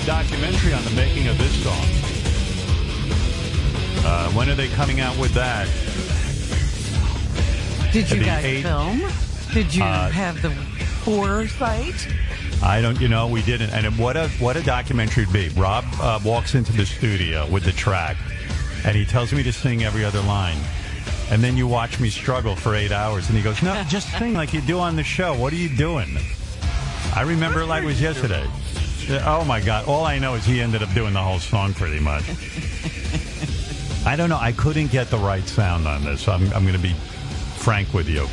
uh, documentary on the making of this song. Uh, when are they coming out with that? Did you guys eight- film? Did you Uh, have the foresight? I don't, you know, we didn't. And what a what a documentary it'd be. Rob uh, walks into the studio with the track, and he tells me to sing every other line. And then you watch me struggle for eight hours, and he goes, "No, just sing like you do on the show. What are you doing?" I remember like it was yesterday. Oh my God! All I know is he ended up doing the whole song pretty much. I don't know. I couldn't get the right sound on this. So I'm I'm going to be frank with you.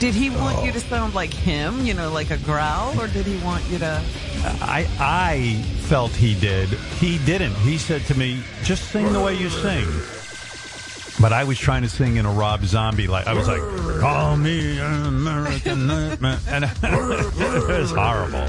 Did he want Oh. you to sound like him, you know, like a growl, or did he want you to? I I felt he did. He didn't. He said to me, "Just sing the way you sing." But I was trying to sing in a Rob Zombie like I was like, "Call me an American Nightmare," and it was horrible.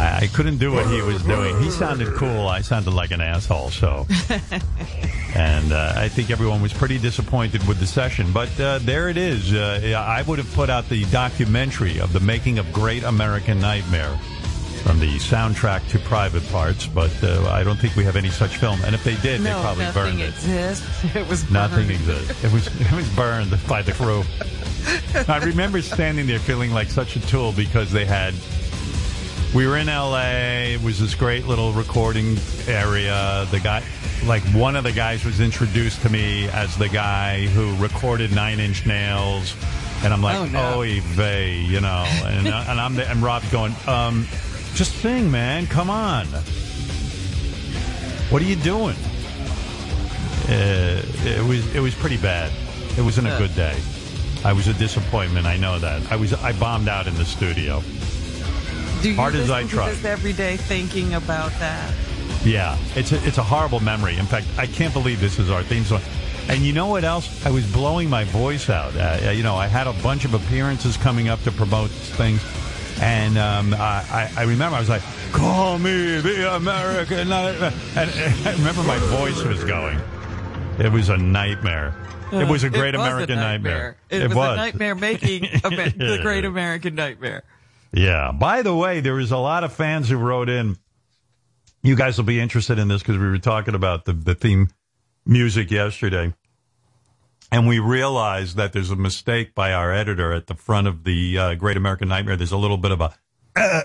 I, I couldn't do what he was doing. He sounded cool. I sounded like an asshole. So, and uh, I think everyone was pretty disappointed with the session. But uh, there it is. Uh, I would have put out the documentary of the making of Great American Nightmare from the soundtrack to Private Parts. But uh, I don't think we have any such film. And if they did, they probably burned it. exists. It was Nothing exists. It was it was burned by the crew. I remember standing there feeling like such a tool because they had. We were in L.A. It was this great little recording area. The guy, like one of the guys, was introduced to me as the guy who recorded Nine Inch Nails, and I'm like, Oh, no. "Oy vey," you know, and and I'm the, and Rob's going, um, "Just sing, man, come on." What are you doing? uh, it was it was pretty bad. It wasn't a good day. I was a disappointment. I know that. I was I bombed out in the studio. Do you Hard as I try. this every day, thinking about that? Yeah, it's a, it's a horrible memory. In fact, I can't believe this is our theme song. And you know what else? I was blowing my voice out. Uh, you know, I had a bunch of appearances coming up to promote things. And um, I, I remember I was like, "Call me the American," Nightmare." and, and I remember my voice was going. It was a nightmare. It was a great It was a American nightmare. It, was, a nightmare making the Great American Nightmare. Yeah. By the way, there is a lot of fans who wrote in. You guys will be interested in this because we were talking about the, the theme music yesterday. And we realized that there's a mistake by our editor at the front of the uh, Great American Nightmare. There's a little bit of a uh,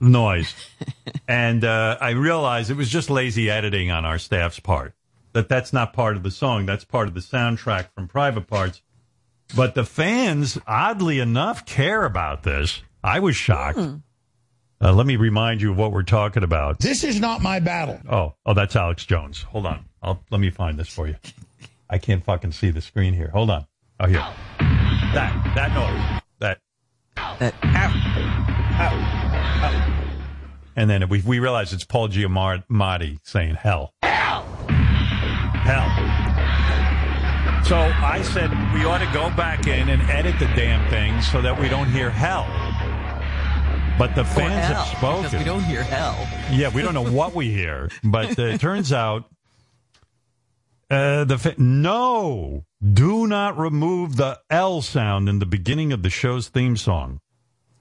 noise. and uh, I realized it was just lazy editing on our staff's part. That that's not part of the song. That's part of the soundtrack from Private Parts. But the fans, oddly enough, care about this. I was shocked. Uh, let me remind you of what we're talking about. This is not my battle. Oh, oh, that's Alex Jones. Hold on. I'll let me find this for you. I can't fucking see the screen here. Hold on. Oh, here. That that noise. That. That, ow. And then we we realize it's Paul Giamatti saying hell. Hell. Hell. So I said we ought to go back in and edit the damn thing so that we don't hear hell. But the fans hell, have spoken. because we don't hear hell. Yeah, we don't know what we hear, but uh, it turns out uh, the fa- no, do not remove the L sound in the beginning of the show's theme song.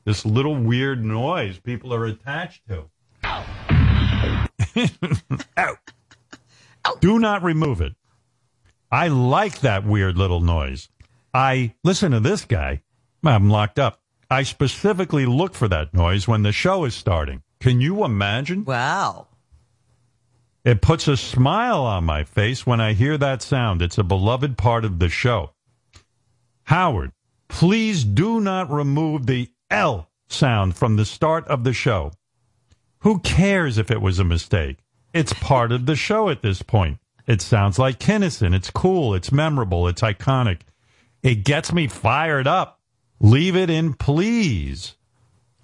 This little weird noise people are attached to. Ow. Do not remove it. I like that weird little noise. I listen to this guy. I'm locked up. I specifically look for that noise when the show is starting. Can you imagine? Wow. It puts a smile on my face when I hear that sound. It's a beloved part of the show. Howard, please do not remove the L sound from the start of the show. Who cares if it was a mistake? It's part of the show at this point. It sounds like Kinison. It's cool. It's memorable. It's iconic. It gets me fired up. Leave it in, please.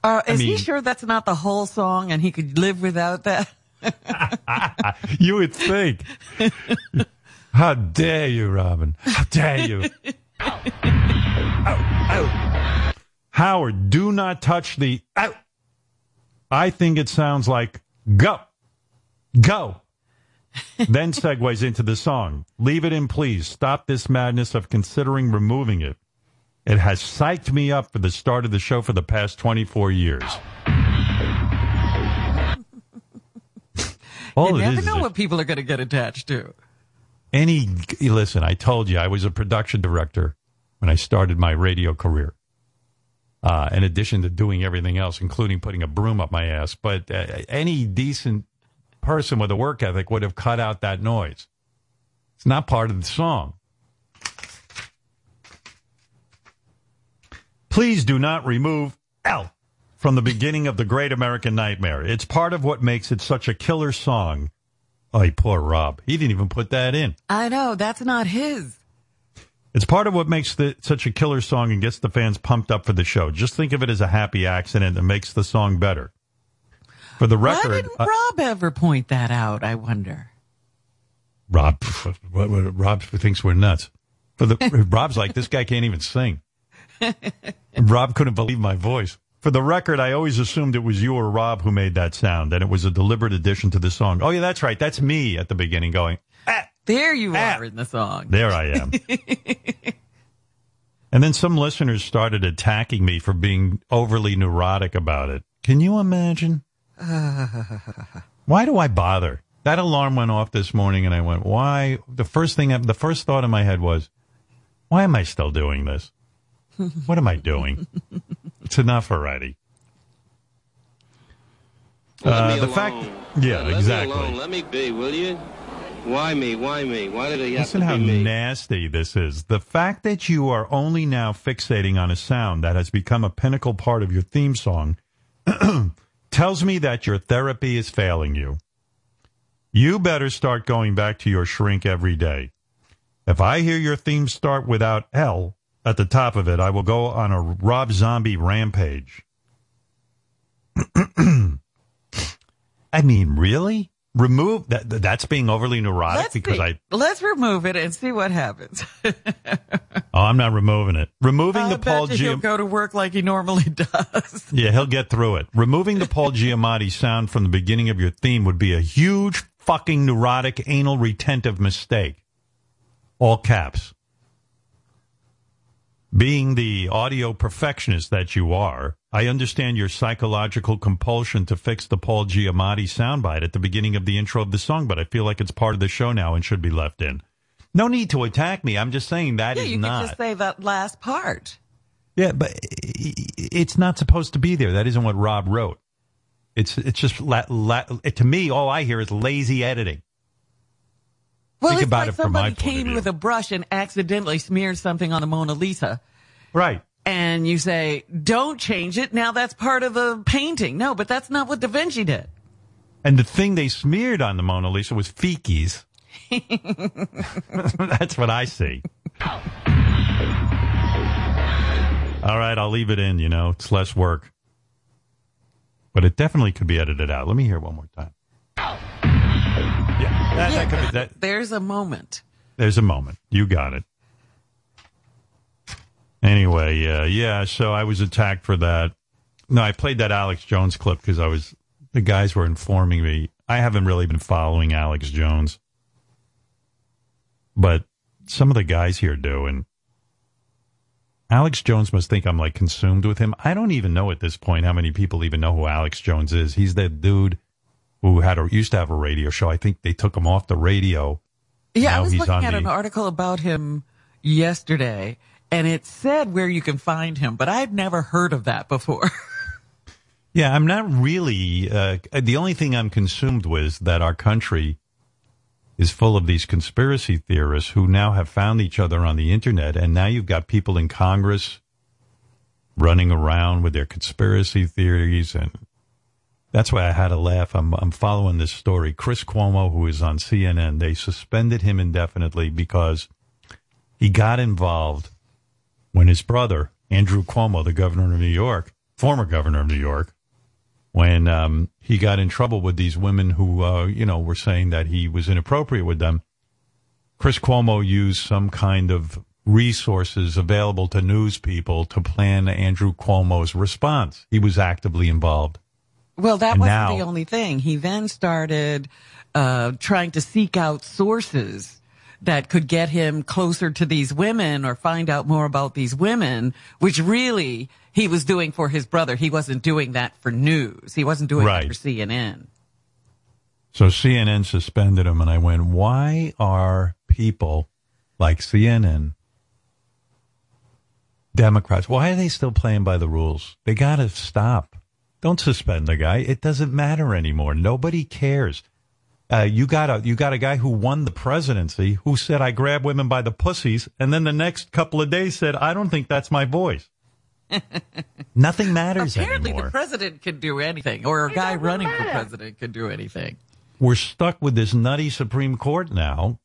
Uh, is mean- he sure that's not the whole song and he could live without that? you would think. How dare you, Robin? How dare you? Ow, ow. Howard, do not touch the. I think it sounds like go, go. then segues into the song. Leave it in, please. Stop this madness of considering removing it. It has psyched me up for the start of the show for the past 24 years. All you never know what people are going to get attached to. any listen i told you i was a production director when i started my radio career uh, in addition to doing everything else including putting a broom up my ass but uh, any decent person with a work ethic would have cut out that noise it's not part of the song please do not remove l from the beginning of the great american nightmare it's part of what makes it such a killer song oh poor rob he didn't even put that in I know that's not his. It's part of what makes the, such a killer song and gets the fans pumped up for the show. Just think of it as a happy accident that makes the song better. For the record, Why didn't uh, Rob ever point that out? I wonder. Rob, Rob thinks we're nuts. For the Rob's like this guy can't even sing. Rob couldn't believe my voice. For the record, I always assumed it was you or Rob who made that sound, and it was a deliberate addition to the song. Oh yeah, that's right. That's me at the beginning going. "Ah." There you Ah. are in the song. There I am. and then some listeners started attacking me for being overly neurotic about it. Can you imagine? why do I bother? That alarm went off this morning and I went, why? The first thing, the first thought in my head was, why am I still doing this? What am I doing? it's enough already. Uh, the alone. fact- yeah, Let exactly. Me alone. Let me be, will you? Why me? Why me? Why did it have Listen to how be me? nasty this is. The fact that you are only now fixating on a sound that has become a pinnacle part of your theme song tells me that your therapy is failing you. You better start going back to your shrink every day. If I hear your theme start without L at the top of it, I will go on a Rob Zombie rampage. I mean, really? Remove that. That's being overly neurotic Let's because. I Let's remove it and see what happens. Oh, I'm not removing it. Removing I the Paul he'll go to work like he normally does. Yeah, he'll get through it. Removing the Paul Giamatti sound from the beginning of your theme would be a huge fucking neurotic anal retentive mistake. All caps. Being the audio perfectionist that you are, I understand your psychological compulsion to fix the Paul Giamatti soundbite at the beginning of the intro of the song, but I feel like it's part of the show now and should be left in. No need to attack me. I'm just saying that yeah, is you not. can just say that last part. Yeah, but it's not supposed to be there. That isn't what Rob wrote. It's it's just la- la- to me. All I hear is lazy editing. Well, Think it's about like it from my somebody point of came view. with a brush and accidentally smeared something on the Mona Lisa. Right. And you say, don't change it. Now that's part of the painting. No, but that's not what Da Vinci did. And the thing they smeared on the Mona Lisa was feces. That's what I see. All right, I'll leave it in. You know, it's less work, but it definitely could be edited out. Let me hear it one more time. Yeah, that, that could be, that, There's a moment. There's a moment. You got it. Anyway, uh, yeah, so I was attacked for that. No, I played that Alex Jones clip because I was, the guys were informing me. I haven't really been following Alex Jones, but some of the guys here do. And Alex Jones must think I'm like consumed with him. I don't even know at this point how many people even know who Alex Jones is. He's that dude who had a, used to have a radio show. I think they took him off the radio. Yeah, Now I was looking at the- an article about him yesterday and it said where you can find him, but I've never heard of that before. Yeah, I'm not really. Uh, the only thing I'm consumed with is that our country is full of these conspiracy theorists who now have found each other on the internet, and now you've got people in Congress running around with their conspiracy theories, and that's why I had a laugh. I'm I'm following this story. Chris Cuomo, who is on CNN, they suspended him indefinitely because he got involved when his brother Andrew Cuomo, the governor of New York, former governor of New York, when um, he got in trouble with these women who, uh, you know, were saying that he was inappropriate with them. Chris Cuomo used some kind of resources available to news people to plan Andrew Cuomo's response. He was actively involved. Well, that And wasn't now- the only thing. He then started uh, trying to seek out sources that could get him closer to these women or find out more about these women, which really he was doing for his brother. He wasn't doing that for news. He wasn't doing Right. it for CNN. So CNN suspended him, and I went, why are people like CNN, Democrats, why are they still playing by the rules? They got to stop. Don't suspend the guy. It doesn't matter anymore. Nobody cares. Uh, you got a you got a guy who won the presidency who said I grab women by the pussies, and then the next couple of days said I don't think that's my voice. Nothing matters Apparently, anymore. the president could do anything, or a guy running for president could do anything. We're stuck with this nutty Supreme Court now.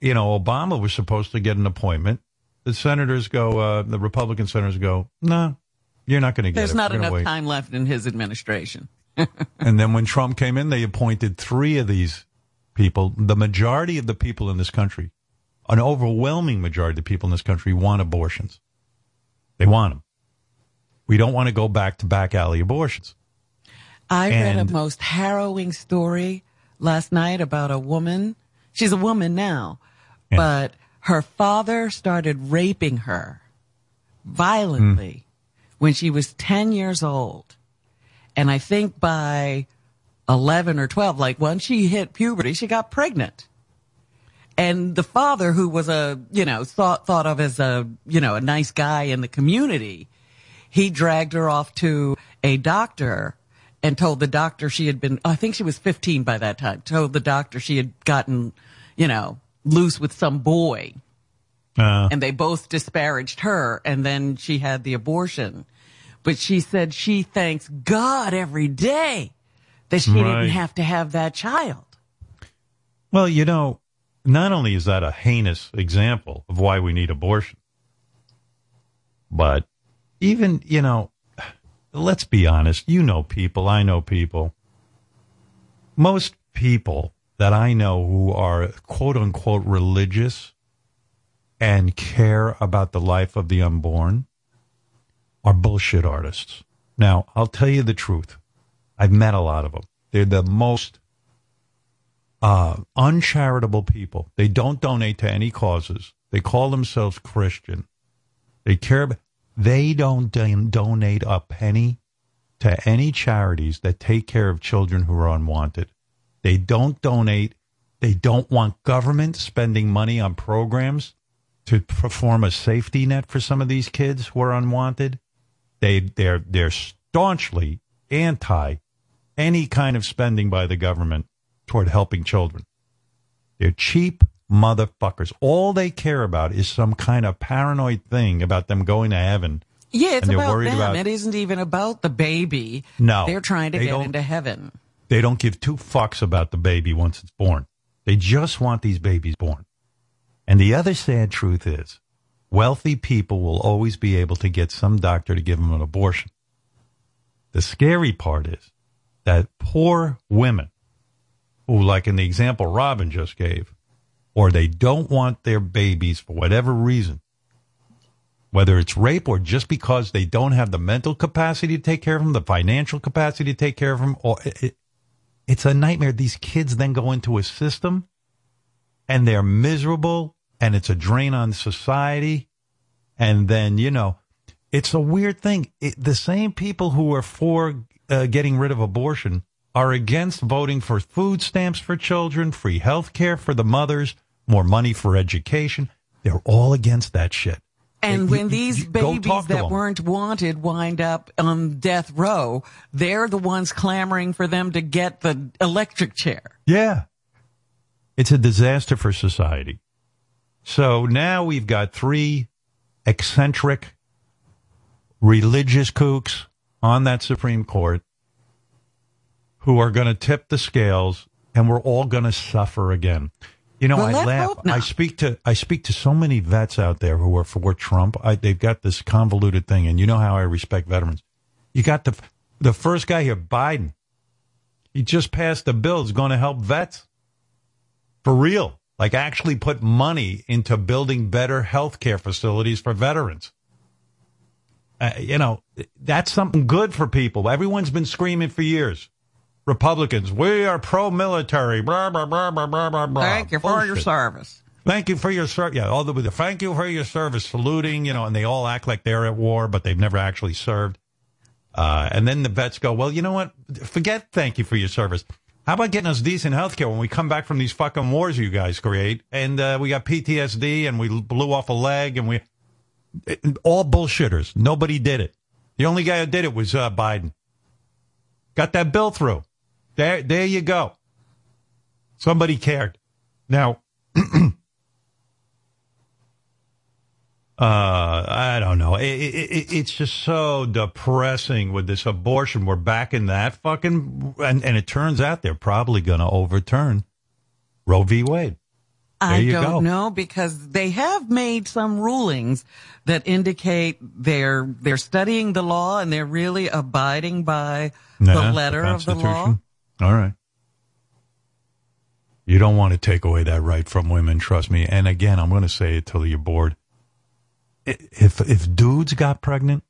You know, Obama was supposed to get an appointment. The senators go, uh, the Republican senators go, no, you're not going to get There's it. not enough wait." time left in his administration. And then when Trump came in, they appointed three of these people. The majority of the people in this country, an overwhelming majority of the people in this country want abortions. They want them. We don't want to go back to back alley abortions. I read a most harrowing story last night about a woman. She's a woman now, Yeah. but her father started raping her violently hmm. When she was 10 years old. And I think by 11 or 12, like once she hit puberty, she got pregnant. And the father, who was a, you know, thought, thought of as a, you know, a nice guy in the community, he dragged her off to a doctor and told the doctor she had been, I think she was 15 by that time, told the doctor she had gotten, you know, loose with some boy Uh, and they both disparaged her and then she had the abortion. But she said she thanks God every day that she Right. didn't have to have that child. Well, you know, not only is that a heinous example of why we need abortion, but even, you know, let's be honest. You know people. I know people. Most people that I know who are quote unquote religious and care about the life of the unborn are bullshit artists. Now, I'll tell you the truth. I've met a lot of them. They're the most uh, uncharitable people. They don't donate to any causes. They call themselves Christian. They care. About, they don't don- donate a penny to any charities that take care of children who are unwanted. They don't donate. They don't want government spending money on programs to perform a safety net for some of these kids who are unwanted. They they're they're staunchly anti any kind of spending by the government toward helping children. They're cheap motherfuckers. All they care about is some kind of paranoid thing about them going to heaven. Yeah, it's about worried them. about- it isn't even about the baby. No, They're trying to they get into heaven. They don't give two fucks about the baby once it's born. They just want these babies born. And the other sad truth is, wealthy people will always be able to get some doctor to give them an abortion. The scary part is that poor women, who, like in the example Robin just gave, or they don't want their babies for whatever reason, whether it's rape or just because they don't have the mental capacity to take care of them, the financial capacity to take care of them, or it, it- it's a nightmare. These kids then go into a system and they're miserable and it's a drain on society. And then, you know, it's a weird thing. It, the same people who are for uh, getting rid of abortion are against voting for food stamps for children, free health care for the mothers, more money for education. They're all against that shit. And when you- these you babies that weren't wanted wind up on death row, they're the ones clamoring for them to get the electric chair. Yeah. It's a disaster for society. So now we've got three eccentric religious kooks on that Supreme Court who are going to tip the scales and we're all going to suffer again. You know, Well, I laugh. I speak to I speak to so many vets out there who are for Trump. I, they've got this convoluted thing, and you know how I respect veterans. You got the the first guy here, Biden. He just passed a bill that's going to help vets for real. Like actually put money into building better healthcare facilities for veterans. Uh, you know, that's something good for people. Everyone's been screaming for years. Republicans, we are pro-military. Blah, blah, blah, blah, blah, blah, blah. Thank you for your service. Thank you for your service. Yeah, all the thank you for your service, saluting, you know, and they all act like they're at war, but they've never actually served. Uh, and then the vets go, well, you know what? Forget thank you for your service. How about getting us decent health care when we come back from these fucking wars you guys create and uh, we got PTSD and we blew off a leg and we it, all bullshitters. Nobody did it. The only guy who did it was uh, Biden. Got that bill through. There, there you go. Somebody cared. Now, Uh, I don't know. It, it, it, it's just so depressing with this abortion. We're back in that fucking, and, and it turns out they're probably going to overturn Roe v. Wade. There I don't go. know because they have made some rulings that indicate they're they're studying the law and they're really abiding by Nah, the letter of the law. All right. You don't want to take away that right from women, trust me. And again, I'm going to say it till you're bored. If if dudes got pregnant,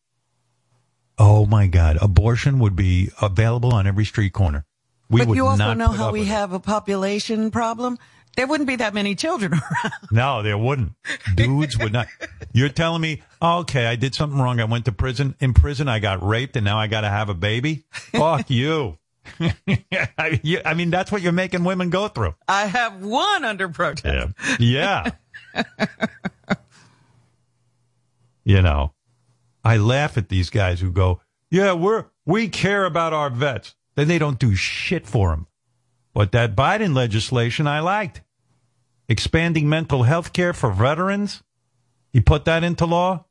oh my God, abortion would be available on every street corner. We but would you also not know how we with it. have a population problem. There wouldn't be that many children around. No, there wouldn't. Dudes would not. You're telling me, oh, okay, I did something wrong. I went to prison. In prison, I got raped, and now I got to have a baby. Fuck you. I, you- I mean, that's what you're making women go through. I have one under protest. Yeah. You know, I laugh at these guys who go, "Yeah, we're we care about our vets." Then they don't do shit for them. But that Biden legislation I liked. Expanding mental health care for veterans. He put that into law.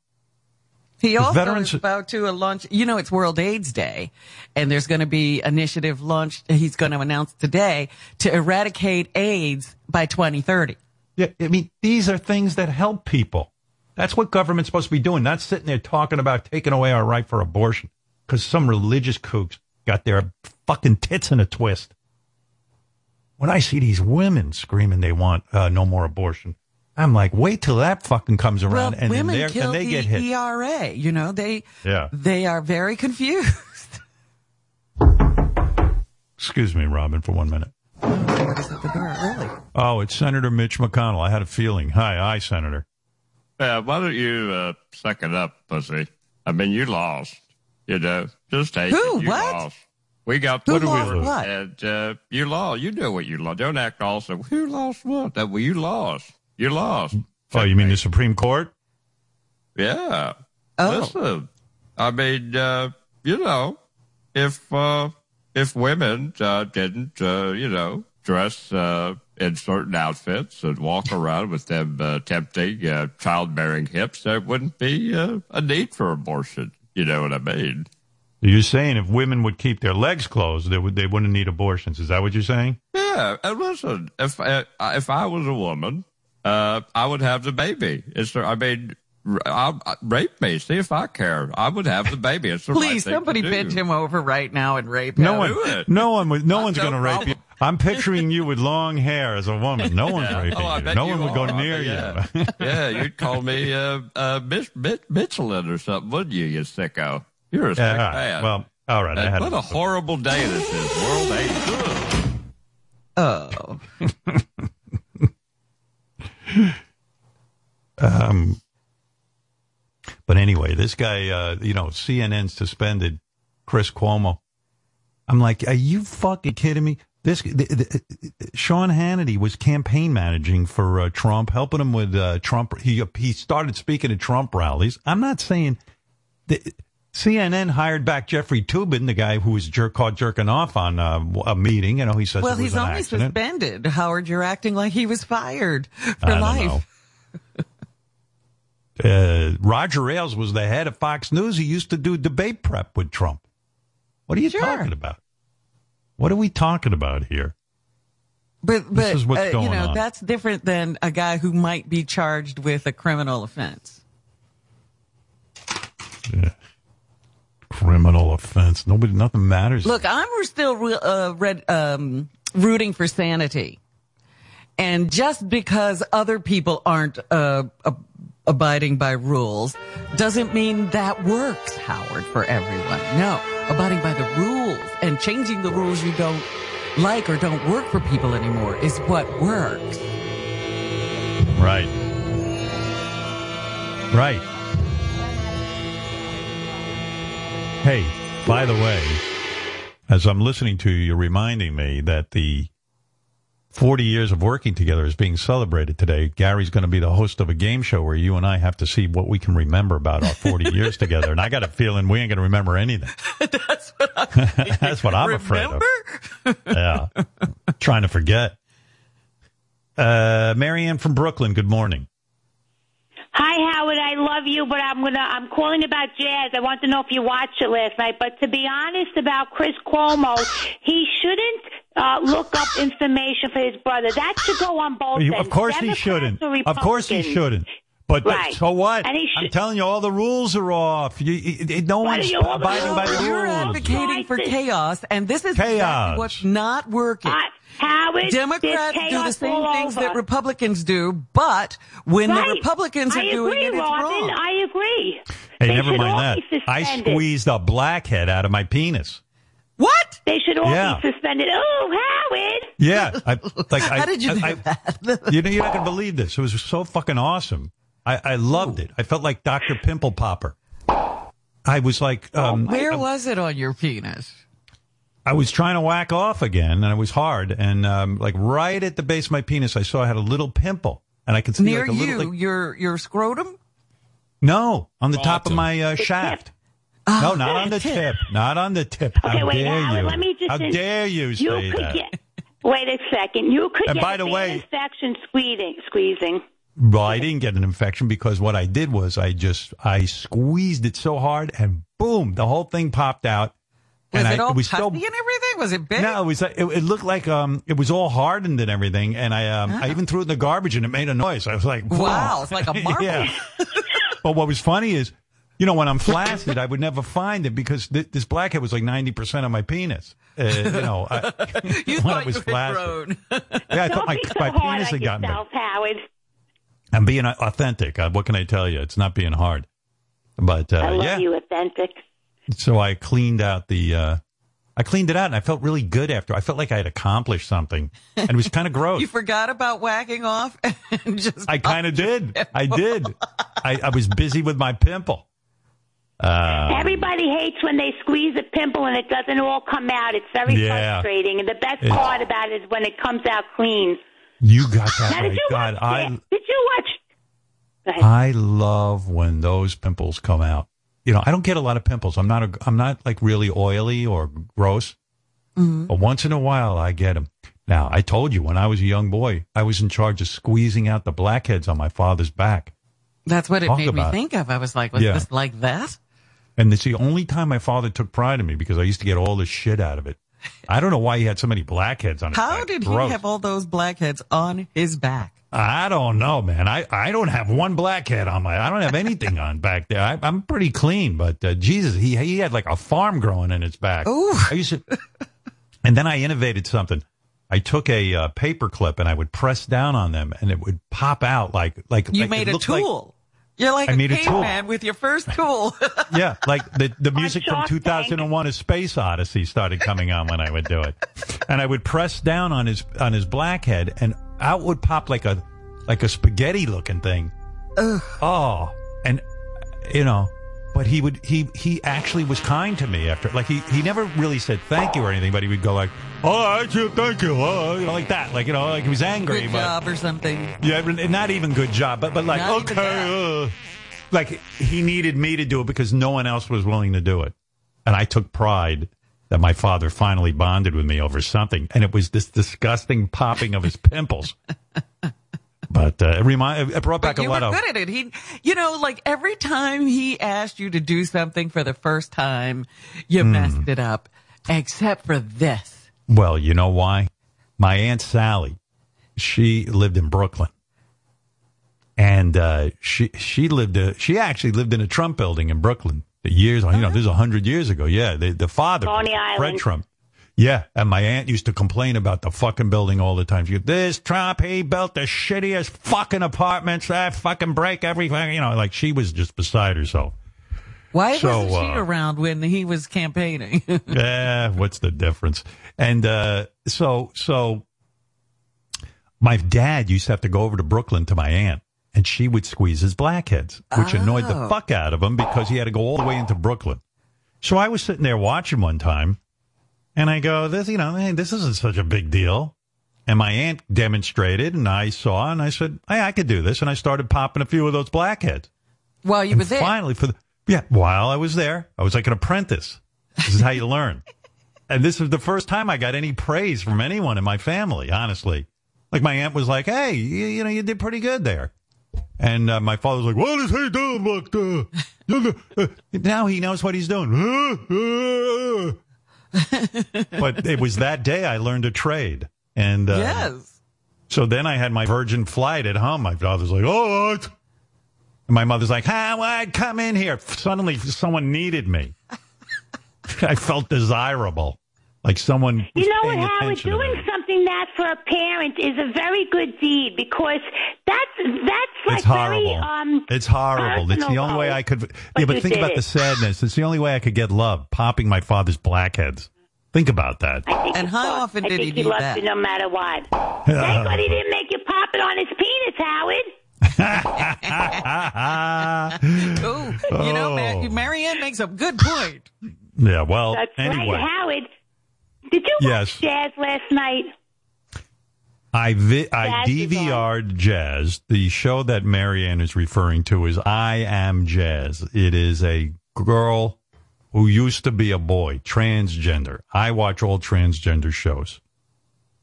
He also veterans- is about to launch, you know, it's World AIDS Day and there's going to be initiative launched. He's going to announce today to eradicate AIDS by 2030. Yeah, I mean, these are things that help people. That's what government's supposed to be doing, not sitting there talking about taking away our right for abortion because some religious kooks got their fucking tits in a twist. When I see these women screaming they want uh, no more abortion, I'm like, wait till that fucking comes around Well, and women they're, kill and they the get hit. ERA. You know, they, Yeah. they are very confused. Excuse me, Robin, for one minute. what is at really? Oh, it's Senator Mitch McConnell. I had a feeling. Hi, hi, Senator. Yeah, why don't you uh, suck it up, pussy? I mean, you lost. You know, just take Who? it. You What? lost. We got Who what do we lost lose? what? And uh, you lost. You know what you lost. Don't act also. Who lost what? That well, you lost. You lost. Oh, you mean the Supreme Court? Yeah. Oh. Listen, I mean, uh, you know, if uh, if women uh, didn't, uh, you know, dress uh, in certain outfits and walk around with them uh, tempting uh, childbearing hips, there wouldn't be uh, a need for abortion. You know what I mean? You're saying if women would keep their legs closed, they would they wouldn't need abortions. Is that what you're saying? Yeah. And listen, if uh, if I was a woman, uh, I would have the baby. It's I mean. I, I, rape me. See if I care. I would have the baby. It's the right Please, thing to somebody do. bend him over right now and rape No him. one, do it. no one, would, no Uh, one's going to rape you. I'm picturing you with long hair as a woman. No one's raping Oh, you. No you one would go near bet, you. yeah. yeah, you'd call me uh, uh, Mitch, Mitch, Michelin or something, wouldn't you, you sicko? You're a sick Yeah, all right. man. Well, all right. Had what a horrible day this is. World AIDS. Oh. Um, but anyway, this guy, uh, you know, CNN suspended Chris Cuomo. I'm like, are you fucking kidding me? This the, the, Sean Hannity was campaign managing for uh, Trump, helping him with uh, Trump. He he started speaking at Trump rallies. I'm not saying that CNN hired back Jeffrey Toobin, the guy who was jerk caught jerking off on uh, a meeting. You know, he says Well, he's only accident. suspended. Howard, you're acting like he was fired for life. Uh, Roger Ailes was the head of Fox News. He used to do debate prep with Trump. What are you Sure. talking about? What are we talking about here? But but is what's uh, going you know on. that's different than a guy who might be charged with a criminal offense. Yeah. Criminal offense. Nobody, nothing matters. Look, I'm still re- uh, red, um, rooting for sanity, and just because other people aren't uh, ab- abiding by rules doesn't mean that works, Howard, for everyone. No, abiding by the rules and changing the rules you don't like or don't work for people anymore is what works. Right. Right. Hey, by the way, as I'm listening to you, you're reminding me that the 40 years of working together is being celebrated today. Gary's going to be the host of a game show where you and I have to see what we can remember about our 40 years together. And I got a feeling we ain't going to remember anything. That's what I'm, That's what I'm afraid of. Yeah. Trying to forget. Uh, Marianne from Brooklyn, good morning. Hi, Howard. I love you, but I'm gonna. I'm calling about jazz. I want to know if you watched it last night. But to be honest about Chris Cuomo, he shouldn't uh, look up information for his brother. That should go on both. You- of course he Democrats shouldn't. Of course he shouldn't. But, but Right. so what? And he I'm telling you, all the rules are off. You, you, no What one's you abiding by the rules. You're rules. advocating for chaos, and this is Chaos. exactly what's not working. Uh, Howard, Democrats do the same things over. that Republicans do, but when Right. the Republicans are I doing it, it's Robin. wrong. I agree. Hey, They never should mind all that. be I suspended. squeezed a blackhead out of my penis. What? They should all Yeah. be suspended. Oh, Howard. Yeah, I, like I, How did you do I, that? you know, you're not gonna believe this. It was so fucking awesome. I, I loved it. I felt like Doctor Pimple Popper. I was like, um, Where was it on your penis? I was trying to whack off again, and it was hard. And um, like right at the base of my penis, I saw I had a little pimple, and I could see Near like a you, little. Like, your your scrotum? no, on the top of my uh, shaft. No, not on the tip. Not on the tip. Okay, How wait, dare Howard, you? let me just How in- dare you You could that? get. Wait a second. You could And get by the bad way- infection squeezing. Squeezing. Well, I didn't get an infection because what I did was I just I squeezed it so hard and boom, the whole thing popped out. Was and it I, all it was puffy so and everything? Was it big? no, it was like- it, it looked like um it was all hardened and everything, and I um I even threw it in the garbage and it made a noise. I was like, Wow, it's like a marble. yeah. but what was funny is, you know, when I'm flaccid, I would never find it because th- this blackhead was like ninety percent of my penis. Uh, you know, I, you when thought I was you flaccid. grown. Yeah, I Don't thought my so my penis on had gotten big. yourself, Howard. I'm being authentic. Uh, what can I tell you? It's not being hard. But uh, I love yeah, you, authentic. so I cleaned out the. Uh, I cleaned it out, and I felt really good after. I felt like I had accomplished something, and it was kind of gross. you forgot about whacking off and just I kind of did. I did. I, I was busy with my pimple. Uh, Everybody hates when they squeeze a pimple and it doesn't all come out. It's very Yeah. frustrating. And the best It's- part about it is when it comes out clean. you got that Now, right. did you God, watch? I it? Did you watch? I love when those pimples come out. You know, I don't get a lot of pimples. I'm not a, I'm not like really oily or gross. But once in a while, I get them. Now, I told you when I was a young boy, I was in charge of squeezing out the blackheads on my father's back. That's what it Talk made me about it. think of. I was like, was Yeah. this like that? And it's the only time my father took pride in me because I used to get all the shit out of it. I don't know why he had so many blackheads on his How back. did Gross. he have all those blackheads on his back? I don't know, man. I, I don't have one blackhead on my. I don't have anything on back there. I, I'm pretty clean, but uh, Jesus, he he had like a farm growing in his back. Ooh. I used to, and then I innovated something. I took a uh, paper clip and I would press down on them, and it would pop out like like You like, made a looked like- tool. You're like I a made a tool. caveman with your first tool. yeah, like the the music from Shark Tank. 2001: A Space Odyssey started coming on when I would do it, and I would press down on his on his blackhead, and out would pop like a like a spaghetti looking thing. Oh, and you know, but he would he he actually was kind to me after. Like he he never really said thank you or anything, but he would go like, "Oh, I said thank you," you know, like that, like you know, like he was angry. Good but, job or something. yeah, not even good job, but but like Not okay, uh, like he needed me to do it because no one else was willing to do it, and I took pride that my father finally bonded with me over something, and it was this disgusting popping of his pimples. But uh, it remind it brought back But a you lot were of good at it. He, you know, like every time he asked you to do something for the first time, you Hmm. messed it up, except for this. Well, you know why? My aunt Sally, she lived in Brooklyn, and uh, she she lived uh, she actually lived in a Trump building in Brooklyn. The years, you know, this is a hundred years ago. Yeah, the the father, Coney Fred Island. Trump. Yeah, and my aunt used to complain about the fucking building all the time. She, this Trump, he built the shittiest fucking apartments. That fucking break everything. You know, like she was just beside herself. Why So, wasn't she uh, around when he was campaigning? yeah, what's the difference? And uh, so, so my dad used to have to go over to Brooklyn to my aunt, and she would squeeze his blackheads, which annoyed the Oh. fuck out of him because he had to go all the way into Brooklyn. So I was sitting there watching one time, And I go, this, you know, hey, this isn't such a big deal. And my aunt demonstrated, and I saw, and I said, hey, I could do this. And I started popping a few of those blackheads. While you And were there. finally, for the, yeah, while I was there, I was like an apprentice. This is how you learn. And this was the first time I got any praise from anyone in my family, honestly. Like my aunt was like, hey, you, you know, you did pretty good there. And uh, my father was like, what is he doing back there? now he knows what he's doing. but it was that day I learned a trade. And uh, Yes. so then I had my virgin flight at home. My father's like, all right. And my mother's like, well, come in here. Suddenly someone needed me. I felt desirable. Like someone You know what, Howard? Doing something that for a parent is a very good deed because that's that's like It's horrible. very um. it's horrible. It's the only way. I could. But yeah, but think did about the sadness. It's the only way I could get love. Popping my father's blackheads. Think about that. I think And he how thought- often I did think he do loved that? you no matter what. Thank God he didn't make you pop it on his penis, Howard. Ooh, you know, Oh. Mar- Marianne makes a good point. yeah. Well, That's anyway, right, Howard. Did you Yes. watch Jazz last night? I vi- I Jazz is on. DVR'd Jazz. The show that Marianne is referring to is I Am Jazz. It is a girl who used to be a boy, transgender. I watch all transgender shows.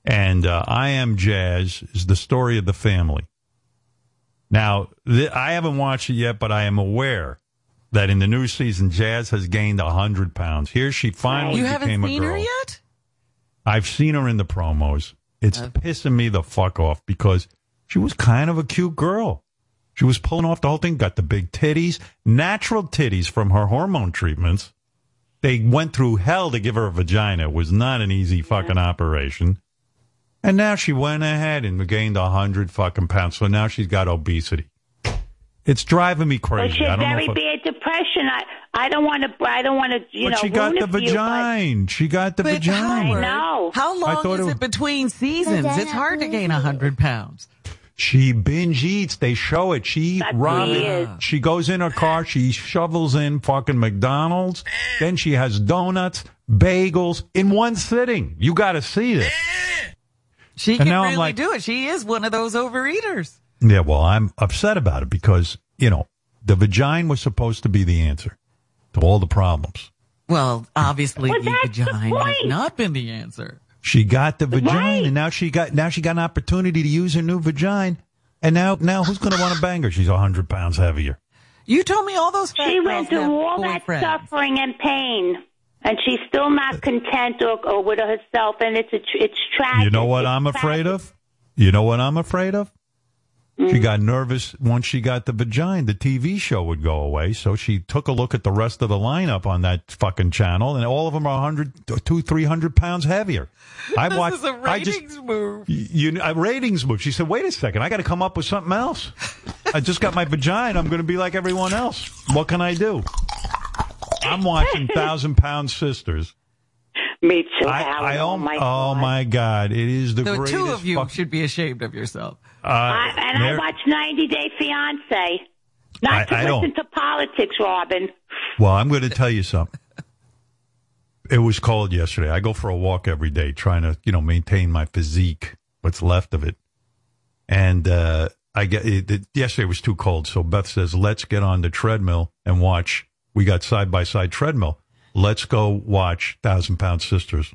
And uh, I Am Jazz is the story of the family. Now, th- I haven't watched it yet, but I am aware that in the new season, Jazz has gained 100 pounds. Here she finally You haven't became a seen girl. her yet? I've seen her in the promos. It's uh-huh. pissing me the fuck off because she was kind of a cute girl. She was pulling off the whole thing, got the big titties, natural titties from her hormone treatments. They went through hell to give her a vagina. It was not an easy fucking operation. And now she went ahead and gained a hundred fucking pounds. So now she's got obesity. It's driving me crazy. she I don't very know if bad depression. I I don't want to. I don't want to. You but know, she got the it for you, but- vagina. She got the But vagina. I know. How long thought is it- it between seasons? It's hard to gain a hundred pounds. She binge eats. They show it. She That's Robin. She goes in her car. She shovels in fucking McDonald's. Then she has donuts, bagels in one sitting. You got to see this. She And can now I'm really like- do it. She is one of those overeaters. Yeah. Well, I'm upset about it because you know the vagina was supposed to be the answer to all the problems. Well, obviously Well, the that's the vagina has not been the answer. She got the vagina, Right. and now she got now she got an opportunity to use her new vagina. And now, now who's going to want to bang her? She's a hundred pounds heavier. You told me all those She went through have all that suffering and pain, and she's still not uh, content or, or with herself, and it's a, it's tragic. You know what It's I'm afraid of? You know what I'm afraid of? Mm. She got nervous once she got the vagina. The TV show would go away, so she took a look at the rest of the lineup on that fucking channel, and all of them are 100, two, 300 pounds heavier. I This watched. is a I just, ratings move. you, a ratings move. She said, "Wait a second, I got to come up with something else. I just got my vagina. I'm going to be like everyone else. What can I do?" I'm watching Thousand Pound Sisters. Me too, I, Howard. I, oh my oh God. my God! It is the, The greatest. two of you fuck- should be ashamed of yourself. Uh, I, and I watch 90 Day Fiance. Not I- to I listen don't. to politics, Robin. Well, I'm going to tell you something. It was cold yesterday. I go for a walk every day, trying to, you know, maintain my physique, what's left of it. And uh, I get it, it, yesterday was too cold, so Beth says, "Let's get on the treadmill and watch." We got side by side treadmill. Let's go watch Thousand Pound Sisters.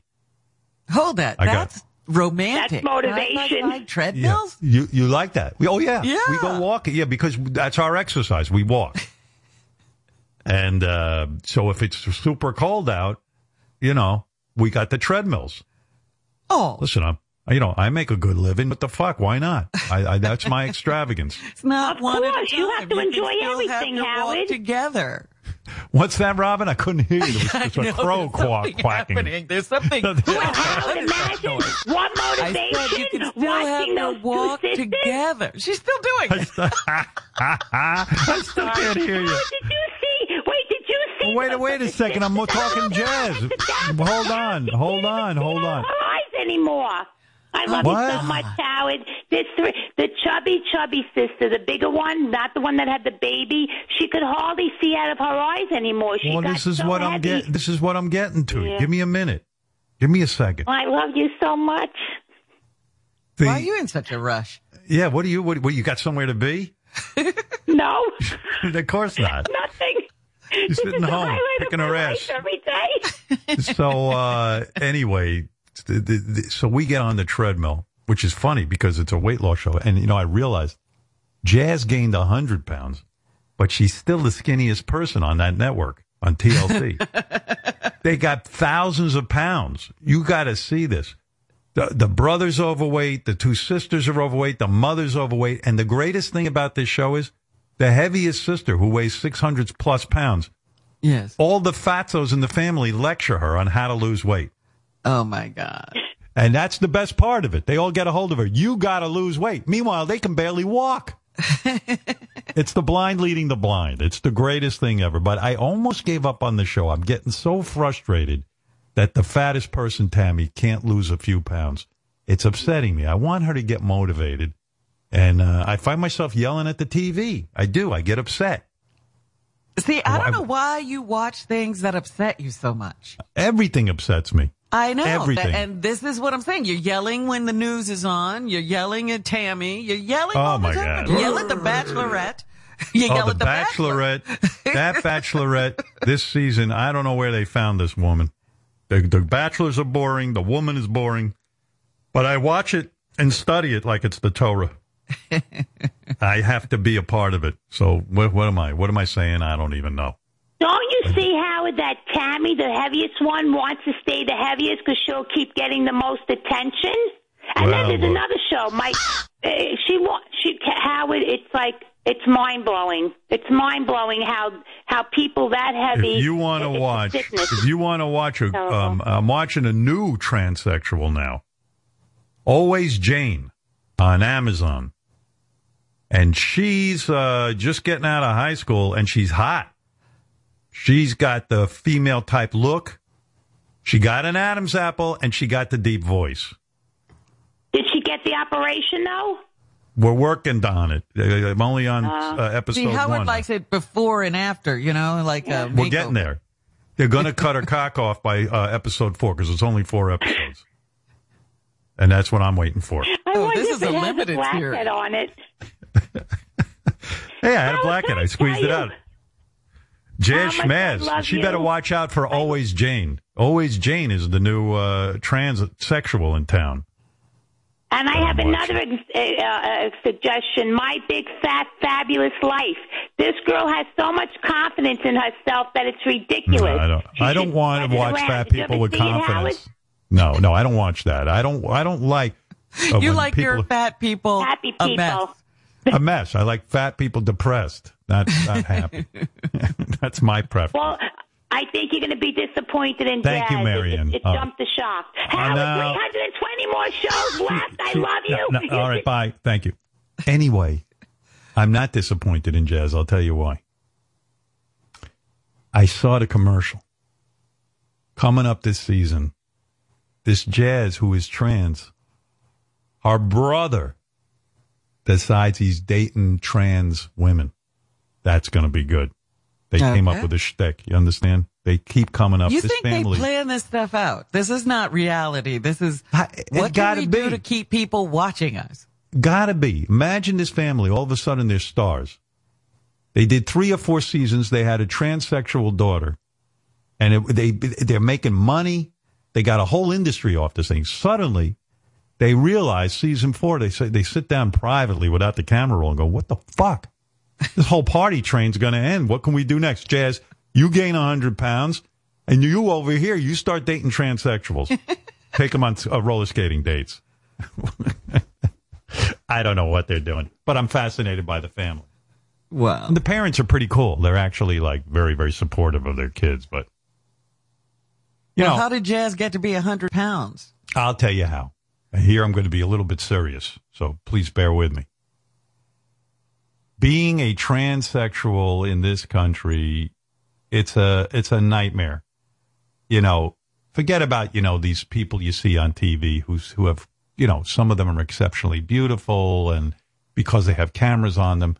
Hold that. I got- That's romantic. That's motivation. Side-by-side treadmills? You you like that? We- Oh yeah, Yeah. We go walking. Yeah, because that's our exercise. We walk. and uh, so if it's super cold out, you know, we got the treadmills. Oh, Listen, I'm you know I make a good living. What the fuck? Why not? I, I that's my extravagance. it's not Of one at a course, you have to can enjoy still everything, have to walk Howard. together. What's that, Robin? I couldn't hear you. There was just I a know, crow there's quack, something quacking. happening. There's something. Well, Howard, imagine what I motivation said you can still have watching to those walk sisters. together. She's still doing it. I still can't hear you. Howard, did you see? Wait, did you see? Well, wait, wait a second. I'm talking jazz. Sit down. Hold on, hold on, hold on. Anymore. I love What? you so much, Howard. There's three. The chubby, chubby sister, the bigger one, not the one that had the baby. She could hardly see out of her eyes anymore. She Well, got this is so what I'm getting. This is what I'm getting to. Yeah. Give me a minute. Give me a second. I love you so much. The- Why are you in such a rush? yeah, what do you, what, what, you got somewhere to be? No, of course not. nothing. You're sitting This the home, highlight of kicking my her ass. every day. so uh, anyway, the, the, the, so we get on the treadmill, which is funny because it's a weight loss show, and you know I realized Jazz gained hundred pounds, but she's still the skinniest person on that network on TLC. they got thousands of pounds. You got to see this. The, the brother's overweight, the two sisters are overweight, the mother's overweight, and the greatest thing about this show is the heaviest sister, who weighs six hundred plus pounds. Yes. All the fatzos in the family lecture her on how to lose weight. Oh my God. And that's the best part of it. They all get a hold of her. You got to lose weight. Meanwhile, they can barely walk. it's the blind leading the blind. It's the greatest thing ever. But I almost gave up on the show. I'm getting so frustrated that the fattest person, Tammy, can't lose a few pounds. It's upsetting me. I want her to get motivated. And uh, I find myself yelling at the TV. I do. I get upset. See, I don't know why you watch things that upset you so much. Everything upsets me. I know. Everything. That, and this is what I'm saying. You're yelling when the news is on. You're yelling at Tammy. You're yelling Oh, my. God. You yell at the Bachelorette. You Oh, yell the at the Bachelor. Bachelorette. that Bachelorette this season, I don't know where they found this woman. The, the Bachelors are boring. The woman is boring. But I watch it and study it like it's the Torah. I have to be a part of it. So what, what am I? What am I saying? I don't even know. Don't you see, Howard, that Tammy, the heaviest one, wants to stay the heaviest because she'll keep getting the most attention? And Well, then there's look. another show, Mike. Uh, she wa- she Howard. It's like it's mind blowing. It's mind blowing how how people that heavy. If you want to watch, if you want to watch a, um, I'm watching a new transsexual now. Always Jane on Amazon. And she's uh, just getting out of high school and she's hot. She's got the female type look. She got an Adam's apple and she got the deep voice. Did she get the operation though? We're working on it. Uh, I'm only on uh, episode See, Howard one. likes it before and after, you know, like uh, We're getting there. They're going to cut her cock off by uh, episode four because it's only four episodes. And that's what I'm waiting for. I Oh, this if is it a limited a series. blackhead on it. Hey, I had a blackhead. I I squeezed it you out. Jazz how much I Schmaz. She better watch out for Always Jane. Always Jane is the new uh, transsexual in town. And I have Watch another uh, uh, suggestion. My big fat fabulous life. This girl has so much confidence in herself that it's ridiculous. No, I don't. She I don't want to watch around. fat people with see it, Howard? confidence. No, no, I don't watch that. I don't. I don't like. uh, You like people, your fat people Happy a people. mess. a mess. I like fat people depressed, not not happy. That's my preference. Well, I think you're going to be disappointed in Thank you, Marion. It, it, it Oh. jumped the shock. Howard, know. 320 more shows left. I love you. No, no, all right, bye. Thank you. Anyway, I'm not disappointed in Jazz. I'll tell you why. I saw the commercial coming up this season. This Jazz, who is trans, her brother decides he's dating trans women. That's going to be good. They came up with a shtick. You understand? They keep coming up. You this think family. they plan this stuff out? This is not reality. This is what gotta can we do be. to keep people watching us? Gotta be. Imagine this family. All of a sudden, they're stars. They did three or four seasons. They had a transsexual daughter, and it, they they're making money. They got a whole industry off this thing. Suddenly, they realize season four. They say they sit down privately without the camera roll and go, "What the fuck? This whole party train's going to end. What can we do next?" Jazz, you gain hundred pounds, and you over here, you start dating transsexuals. Take them on uh, roller skating dates. I don't know what they're doing, but I'm fascinated by the family. Well, And the parents are pretty cool. They're actually like very, very supportive of their kids. But you well, know, how did Jazz get to be a hundred pounds? I'll tell you how. Here I'm going to be a little bit serious, so please bear with me. Being a transsexual in this country, it's a it's a nightmare. You know, forget about you know these people you see on TV who's who have you know some of them are exceptionally beautiful and because they have cameras on them,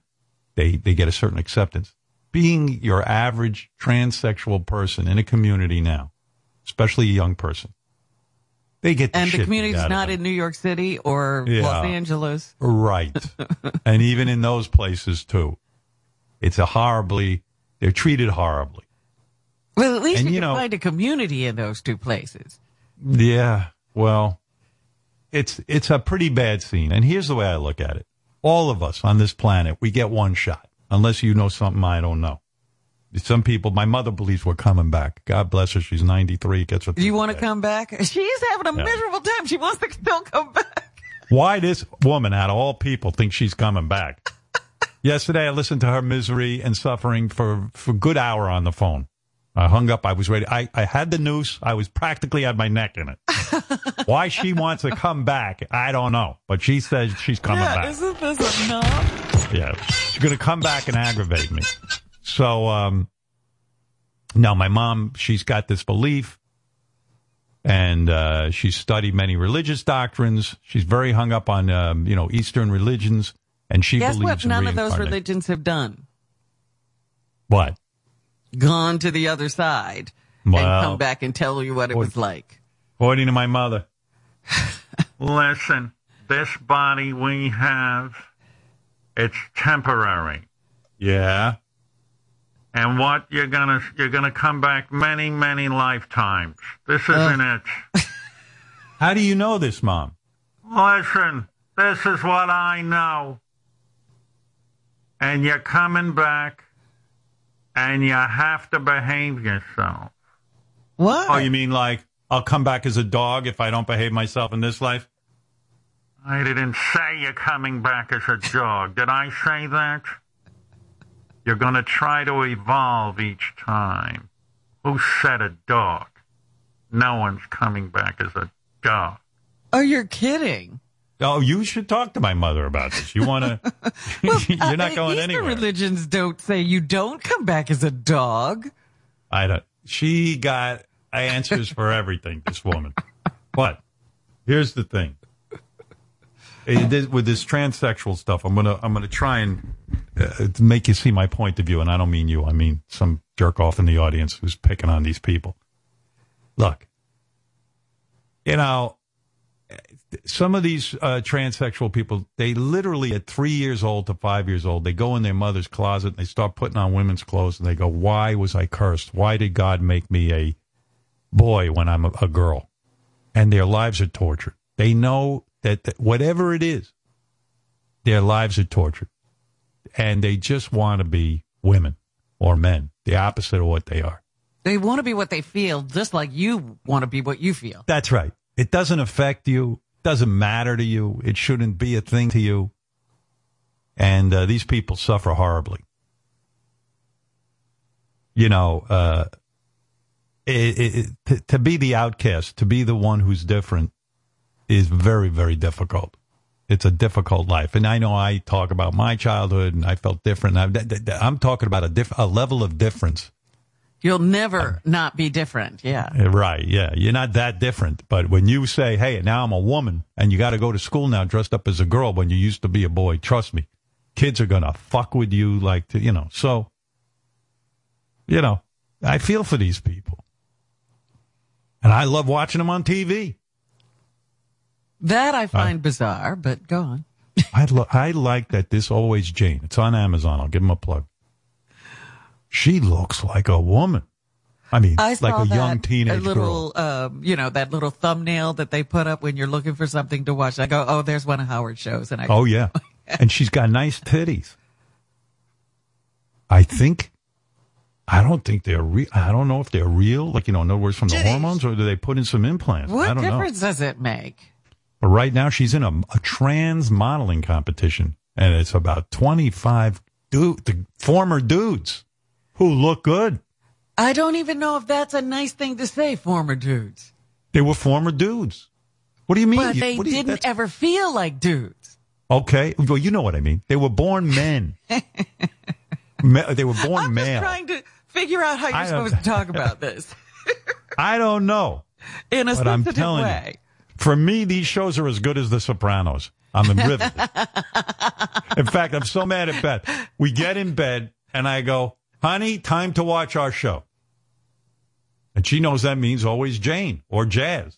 they they get a certain acceptance. Being your average transsexual person in a community now, especially a young person, They get And the community's beat out of not in New York City or Yeah. Los Angeles. Right. and even in those places too. It's a horribly they're treated horribly. Well, at least And, you, you can know- find a community in those two places. Yeah. Well, it's it's a pretty bad scene. And here's the way I look at it. All of us on this planet, we get one shot. Unless you know something I don't know. Some people, my mother believes we're coming back. God bless her. She's 93. Gets her. Do you want to come back? She's having a Yeah. miserable time. She wants to still come back. Why this woman, out of all people, thinks she's coming back? Yesterday, I listened to her misery and suffering for, for a good hour on the phone. I hung up. I was ready. I, I had the noose. I was practically had my neck in it. Why she wants to come back, I don't know. But she says she's coming yeah, back. isn't this enough? Yeah. She's going to come back and aggravate me. So, um, now my mom, she's got this belief and, uh, she's studied many religious doctrines. She's very hung up on, um, you know, Eastern religions and she Guess believes what? None of those religions have done. What? Gone to the other side Well- and come back and tell you what it was like. According to my mother. Listen, this body we have, it's temporary. Yeah. And what you're gonna you're gonna come back many many lifetimes. This isn't it. How do you know this, mom? Listen, this is what I know. And you're coming back, and you have to behave yourself. What? Oh, you mean like I'll come back as a dog if I don't behave myself in this life? I didn't say you're coming back as a dog. Did I say that? You're going to try to evolve each time. Who said a dog? No one's coming back as a dog. oh, you're kidding. Oh, you should talk to my mother about this. You want to? you're not Uh, going Eastern anywhere. religions don't say you don't come back as a dog. I don't. She got answers for everything. This woman. But here's the thing. With this transsexual stuff, I'm gonna I'm gonna try and uh, make you see my point of view, and I don't mean you. I mean some jerk off in the audience who's picking on these people. Look, you know, some of these uh, transsexual people, they literally at three years old to five years old, they go in their mother's closet and they start putting on women's clothes and they go, "Why was I cursed? Why did God make me a boy when I'm a, a girl?" And their lives are tortured. They know that, that whatever it is, their lives are tortured, and they just want to be women or men, the opposite of what they are. They want to be what they feel, just like you want to be what you feel. That's right. It doesn't affect you. Doesn't matter to you. It shouldn't be a thing to you. And uh, these people suffer horribly. You know, uh, it, it, to, to be the outcast, to be the one who's different, is very, very difficult. It's a difficult life, and I know I talk about my childhood, and I felt different. I, I'm talking about a diff- a level of difference You'll never um, not be different. Yeah. Right. Yeah. You're not that different. But when you say, hey, now I'm a woman and you got to go to school now dressed up as a girl when you used to be a boy, trust me, kids are going to fuck with you like, to, you know. So, you know, I feel for these people. And I love watching them on TV. That I find bizarre, but go on. I, lo- I like that this Always Jane. It's on Amazon. I'll give them a plug. She looks like a woman. I mean, I like a that, young teenage a girl. little, um, you know, that little thumbnail that they put up when you're looking for something to watch. I go, oh, there's one of Howard's shows, and I Oh yeah, and she's got nice titties. I think. I don't think they're real. I don't know if they're real. Like you know, in other words, from the hormones, or do they put in some implants? I what don't know. difference does it make? But right now, she's in a, a trans modeling competition, and it's about twenty five dude, the former dudes who look good. I don't even know if that's a nice thing to say, former dudes. They were former dudes. What do you mean? But You- they you- didn't ever feel like dudes. Okay, well, you know what I mean. They were born men. Me- they were born I'm male. just trying to figure out how you're supposed to talk about this I don't know. in a I'm sensitive way. you, for me, these shows are as good as The Sopranos. I'm riveted. in fact, I'm so mad at Beth. We get in bed, and I go, honey, time to watch our show. And she knows that means always Jane or Jazz.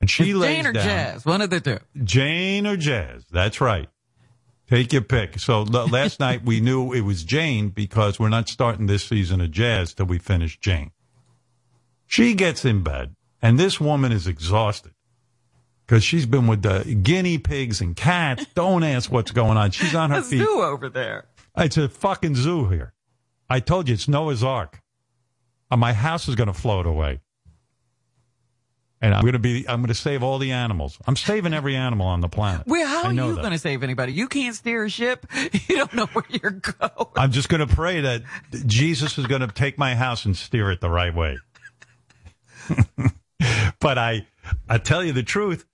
And she It's lays Jane or down. Jazz, one of the two. Jane or Jazz. That's right. Take your pick. So last night we knew it was Jane because we're not starting this season of Jazz till we finish Jane. She gets in bed, and this woman is exhausted because she's been with the guinea pigs and cats. Don't ask what's going on. She's on her A feet. zoo over there. It's a fucking zoo here. I told you it's Noah's Ark. Uh, my house is going to float away. And I'm going to be, I'm going to save all the animals. I'm saving every animal on the planet. Well, how I are you going to save anybody? You can't steer a ship. You don't know where you're going. I'm just going to pray that Jesus is going to take my house and steer it the right way. but I, I tell you the truth,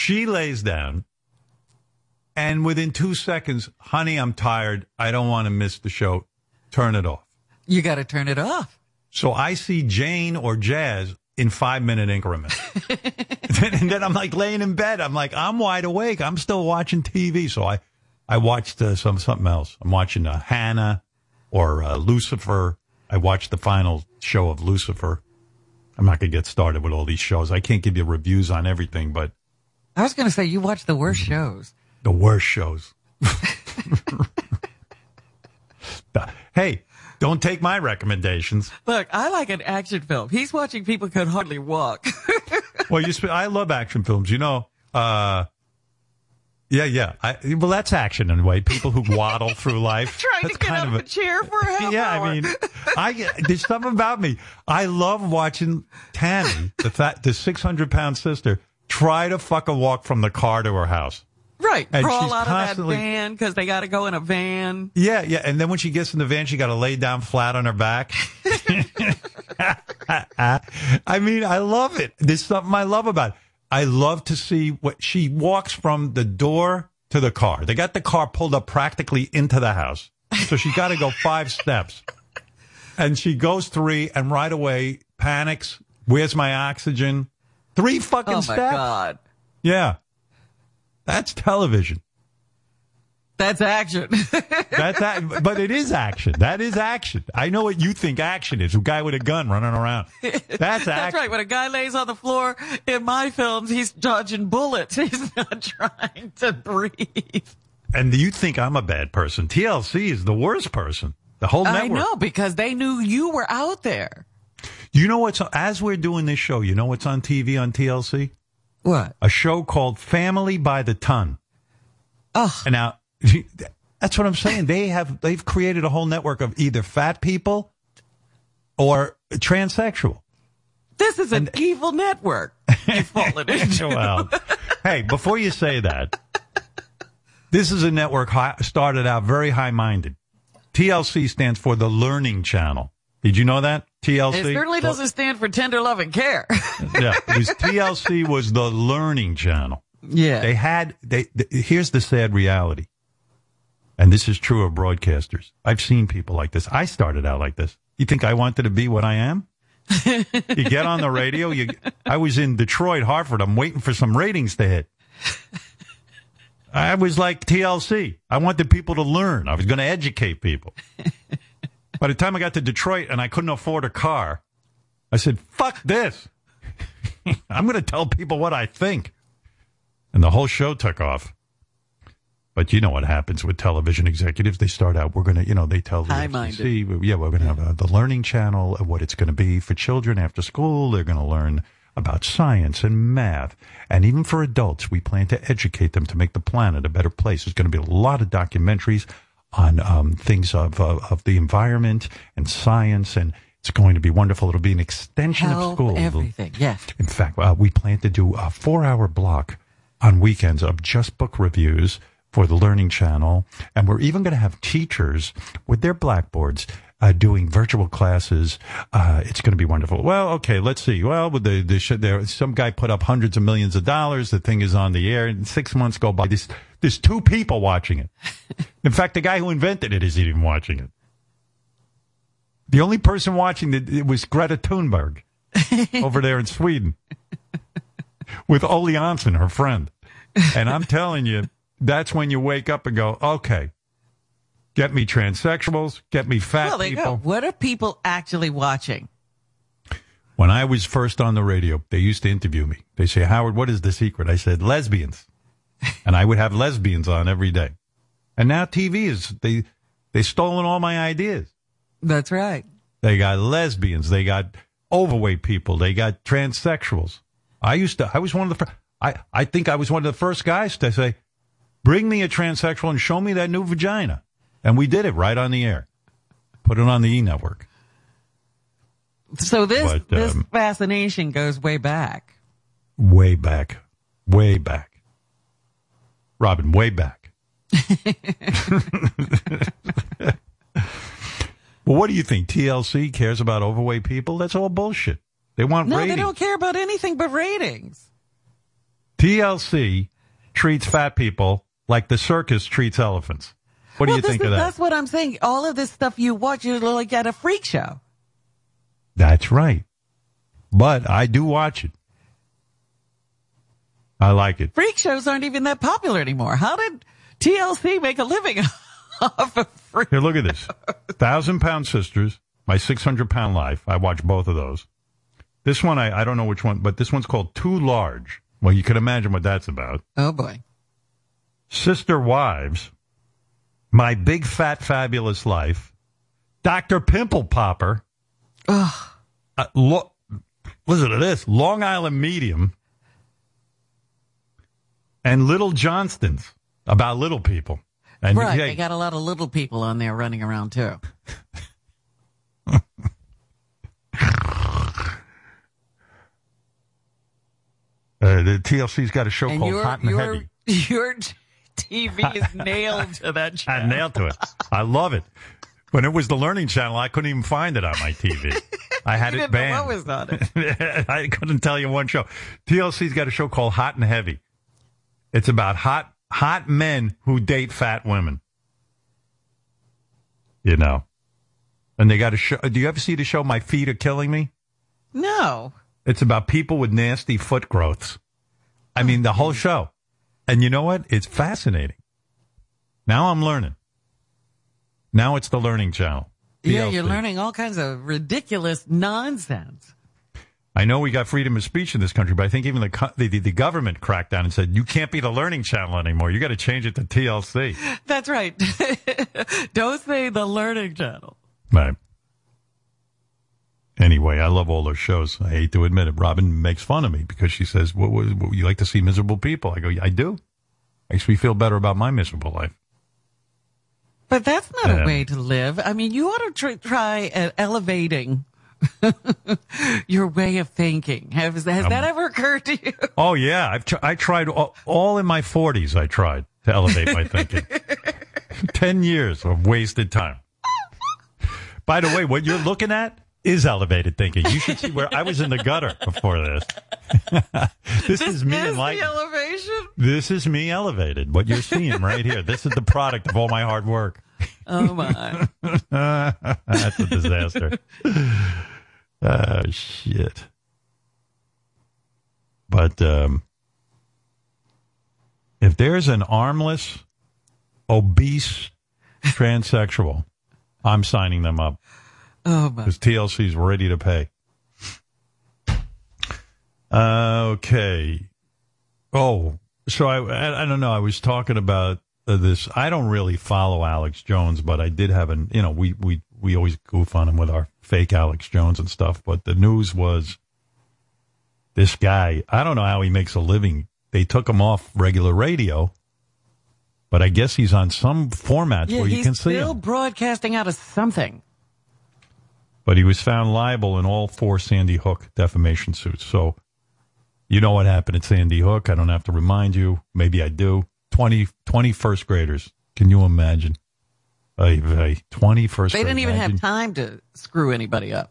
she lays down and within two seconds, honey, I'm tired. I don't want to miss the show. Turn it off. You got to turn it off. So I see Jane or Jazz in five minute increments. and then I'm like laying in bed. I'm like, I'm wide awake. I'm still watching TV. So I, I watched uh, some something else. I'm watching uh, Hannah or uh, Lucifer. I watched the final show of Lucifer. I'm not going to get started with all these shows. I can't give you reviews on everything, but I was going to say you watch the worst shows. the worst shows. hey, don't take my recommendations. Look, I like an action film. He's watching people could hardly walk. well, you. Sp- I love action films. You know. Uh, yeah, yeah. I, well, that's action in a way. People who waddle through life. Trying that's to get out of a chair for a half yeah. hour. I mean, I get- there's something about me. I love watching Tammy, the fat, the 600 pound sister, try to fucking walk from the car to her house. right. and Crawl she's out of that constantly- van because they got to go in a van. Yeah, yeah. And then when she gets in the van, she got to lay down flat on her back. I mean, I love it. There's something I love about it. I love to see what she walks from the door to the car. They got the car pulled up practically into the house. So she got to go five steps. And she goes three and right away panics. Where's my oxygen? Three fucking Oh my steps. God. Yeah. That's television. That's action. That's that, but it is action. That is action. I know what you think action is. A guy with a gun running around. That's That's right. When a guy lays on the floor in my films, he's dodging bullets. He's not trying to breathe. And you think I'm a bad person? TLC is the worst person. The whole network. I know because they knew you were out there. You know what's as we're doing this show? You know what's on TV on TLC? What? A show called Family by the Ton. Oh, And now that's what I'm saying. They have they've created a whole network of either fat people or transsexual. this is an evil network. You've fallen into. well, hey, before you say that, this is a network high, started out very high minded. TLC stands for the Learning Channel. Did you know that? TLC? It certainly doesn't stand for tender love and care. yeah, was TLC was the Learning Channel. yeah. They had they, th here's the sad reality. And this is true of broadcasters. I've seen people like this. I started out like this. You think I wanted to be what I am? you get on the radio, you I was in Detroit, Hartford. I'm waiting for some ratings to hit. I was like TLC. I wanted people to learn. I was going to educate people. By the time I got to Detroit and I couldn't afford a car, I said, fuck this. I'm going to tell people what I think. And the whole show took off. But you know what happens with television executives? They start out, we're going to, you know, they tell the FCC, yeah, we're going to have uh, the learning channel, of what it's going to be for children after school. They're going to learn about science and math. And even for adults, we plan to educate them to make the planet a better place. There's going to be a lot of documentaries on um, things of, uh, of the environment and science. And it's going to be wonderful. It'll be an extension of school. Everything. Yes. in fact, uh, we plan to do a four hour block on weekends of just book reviews for the Learning Channel. And we're even going to have teachers with their blackboards uh, doing virtual classes. Uh, it's going to be wonderful. Well, okay, let's see. Well, with the, the there, some guy put up hundreds of millions of dollars. The thing is on the air, and six months go by. There's, there's two people watching it. In fact, the guy who invented it isn't even watching it. The only person watching it, it was Greta Thunberg over there in Sweden with Ole Jansson, her friend. And I'm telling you, that's when you wake up and go, okay, get me transsexuals, get me fat Well, go. people. What are people actually watching? When I was first on the radio, they used to interview me. They say, Howard, what is the secret? I said, lesbians. And I would have lesbians on every day. And now TV is, they, they stolen all my ideas. That's right. They got lesbians. They got overweight people. They got transsexuals. I used to, I was one of the, fir- I, I think I was one of the first guys to say, bring me a transsexual and show me that new vagina. And we did it right on the air. Put it on the E network. So this But, this um, fascination goes way back. Way back. Way back. Robin, way back. well, what do you think? TLC cares about overweight people? That's all bullshit. They want No, ratings. they don't care about anything but ratings. TLC treats fat people like the circus treats elephants. What do you think of that? That's what I'm saying. All of this stuff you watch, you're like at a freak show. That's right. But I do watch it. I like it. Freak shows aren't even that popular anymore. How did TLC make a living off of freak? Here, look at this. Thousand Pound Sisters, my 600 Pound Life. I watch both of those. This one, I, I don't know which one, but this one's called Too Large. Well, you can imagine what that's about. Oh boy. Sister Wives, My Big Fat Fabulous Life, Dr. Pimple Popper, Ugh. uh, lo- listen to this, Long Island Medium, and Little Johnston's about little people. And Right. hey, They got a lot of little people on there running around too. uh, the TLC's got a show And called your Hot and your Heavy. your TV is nailed to that I channel. nailed to it. I love it. When it was the Learning Channel, I couldn't even find it on my TV. I had it banned. what was on it. I couldn't tell you one show. TLC's got a show called Hot and Heavy. It's about hot hot men who date fat women. You know. And they got a show. Do you ever see the show My Feet Are Killing Me? No. It's about people with nasty foot growths. I mean, the whole show. And you know what? It's fascinating. Now I'm learning. Now it's the Learning Channel. Yeah, you're learning all kinds of ridiculous nonsense. I know we got freedom of speech in this country, but I think even the, the, the, government cracked down and said, you can't be the Learning Channel anymore. You got to change it to TLC. That's right. Don't say the learning channel. Right. Anyway, I love all those shows. I hate to admit it. Robin makes fun of me because she says, what, what, you like to see miserable people? I go, I do. Makes me feel better about my miserable life. But that's not Yeah. a way to live. I mean, you ought to tr- try uh, elevating your way of thinking. Has, has that ever occurred to you? Oh yeah, I've tr- I tried all, all in my forties. I tried to elevate my thinking. Ten years of wasted time. By the way, what you're looking at is elevated thinking. You should see where I was in the gutter before this. this, is me Is the enlightened. elevation? This is me elevated. What you're seeing right here. This is the product of all my hard work. Oh my. That's a disaster. Oh shit. But um, if there's an armless, obese transsexual, I'm signing them up Oh because TLC's ready to pay. Uh, okay. Oh, so I, I I don't know. I was talking about uh, this. I don't really follow Alex Jones, but I did have an. You know, we we we always goof on him with our fake Alex Jones and stuff. But the news was this guy. I don't know how he makes a living. They took him off regular radio, but I guess he's on some formats Yeah, where you can see still him. broadcasting out of something. but he was found liable in all four Sandy Hook defamation suits. So you know what happened at Sandy Hook. I don't have to remind you. Maybe I do. 20, 20 first graders. Can you imagine? Ay, vey, 20 first They didn't even imagine. have time to screw anybody up.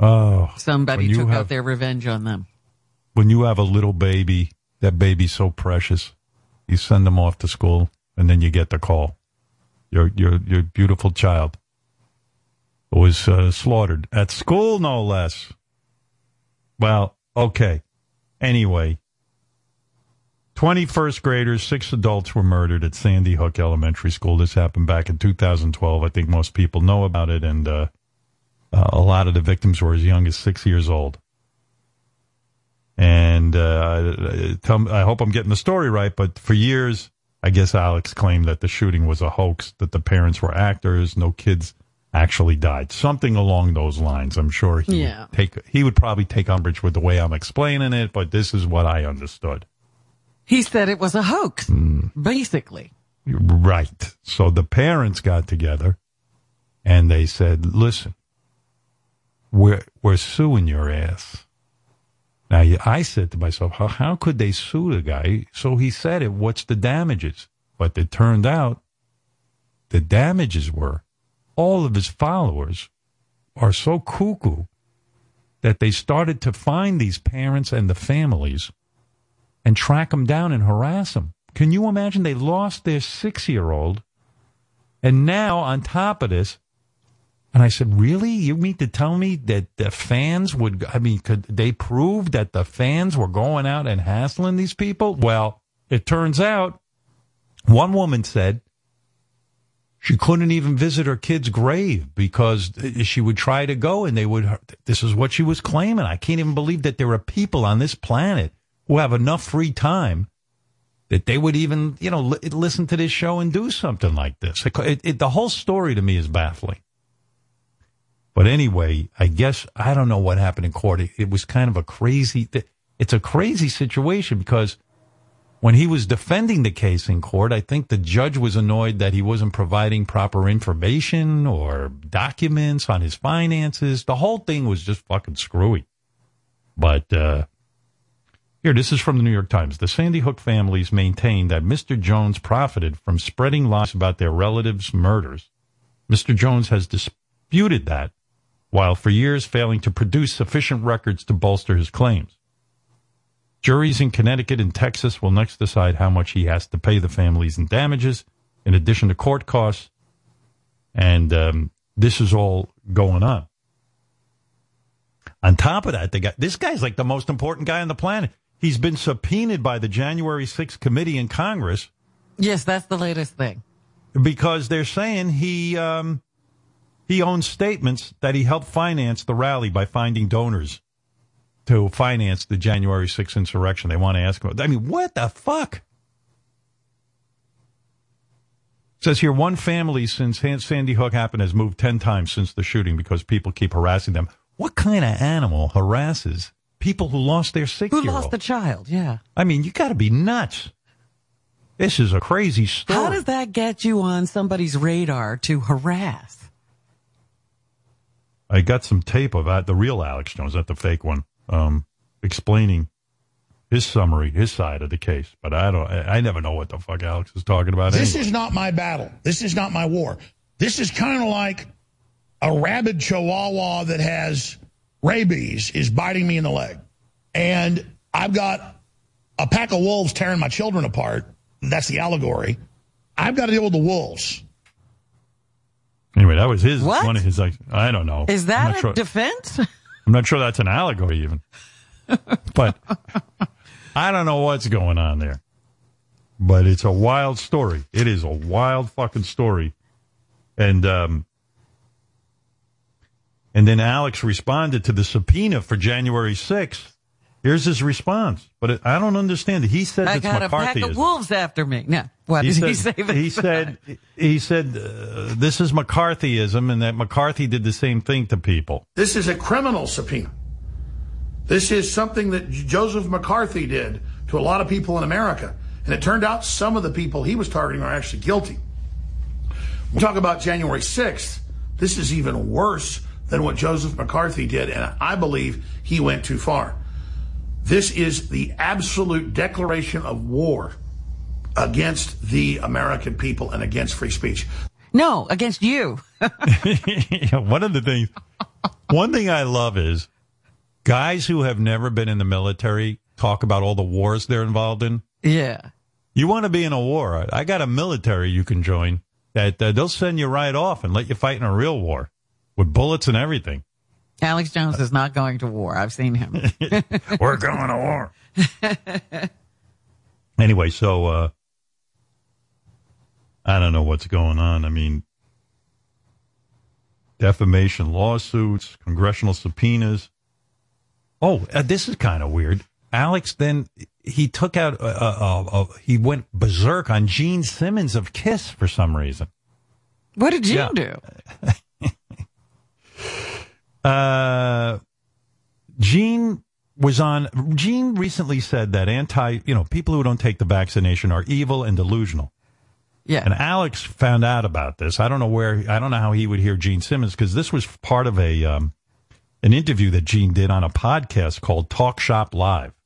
Oh, Somebody took have- out their revenge on them. when you have a little baby, that baby's so precious. You send them off to school and then you get the call. Your, your, your beautiful child was uh, slaughtered at school, no less. Well, okay. Anyway, 20 first graders, six adults were murdered at Sandy Hook Elementary School. This happened back in 2012. I think most people know about it. And uh, Uh, a lot of the victims were as young as six years old. And uh, tell I hope I'm getting the story right, but for years, I guess Alex claimed that the shooting was a hoax, that the parents were actors, no kids actually died. Something along those lines. I'm sure he Yeah. would take he would probably take umbrage with the way I'm explaining it, but this is what I understood. He said it was a hoax, mm. basically. Right. So the parents got together and they said, "Listen, we're we're suing your ass." Now I said to myself, "How how could they sue the guy?" So he said it. What's the damages? But it turned out the damages were all of his followers are so cuckoo that they started to find these parents and the families and track them down and harass them. Can you imagine? They lost their six year old. And now, on top of this, and I said, Really? You mean to tell me that the fans would, I mean, could they prove that the fans were going out and hassling these people? Well, it turns out one woman said she couldn't even visit her kid's grave because she would try to go and they would, this is what she was claiming. I can't even believe that there are people on this planet who have enough free time that they would even, you know, li- listen to this show and do something like this. It, it, it- the whole story to me is baffling. But anyway, I guess I don't know what happened in court. It, it was kind of a crazy. It's a crazy situation because when he was defending the case in court, I think the judge was annoyed that he wasn't providing proper information or documents on his finances. The whole thing was just fucking screwy. But uh, here, this is from the New York Times. The Sandy Hook families maintain that Mr. Jones profited from spreading lies about their relatives' murders. Mr. Jones has disputed that, while for years failing to produce sufficient records to bolster his claims. Juries in Connecticut and Texas will next decide how much he has to pay the families in damages, in addition to court costs. And um, this is all going on. On top of that, they got this guy's like the most important guy on the planet. He's been subpoenaed by the January 6th committee in Congress Yes, that's the latest thing. because they're saying he um, he owns statements that he helped finance the rally by finding donors to finance the January 6th insurrection. They want to ask him. I mean, what the fuck? says here one family since Sandy Hook happened has moved 10 times since the shooting because people keep harassing them. What kind of animal harasses people who lost their six Who lost old? the child? Yeah. I mean, you got to be nuts. This is a crazy story. How does that get you on somebody's radar to harass? I got some tape of that, the real Alex Jones, not the fake one, um, explaining his summary, his side of the case. But I don't, I, I never know what the fuck Alex is talking about. This anyway. is not my battle. This is not my war. This is kind of like a rabid chihuahua that has rabies is biting me in the leg. And I've got a pack of wolves tearing my children apart. That's the allegory. I've got to deal with the wolves. anyway, that was his, What? one of his, like, I don't know. Is that not a sure, defense? I'm not sure that's an allegory even. but I don't know what's going on there. But it's a wild story. It is a wild fucking story. And um and then Alex responded to the subpoena for January 6th. Here's his response. But it, I don't understand it. He said I it's got a pack McCarthyism. of wolves after me. No. What He did said, he say? this he said, he said, uh, this is McCarthyism and that McCarthy did the same thing to people. This is a criminal subpoena. This is something that Joseph McCarthy did to a lot of people in America. And it turned out some of the people he was targeting are actually guilty. We talk about January 6th. This is even worse than what Joseph McCarthy did. And I believe he went too far. This is the absolute declaration of war against the American people and against free speech. No, against you. one of the things, one thing I love is guys who have never been in the military talk about all the wars they're involved in. Yeah. You want to be in a war? I got a military you can join that uh, they'll send you right off and let you fight in a real war with bullets and everything. Alex Jones is not going to war. I've seen him. We're going to war. anyway, so uh, I don't know what's going on. I mean, defamation lawsuits, congressional subpoenas. Oh, uh, this is kind of weird. Alex then he took out uh, uh, uh, he went berserk on Gene Simmons of Kiss for some reason. What did Gene Yeah. do? Uh, Gene was on. Gene recently said that anti, you know, people who don't take the vaccination are evil and delusional. Yeah. And Alex found out about this. I don't know where. I don't know how he would hear Gene Simmons because this was part of a um, an interview that Gene did on a podcast called Talk Shop Live.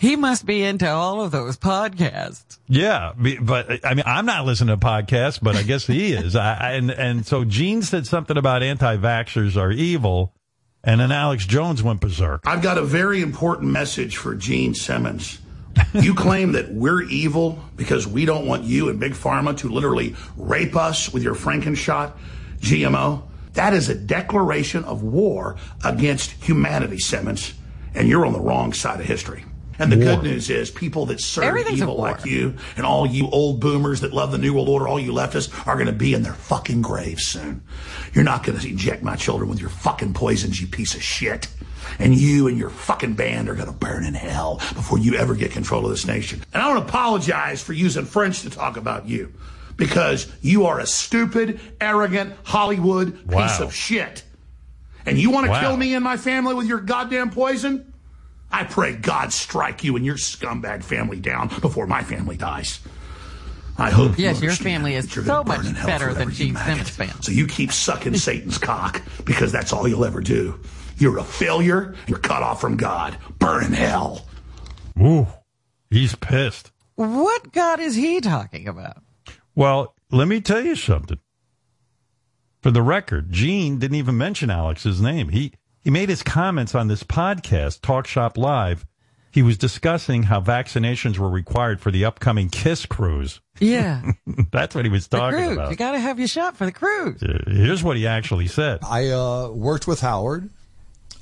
He must be into all of those podcasts. Yeah, but I mean, I'm not listening to podcasts, but I guess he is. I, I- and and so Gene said something about anti-vaxxers are evil, and then Alex Jones went berserk. I've got a very important message for Gene Simmons. You claim that we're evil because we don't want you and Big Pharma to literally rape us with your Frankenshot GMO. That is a declaration of war against humanity, Simmons. And you're on the wrong side of history. And the good news is people that serve Everything's evil like you and all you old boomers that love the New World Order, all you leftists are going to be in their fucking graves soon. You're not going to inject my children with your fucking poisons, you piece of shit. And you and your fucking band are going to burn in hell before you ever get control of this nation. And I want to apologize for using French to talk about you because you are a stupid, arrogant Hollywood piece of shit. And you want to Wow. kill me and my family with your goddamn poison? I pray God strike you and your scumbag family down before my family dies. I hope you Yes, your family is that so much better than you Gene. Simmons fans. So you keep sucking Satan's cock because that's all you'll ever do. You're a failure. You're cut off from God. Burn in hell. Ooh, he's pissed. What God is he talking about? Well, let me tell you something. For the record, Gene didn't even mention Alex's name. He he made his comments on this podcast, Talk Shop Live. He was discussing how vaccinations were required for the upcoming Kiss cruise. Yeah, That's what he was the talking cruise. about. You got to have your shot for the cruise. Uh, Here's what he actually said. I uh, worked with Howard.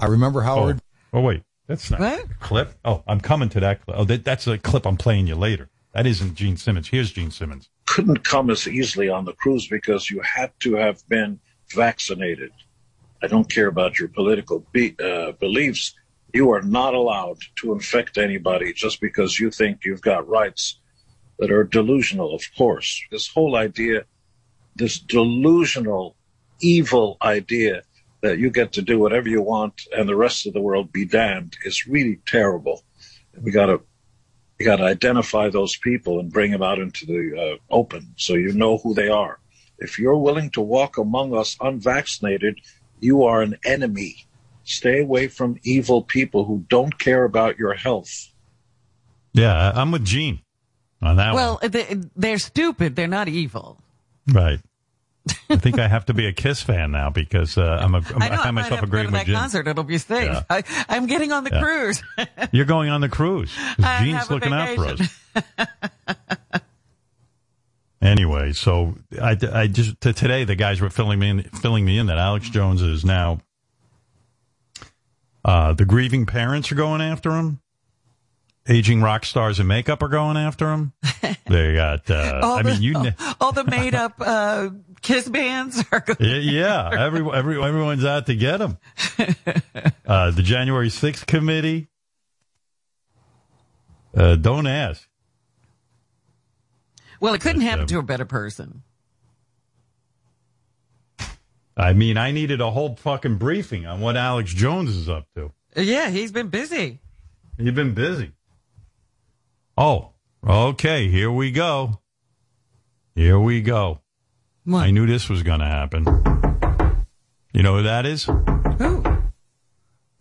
I remember Oh, Howard. oh wait, that's not What? a clip. Oh, I'm coming to that clip. Oh, that, that's a clip I'm playing you later. That isn't Gene Simmons. Here's Gene Simmons. couldn't come as easily on the cruise because you had to have been vaccinated. I don't care about your political be- uh, beliefs. You are not allowed to infect anybody just because you think you've got rights that are delusional, of course. This whole idea, this delusional, evil idea that you get to do whatever you want and the rest of the world be damned is really terrible. We got to you got to identify those people and bring them out into the uh, open so you know who they are. If you're willing to walk among us unvaccinated, you are an enemy. Stay away from evil people who don't care about your health. Yeah, I- I'm with Gene on that Well, they, they're stupid. They're not evil. Right. I think I have to be a Kiss fan now because uh, I'm a, I'm, I know. I I find might myself have to go agreeing to with that Gene. concert. It'll be safe. Yeah. I, I'm getting on the Yeah. cruise. You're going on the cruise. I Gene's looking out for us. Anyway, so I, I just to today the guys were filling me in, filling me in that Alex Jones is now uh, the grieving parents are going after him. Aging rock stars in makeup are going after him. They got. Uh, all I the, mean, you. kn- all the made up uh, kiss bands are going. Yeah, yeah. Every, every, everyone's out to get him. Uh, the January 6th committee. Uh, don't ask. Well, it couldn't But, happen um, to a better person. I mean, I needed a whole fucking briefing on what Alex Jones is up to. Yeah, he's been busy. He's been busy. Oh, okay. Here we go. Here we go. What? I knew this was going to happen. You know who that is? Who?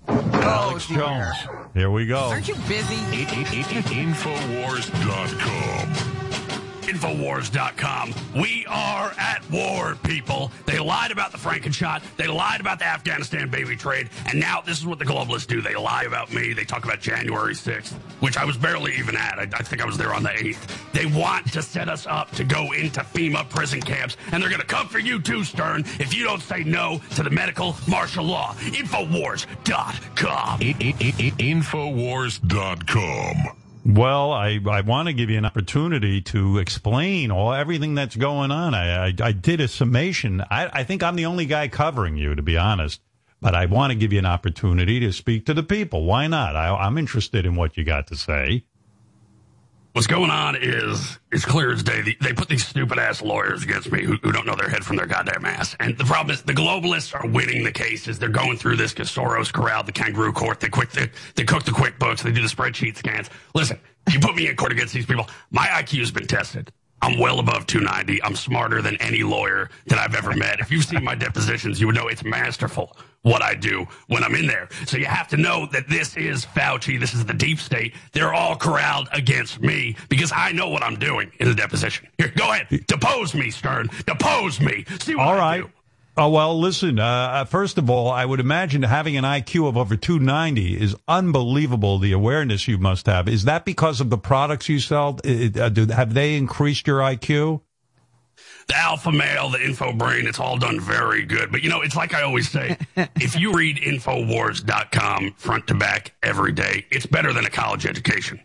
Alex dear. Jones. Here we go. Aren't you busy? Infowars.com. Infowars.com. We are at war, people. They lied about the Frankenshot. They lied about the Afghanistan baby trade. And now this is what the globalists do. They lie about me. They talk about January 6th, which I was barely even at. I, I think I was there on the 8th. They want to set us up to go into FEMA prison camps. And they're going to come for you too, Stern, if you don't say no to the medical martial law. Infowars.com. Infowars.com. Well, I, I want to give you an opportunity to explain all everything that's going on. I, I, I did a summation. I, I think I'm the only guy covering you, to be honest. But I want to give you an opportunity to speak to the people. Why not? I, I'm interested in what you got to say. What's going on is it's clear as day. They put these stupid ass lawyers against me who, who don't know their head from their goddamn ass. And the problem is the globalists are winning the cases. They're going through this Soros corralled the kangaroo court. They quick they, they cook the QuickBooks. They do the spreadsheet scans. Listen, you put me in court against these people. My IQ has been tested. I'm well above 290. I'm smarter than any lawyer that I've ever met. If you've seen my depositions, you would know it's masterful what I do when I'm in there. So you have to know that this is Fauci. This is the deep state. They're all corralled against me because I know what I'm doing in the deposition. Here, go ahead. Depose me, Stern. Depose me. See what All I right. do. Oh, well, listen, uh, uh, first of all, I would imagine having an IQ of over 290 is unbelievable, the awareness you must have. Is that because of the products you sell? Uh, uh, do, have they increased your IQ? the alpha male, the info brain, it's all done very good. But you know, it's like I always say, if you read infowars.com front to back every day, it's better than a college education.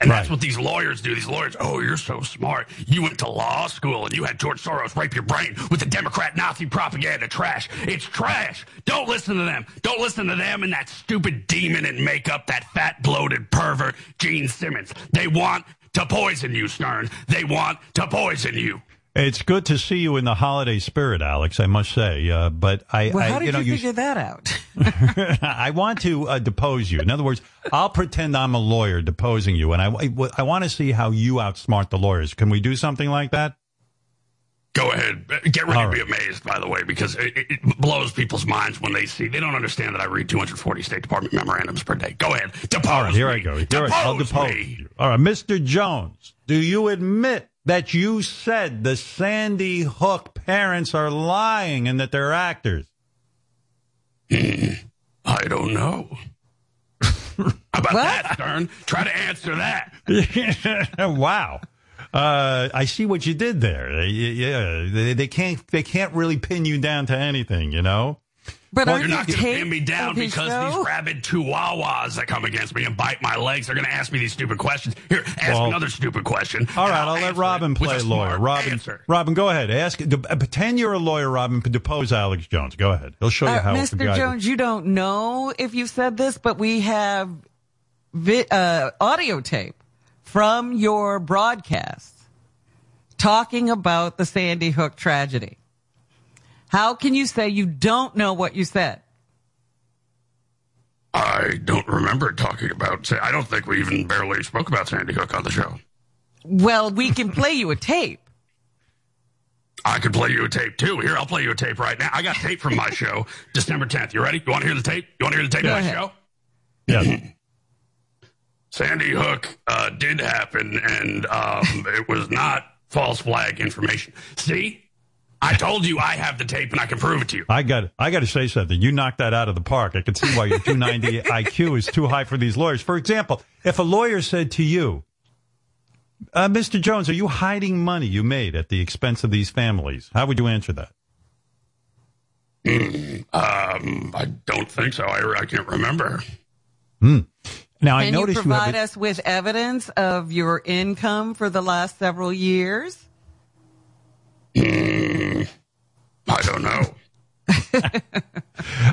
And that's what these lawyers do. These lawyers, oh, you're so smart. You went to law school and you had George Soros rape your brain with the Democrat Nazi propaganda trash. It's trash. Don't listen to them. Don't listen to them and that stupid demon in makeup, that fat, bloated pervert, Gene Simmons. They want to poison you, Stern. They want to poison you. It's good to see you in the holiday spirit, Alex. I must say, uh, but I, Well, I how did you know, you figure that out? I want to uh, depose you. In other words, I'll pretend I'm a lawyer deposing you, and I, I want to see how you outsmart the lawyers. Can we do something like that? Go ahead. Get ready All to be amazed, by the way, because it, it it blows people's minds when they see. They don't understand that I read 240 State Department memorandums per day. Go ahead. Depose All right, here me. I go. Here I, I'll Depose depose me. you. All right, Mr. Jones, do you admit that you said the Sandy Hook parents are lying and that they're actors? I don't know. How about that, Stern? Try to answer that. wow. Uh, I see what you did there. Yeah, they, they can't they can't really pin you down to anything, you know. But Well, you're not you going to pin me down because show? these rabid chihuahuas that come against me and bite my legs are going to ask me these stupid questions. Here, ask Well, another stupid question. All right, and right, I'll let Robin play lawyer. Robin, answer. Robin, go ahead. Ask, uh, pretend you're a lawyer, Robin. Depose Alex Jones. Go ahead. He'll show you Uh, how. the Mr. guy- Jones, you don't know if you said this, but we have vi- uh, audio tape from your broadcast talking about the Sandy Hook tragedy. How can you say you don't know what you said? I don't remember talking about. I don't think we even barely spoke about Sandy Hook on the show. Well, we can play you a tape. I could play you a tape too. Here, I'll play you a tape right now. I got tape from my show, December 10th. You ready? You want to hear the tape? You want to hear the tape Go of my ahead. show? Yes. Sandy Hook uh, did happen, and um, it was not false flag information. See, I told you I have the tape, and I can prove it to you. I got I got to say something. You knocked that out of the park. I can see why your 290 IQ is too high for these lawyers. For example, if a lawyer said to you, uh, "Mr. Jones, are you hiding money you made at the expense of these families?" How would you answer that? Um, I don't think so. I, I can't remember. Now I Can you notice you, provide have us with evidence of your income for the last several years? I don't know.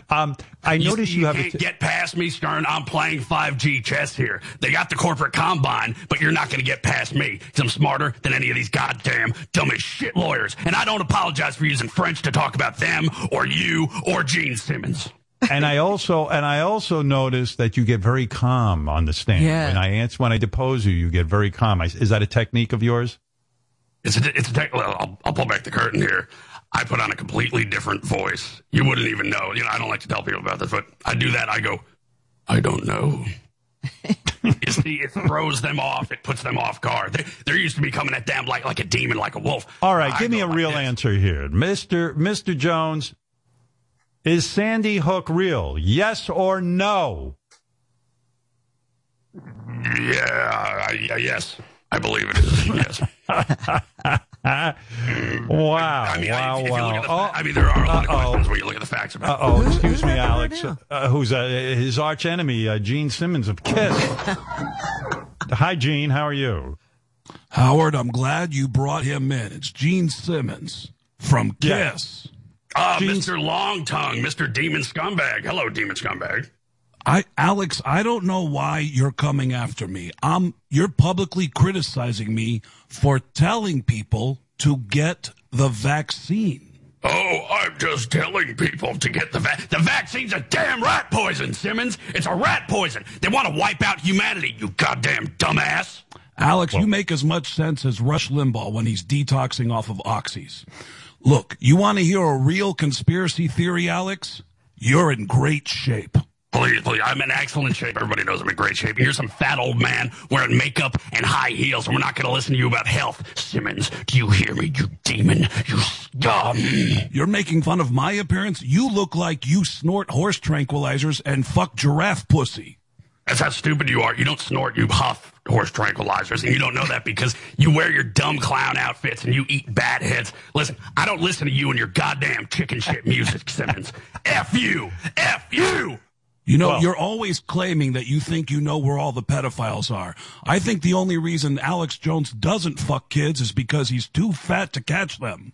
um, I You, notice you you, have a can't t- get past me, Stern. I'm playing 5G chess here. They got the corporate combine, but you're not going to get past me because I'm smarter than any of these goddamn dumb as shit lawyers. And I don't apologize for using French to talk about them or you or Gene Simmons. and I also and I also notice that you get very calm on the stand. Yeah. When I answer when I depose you, you get very calm. I, is that a technique of yours? It's a, it's a tech, well, I'll, I'll pull back the curtain here. I put on a completely different voice. You wouldn't even know. You know, I don't like to tell people about this, but I do that. I go, I don't know. you see, it throws them off. It puts them off guard. They, they're used to me coming at them like, like a demon, like a wolf. All right, I give me a like real this. answer here, Mister Mister Jones. Is Sandy Hook real? Yes or no? Yeah, I, yeah, yes. I believe it is. Yes. Wow! I mean, wow! if, if you wow! look at the, oh, I mean, there are a lot of Uh-oh. questions where you look at the facts uh about. oh! Excuse me, Alex. Uh, who's uh, his arch enemy, uh, Gene Simmons of Kiss. Hi, Gene. How are you? Howard, I'm glad you brought him in. It's Gene Simmons from Yeah. Kiss. Ah, Gene- Mr. Long Tongue, Mr. Demon Scumbag. Hello, Demon Scumbag. I, Alex, I don't know why you're coming after me. Um, you're publicly criticizing me for telling people to get the vaccine. Oh, I'm just telling people to get the vaccine. The vaccine's a damn rat poison, Simmons. It's a rat poison. They want to wipe out humanity, you goddamn dumbass. Alex, you make as much sense as Rush Limbaugh when he's detoxing off of oxys. Look, you want to hear a real conspiracy theory, Alex? You're in great shape. Please, please. I'm in excellent shape. Everybody knows I'm in great shape. You're some fat old man wearing makeup and high heels, and we're not going to listen to you about health. Simmons, do you hear me, you demon? You scum. You're making fun of my appearance? You look like you snort horse tranquilizers and fuck giraffe pussy. That's how stupid you are. You don't snort, you huff horse tranquilizers, and you don't know that because you wear your dumb clown outfits and you eat bat heads. Listen, I don't listen to you and your goddamn chicken shit music, Simmons. F you! F you! You know, Well- you're always claiming that you think you know where all the pedophiles are. I think the only reason Alex Jones doesn't fuck kids is because he's too fat to catch them.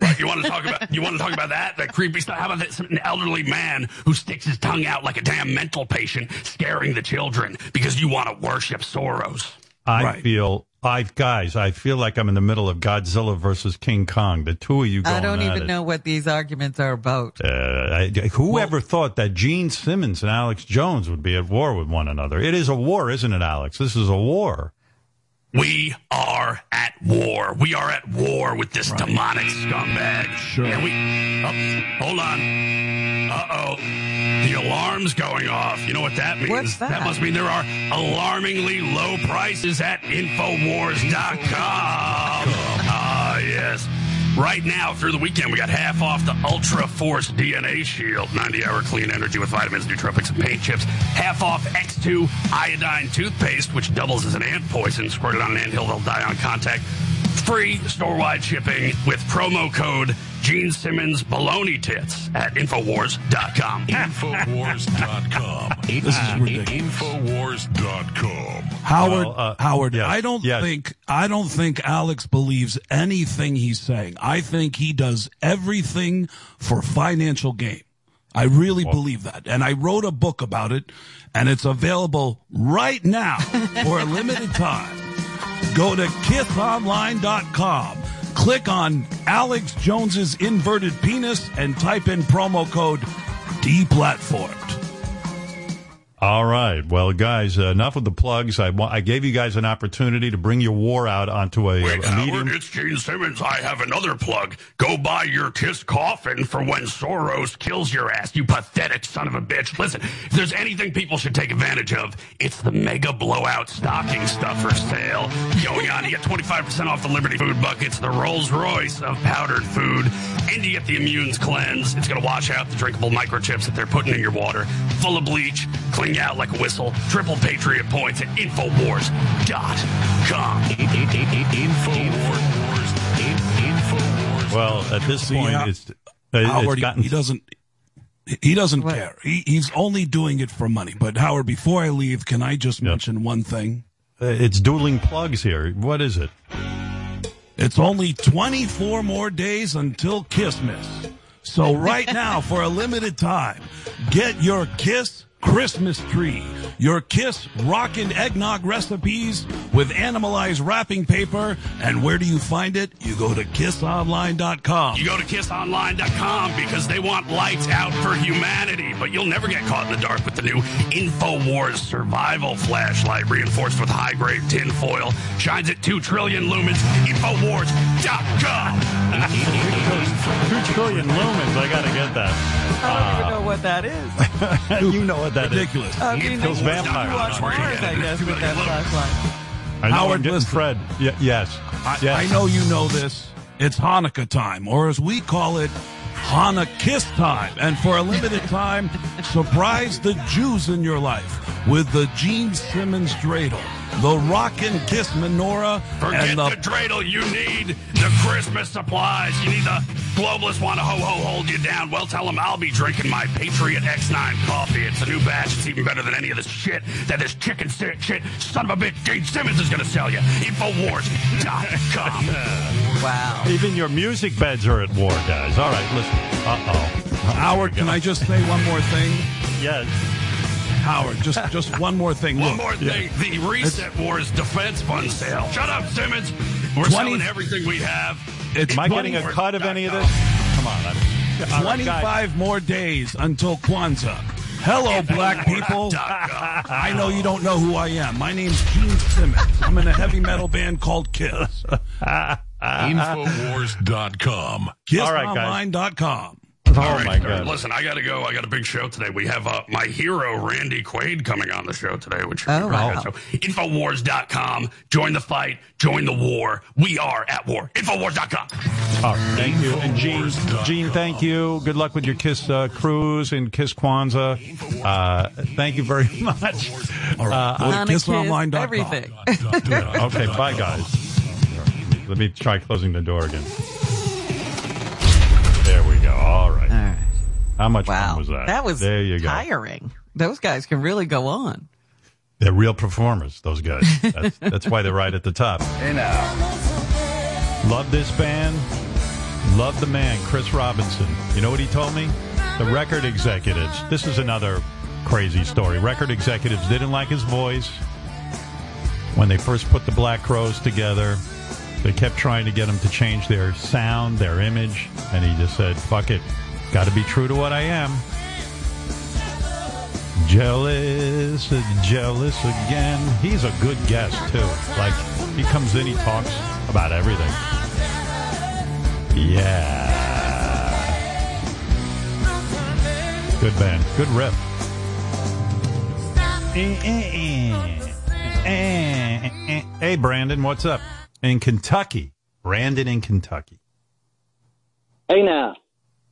Right, you want to talk about you want to talk about that that creepy stuff? How about this, an elderly man who sticks his tongue out like a damn mental patient, scaring the children because you want to worship Soros? I Right. feel, I guys, I feel like I'm in the middle of Godzilla versus King Kong. The two of you I don't even it. know what these arguments are about. Uh, I, whoever thought that Gene Simmons and Alex Jones would be at war with one another? It is a war, isn't it, Alex? This is a war. We are at war. We are at war with this demonic scumbag. Sure. And we. Oh, hold on. Uh oh. The alarm's going off. You know what that means? What's that? must mean there are alarmingly low prices at Infowars.com. Ah, yes. Right now, through the weekend, we got half off the Ultra Force DNA Shield, 90 hour clean energy with vitamins, nootropics, and paint chips. Half off X2 iodine toothpaste, which doubles as an ant poison. Squirted on an anthill, they'll die on contact. Free store wide shipping with promo code Gene Simmons Baloney Tits at Infowars.com. Infowars.com. This is ridiculous. Infowars.com. Howard, Well, uh, Howard, yes, I don't yes. think I don't think Alex believes anything he's saying. I think he does everything for financial gain. I really believe that. And I wrote a book about it and it's available right now for a limited time. Go to kissonline.com. Click on Alex Jones's inverted penis and type in promo code deplatformed. All right. Well, guys, uh, enough with the plugs. I, wa- I gave you guys an opportunity to bring your war out onto a, Wait, a Howard, it's Gene Simmons. I have another plug. Go buy your Kiss coffin for when Soros kills your ass, you pathetic son of a bitch. Listen, if there's anything people should take advantage of, it's the mega blowout stocking stuffer sale going on. You get 25% off the Liberty Food Buckets, the Rolls Royce of powdered food, and you get the Immunes Cleanse. It's going to wash out the drinkable microchips that they're putting in your water, full of bleach, clean you out like a whistle, triple Patriot points at Infowars.com. Infowars. Infowars. well, at this See, point, How- it's, uh, it's Howard, he- gotten. he doesn't. He doesn't What? care. He, he's only doing it for money. But Howard, before I leave, can I just mention one thing? uh, it's dueling plugs here. What is it? It's only 24 more days until Christmas. So right now, for a limited time, get your Kiss Christmas tree, your Kiss Rockin' Eggnog recipes with animalized wrapping paper. And where do you find it? You go to kissonline.com. You go to kissonline.com because they want lights out for humanity, but you'll never get caught in the dark with the new InfoWars survival flashlight reinforced with high grade tin foil. Shines at 2 trillion lumens. InfoWars.com. Two trillion lumens. I got to get that. I don't even know what that is. you know what that is. Ridiculous. I mean, kills you vampires. watch Mars, I guess, with that flashlight. I know Howard, I'm getting listen. Fred. Y- yes. I, yes. I know you know this. It's Hanukkah time, or as we call it, Hanukkah Kiss time. And for a limited time, surprise the Jews in your life with the Gene Simmons dreidel. The Rockin' Kiss menorah, Forget and the, the dreidel. You need the Christmas supplies. You need the globalists want to ho ho hold you down. Well, tell them I'll be drinking my Patriot X9 coffee. It's a new batch. It's even better than any of this shit that this chicken shit, shit son of a bitch Gene Simmons is going to sell you. Infowars.com. Wow. Even your music beds are at war, guys. All right, listen. Uh oh. Howard, can I just say one more thing? Yes. Howard, just just one more thing. One Look, more thing. The Reset Wars Defense Fund sale. Shut up, Simmons. We're 20 selling everything we have. It's Am I getting a cut of any of this? Come on. I'm, all right, guys. 25 more days until Kwanzaa. Hello, black people. I know you don't know who I am. My name's Gene Simmons. I'm in a heavy metal band called Kiss. Infowars.com. All right, Oh, All right, my sir. God. Listen, I got to go. I got a big show today. We have uh, my hero, Randy Quaid, coming on the show today, which should be Oh, really wow. good. So, Infowars.com. Join the fight. Join the war. We are at war. Infowars.com. All right, thank you. And Gene, Gene, thank you. Good luck with your Kiss uh, cruise and Kiss Kwanzaa. Uh, thank you very much. All right. Uh, Go to KissOnline.com. everything. okay, bye, guys. Let me try closing the door again. There we go. All right. All right. How much Wow. fun was that? That was there you go. tiring. Those guys can really go on. They're real performers. Those guys. That's, that's why they're right at the top. Hey now. Love this band. Love the man, Chris Robinson. You know what he told me? The record executives. This is another crazy story. Record executives didn't like his voice when they first put the Black Crowes together. They kept trying to get him to change their sound, their image, and he just said, "Fuck it, got to be true to what I am." Jealous, jealous again. He's a good guest too. Like he comes in, he talks about everything. Yeah. Good band. Good riff. Hey, Brandon, what's up? In Kentucky. Brandon in Kentucky. Hey now,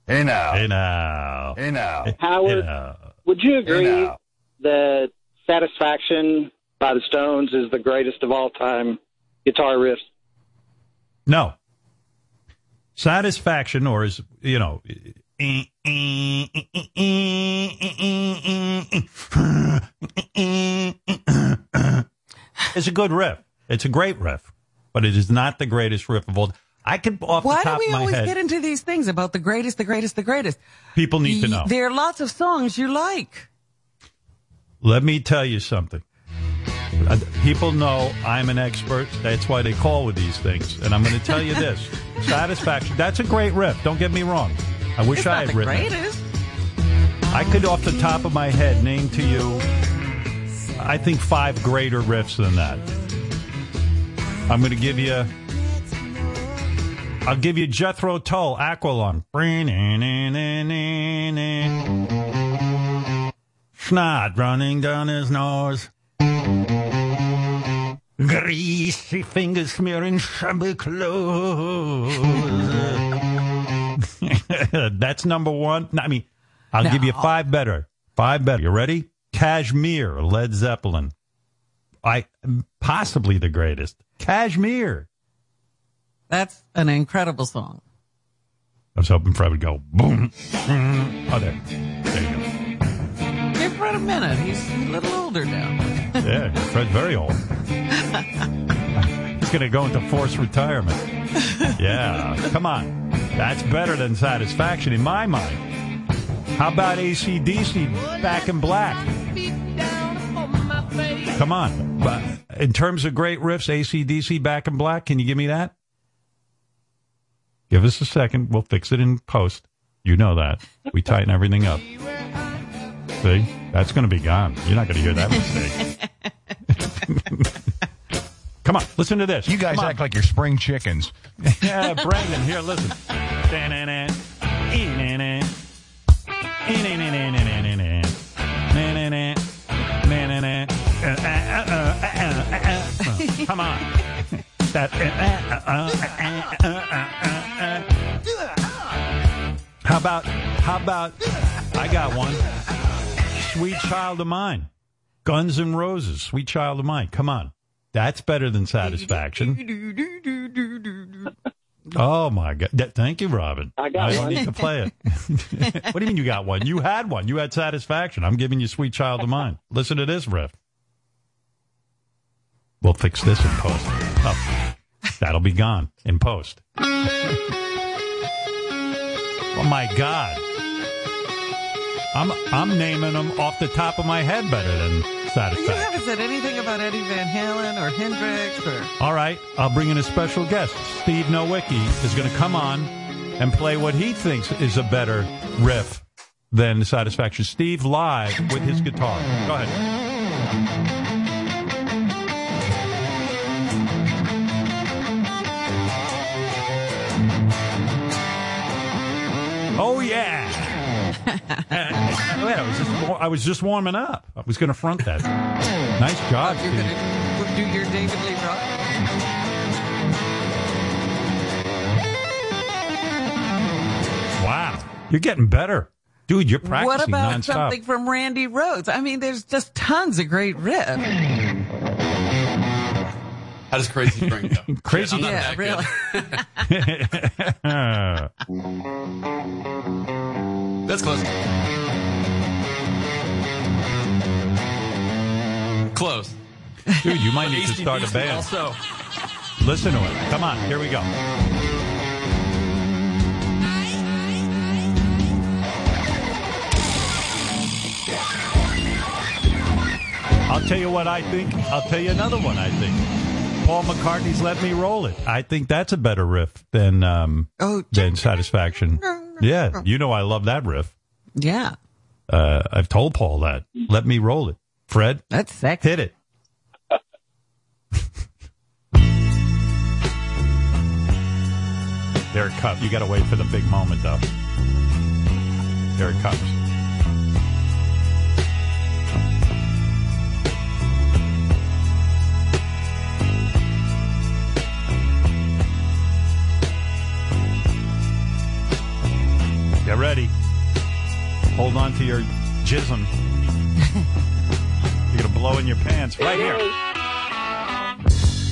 Hey now. Hey now. Hey now. Howard, Yeah. would you agree Hey now. that Satisfaction by the Stones is the greatest of all time guitar riffs? No. Satisfaction, or is, you know, it's a good riff. It's a great riff, but it is not the greatest riff of all. I could, off Why the do we of my always head, get into these things about the greatest, the greatest, the greatest? people need to know. There are lots of songs you like. Let me tell you something. Uh, People know I'm an expert. That's why they call with these things. And I'm going to tell you this: Satisfaction. That's a great riff. Don't get me wrong. I wish It's I had written it. I could, off the top of my head, name to you, I think five greater riffs than that. I'm going to give you. I'll give you Jethro Tull, Aqualung. Snot running down his nose. Greasy fingers smearing shabby clothes. That's number one. No, I mean, I'll give you five better. Five better. You ready? Kashmir, Led Zeppelin. I possibly the greatest. Kashmir. That's an incredible song. I was hoping Fred would go boom. Oh, there. There you go. Give Fred a minute. He's a little older now. Yeah, Fred's very old. He's going to go into forced retirement. Yeah, come on. That's better than satisfaction in my mind. How about ACDC Back in Black? Come on. In terms of great riffs, ACDC Back in Black, can you give me that? Give us a second. We'll fix it in post. You know that. We tighten everything up. See? That's going to be gone. You're not going to hear that mistake. Come on, listen to this. You guys act like you're spring chickens. yeah, Brandon, here, listen. Uh, uh, uh, uh, uh, uh, uh. Come on. That. How about, how about, I got one. Sweet Child of Mine. Guns N' Roses, Sweet Child of Mine. Come on. That's better than satisfaction. Oh my god! Th- Thank you, Robin. I got don't one. need to play it. what do you mean you got one? You had one. You had satisfaction. I'm giving you "Sweet Child of Mine." Listen to this riff. We'll fix this in post. Oh, that'll be gone in post. Oh my god! I'm I'm naming them off the top of my head better than Satisfaction. You haven't said anything about Eddie Van Halen or Hendrix or. All right, I'll bring in a special guest. Steve Nowicki is going to come on and play what he thinks is a better riff than Satisfaction. Steve live with his guitar. Go ahead. Oh yeah! I was just I was just warming up. I was going to front that. Nice job, You're going to do your David Lee Roth? Wow, you're getting better, dude. You're practicing What about nonstop. something from Randy Rhoads? I mean, there's just tons of great riffs. How does Crazy Spring go? Crazy, Shit, Yeah, really. That's close. Close. dude, you might need to start a band. Also, Listen to it. Come on, here we go. I'll tell you what I think. I'll tell you another one I think. Paul McCartney's "Let Me Roll It." I think that's a better riff than um Oh, than Satisfaction. Yeah, you know I love that riff. yeah. Uh, I've told Paul that. Let me roll it. Fred, That's sexy. hit it. there it comes. You got to wait for the big moment, though. There it comes. Get ready. Hold on to your jism. You're gonna blow in your pants right here.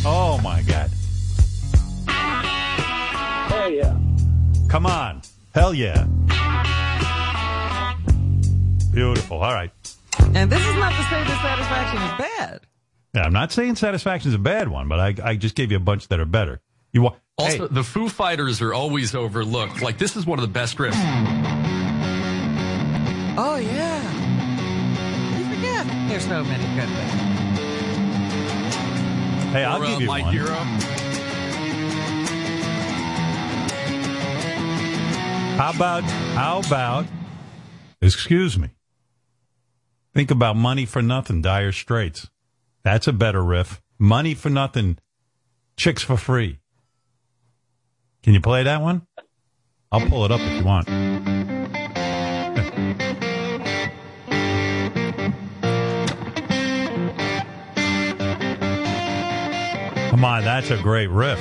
Oh my god! Oh yeah. Come on, hell yeah! Beautiful. All right. And this is not to say that satisfaction is bad. Yeah, I'm not saying satisfaction is a bad one, but I, I just gave you a bunch that are better. You wa- also Hey, the Foo Fighters are always overlooked. Like this is one of the best riffs. Oh, yeah. You forget. There's no many good things. hey, I'll Or, uh, give you My one. Hero. How about how about? Excuse me. Think about money for nothing, Dire Straits. That's a better riff. Money for nothing, chicks for free. Can you play that one? I'll pull it up if you want. Come on, that's a great riff.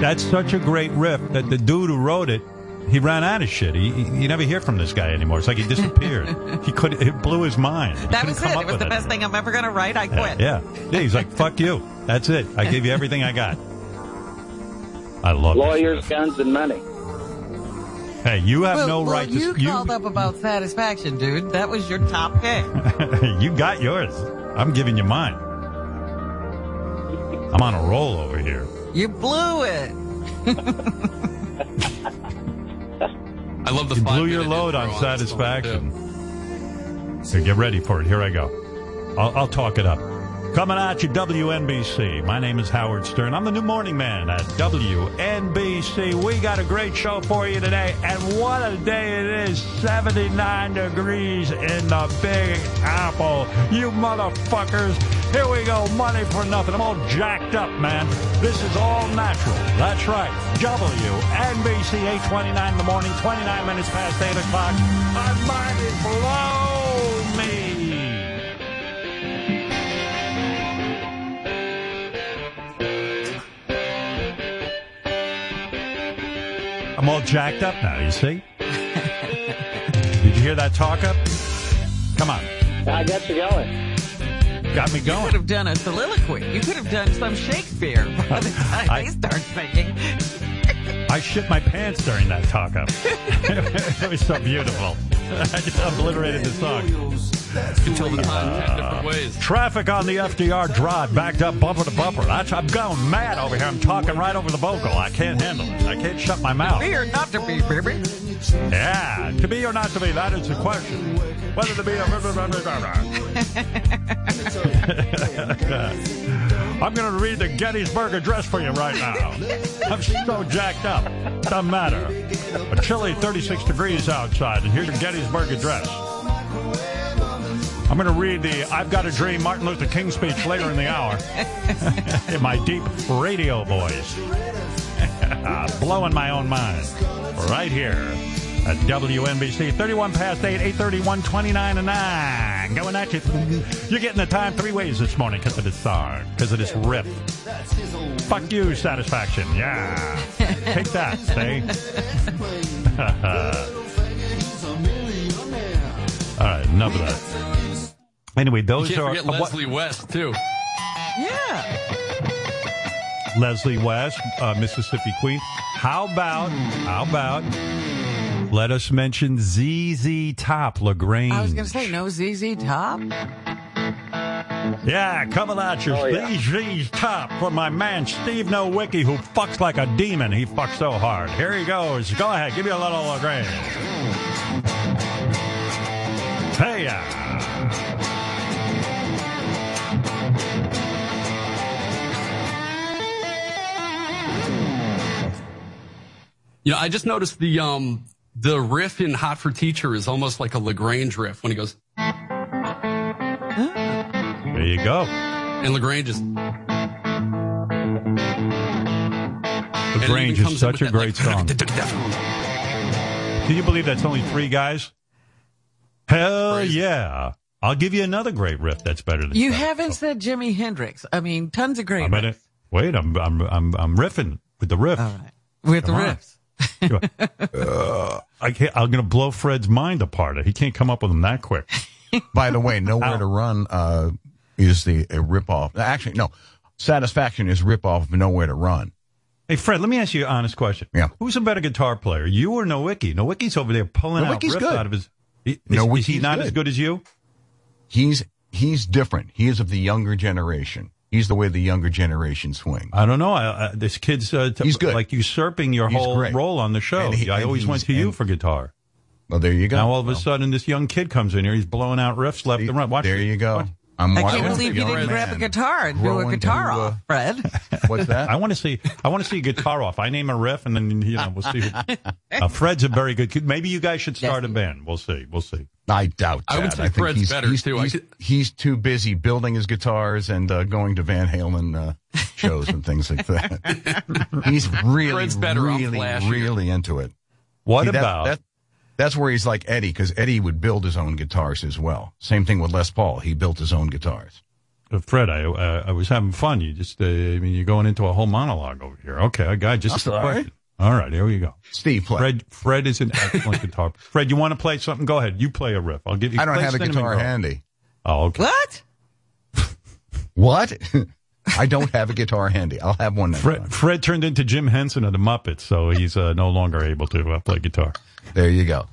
That's such a great riff that the dude who wrote it, he ran out of shit. He, he you never hear from this guy anymore. It's like he disappeared. he could it blew his mind. He That was it. It was the best thing I'm ever going to write. I quit. Yeah, yeah. He's like, fuck you. That's it. I gave you everything I got. I love Lawyers, guns, and money. Hey, you have Well, no well, right you to. You, called up about satisfaction, dude. That was your top pick. you got yours. I'm giving you mine. I'm on a roll over here. You blew it. I love the You blew your load intro on satisfaction. So get ready for it. Here I go. I'll, I'll talk it up. Coming at you, WNBC. My name is Howard Stern. I'm the new morning man at WNBC. We got a great show for you today. And what a day it is 79 degrees in the Big Apple. You motherfuckers. Here we go. Money for nothing. I'm all jacked up, man. This is all natural. That's right. WNBC 829 in the morning, 29 minutes past 8 o'clock. My mind is blow I'm all jacked up now, you see? Did you hear that talk up? Come on. I got you going. got me going. You could have done a soliloquy. You could have done some Shakespeare by the time I- they start singing. I shit my pants during that talk up. it was so beautiful. I just obliterated the song. You can tell the time ten different ways. Traffic on the FDR drive backed up bumper to bumper. That's, I'm going mad over here. I'm talking right over the vocal. I can't handle it. I can't shut my mouth. To Be or not to be, baby. Yeah, to be or not to be, that is the question. Whether to be or I'm going to read the Gettysburg Address for you right now. I'm so jacked up. Doesn't matter. A chilly 36 degrees outside, and here's the Gettysburg Address. I'm going to read the I've Got a Dream Martin Luther King speech later in the hour in my deep radio voice. Blowing my own mind. Right here at WNBC. 31 past 8, 831, 29 and 9. Going at you. You're getting the time three ways this morning because of this song, because of this riff. Fuck you, satisfaction. Yeah. Take that, stay. All right, enough of that. Anyway, You those can't are forget uh, what- Leslie West too. Yeah. Leslie West, uh, Mississippi Queen. How about, how about, let us mention ZZ Top, LaGrange. I was going to say, no ZZ Top. Yeah, coming at you, Oh, yeah. ZZ Top for my man Steve Nowicki, who fucks like a demon. He fucks so hard. Here he goes. Go ahead, give me a little LaGrange. Hey, yeah. You know, I just noticed the um the riff in Hot for Teacher is almost like a Lagrange riff when he goes. There you go. And Lagrange is. LaGrange is such a great song. Can you believe that's only three guys? Hell yeah. I'll give you another great riff that's better than You haven't said Jimi Hendrix. I mean, tons of great I'm gonna, wait, I'm, I'm, I'm, I'm riffing with the riff. with the Come on. riffs. Uh, I can't, I'm going to blow Fred's mind apart. He can't come up with them that quick. By the way, Nowhere to Run uh, is the a ripoff. Actually, no. Satisfaction is ripoff of Nowhere to Run. Hey, Fred, let me ask you an honest question. Yeah. Who's a better guitar player, you or Nowicki? Nowicki's over there pulling Nowicki's out riffs good. out of his. Is, Nowicki's is he not good. as good as you? He's he's different. He is of the younger generation. He's the way the younger generation swing. I don't know. I, I, this kid's uh, t- He's good. like usurping your He's whole great. role on the show. He- I always went to you for guitar. Well, there you go. Now all of a Well, sudden, this young kid comes in here. He's blowing out riffs left and right. Watch there you go. Watch. I'm I can't believe you didn't grab a guitar and do a guitar uh, off, Fred. What's that? I want to see. I want to see a guitar off. I name a riff, and then you know we'll see. Who, uh, Fred's a very good kid. Maybe you guys should start a band. We'll see. We'll see. I doubt I would say think Fred's he's, better, he's, too. He's, he's too busy building his guitars and uh, going to Van Halen uh, shows and things like that. he's really, Fred's better really, really into it. What See, that- about? that? That's where he's like Eddie, because Eddie would build his own guitars as well. Same thing with Les Paul. He built his own guitars. Uh, Fred, I uh, I was having fun. You just, uh, I mean, you're going into a whole monologue over here. Okay, I got just That's a all question. right. All right, here we go. Steve, play. Fred, Fred is an excellent guitar. Fred, you want to play something? Go ahead. You play a riff. I'll give you. I don't play have a Cinnamon guitar Girl. handy. Oh, okay. What? What? I don't have a guitar handy. I'll have one next Fred, time. Fred turned into Jim Henson of the Muppets, so he's uh, no longer able to uh, play guitar. There you go.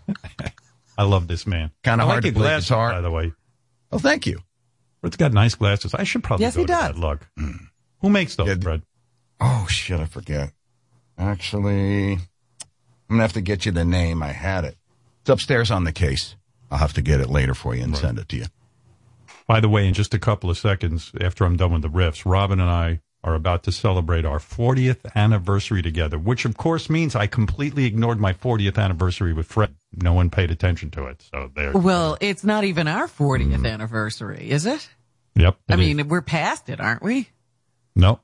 I love this man. Kinda hard like to your play glasses, guitar. by the way. Oh, thank you. Fred's got nice glasses. I should probably Yes, go he to does. that look. Hmm. Who makes those, Yeah, Fred? Oh shit, I forget. Actually, I'm gonna have to get you the name. I had it. It's upstairs on the case. I'll have to get it later for you and send it to you. By the way, in just a couple of seconds after I'm done with the riffs, Robin and I are about to celebrate our 40th anniversary together, which of course means I completely ignored my 40th anniversary with Fred. No one paid attention to it. So there. Well, it's not even our 40th mm-hmm. anniversary, is it? Yep. I it mean, is. we're past it, aren't we? no,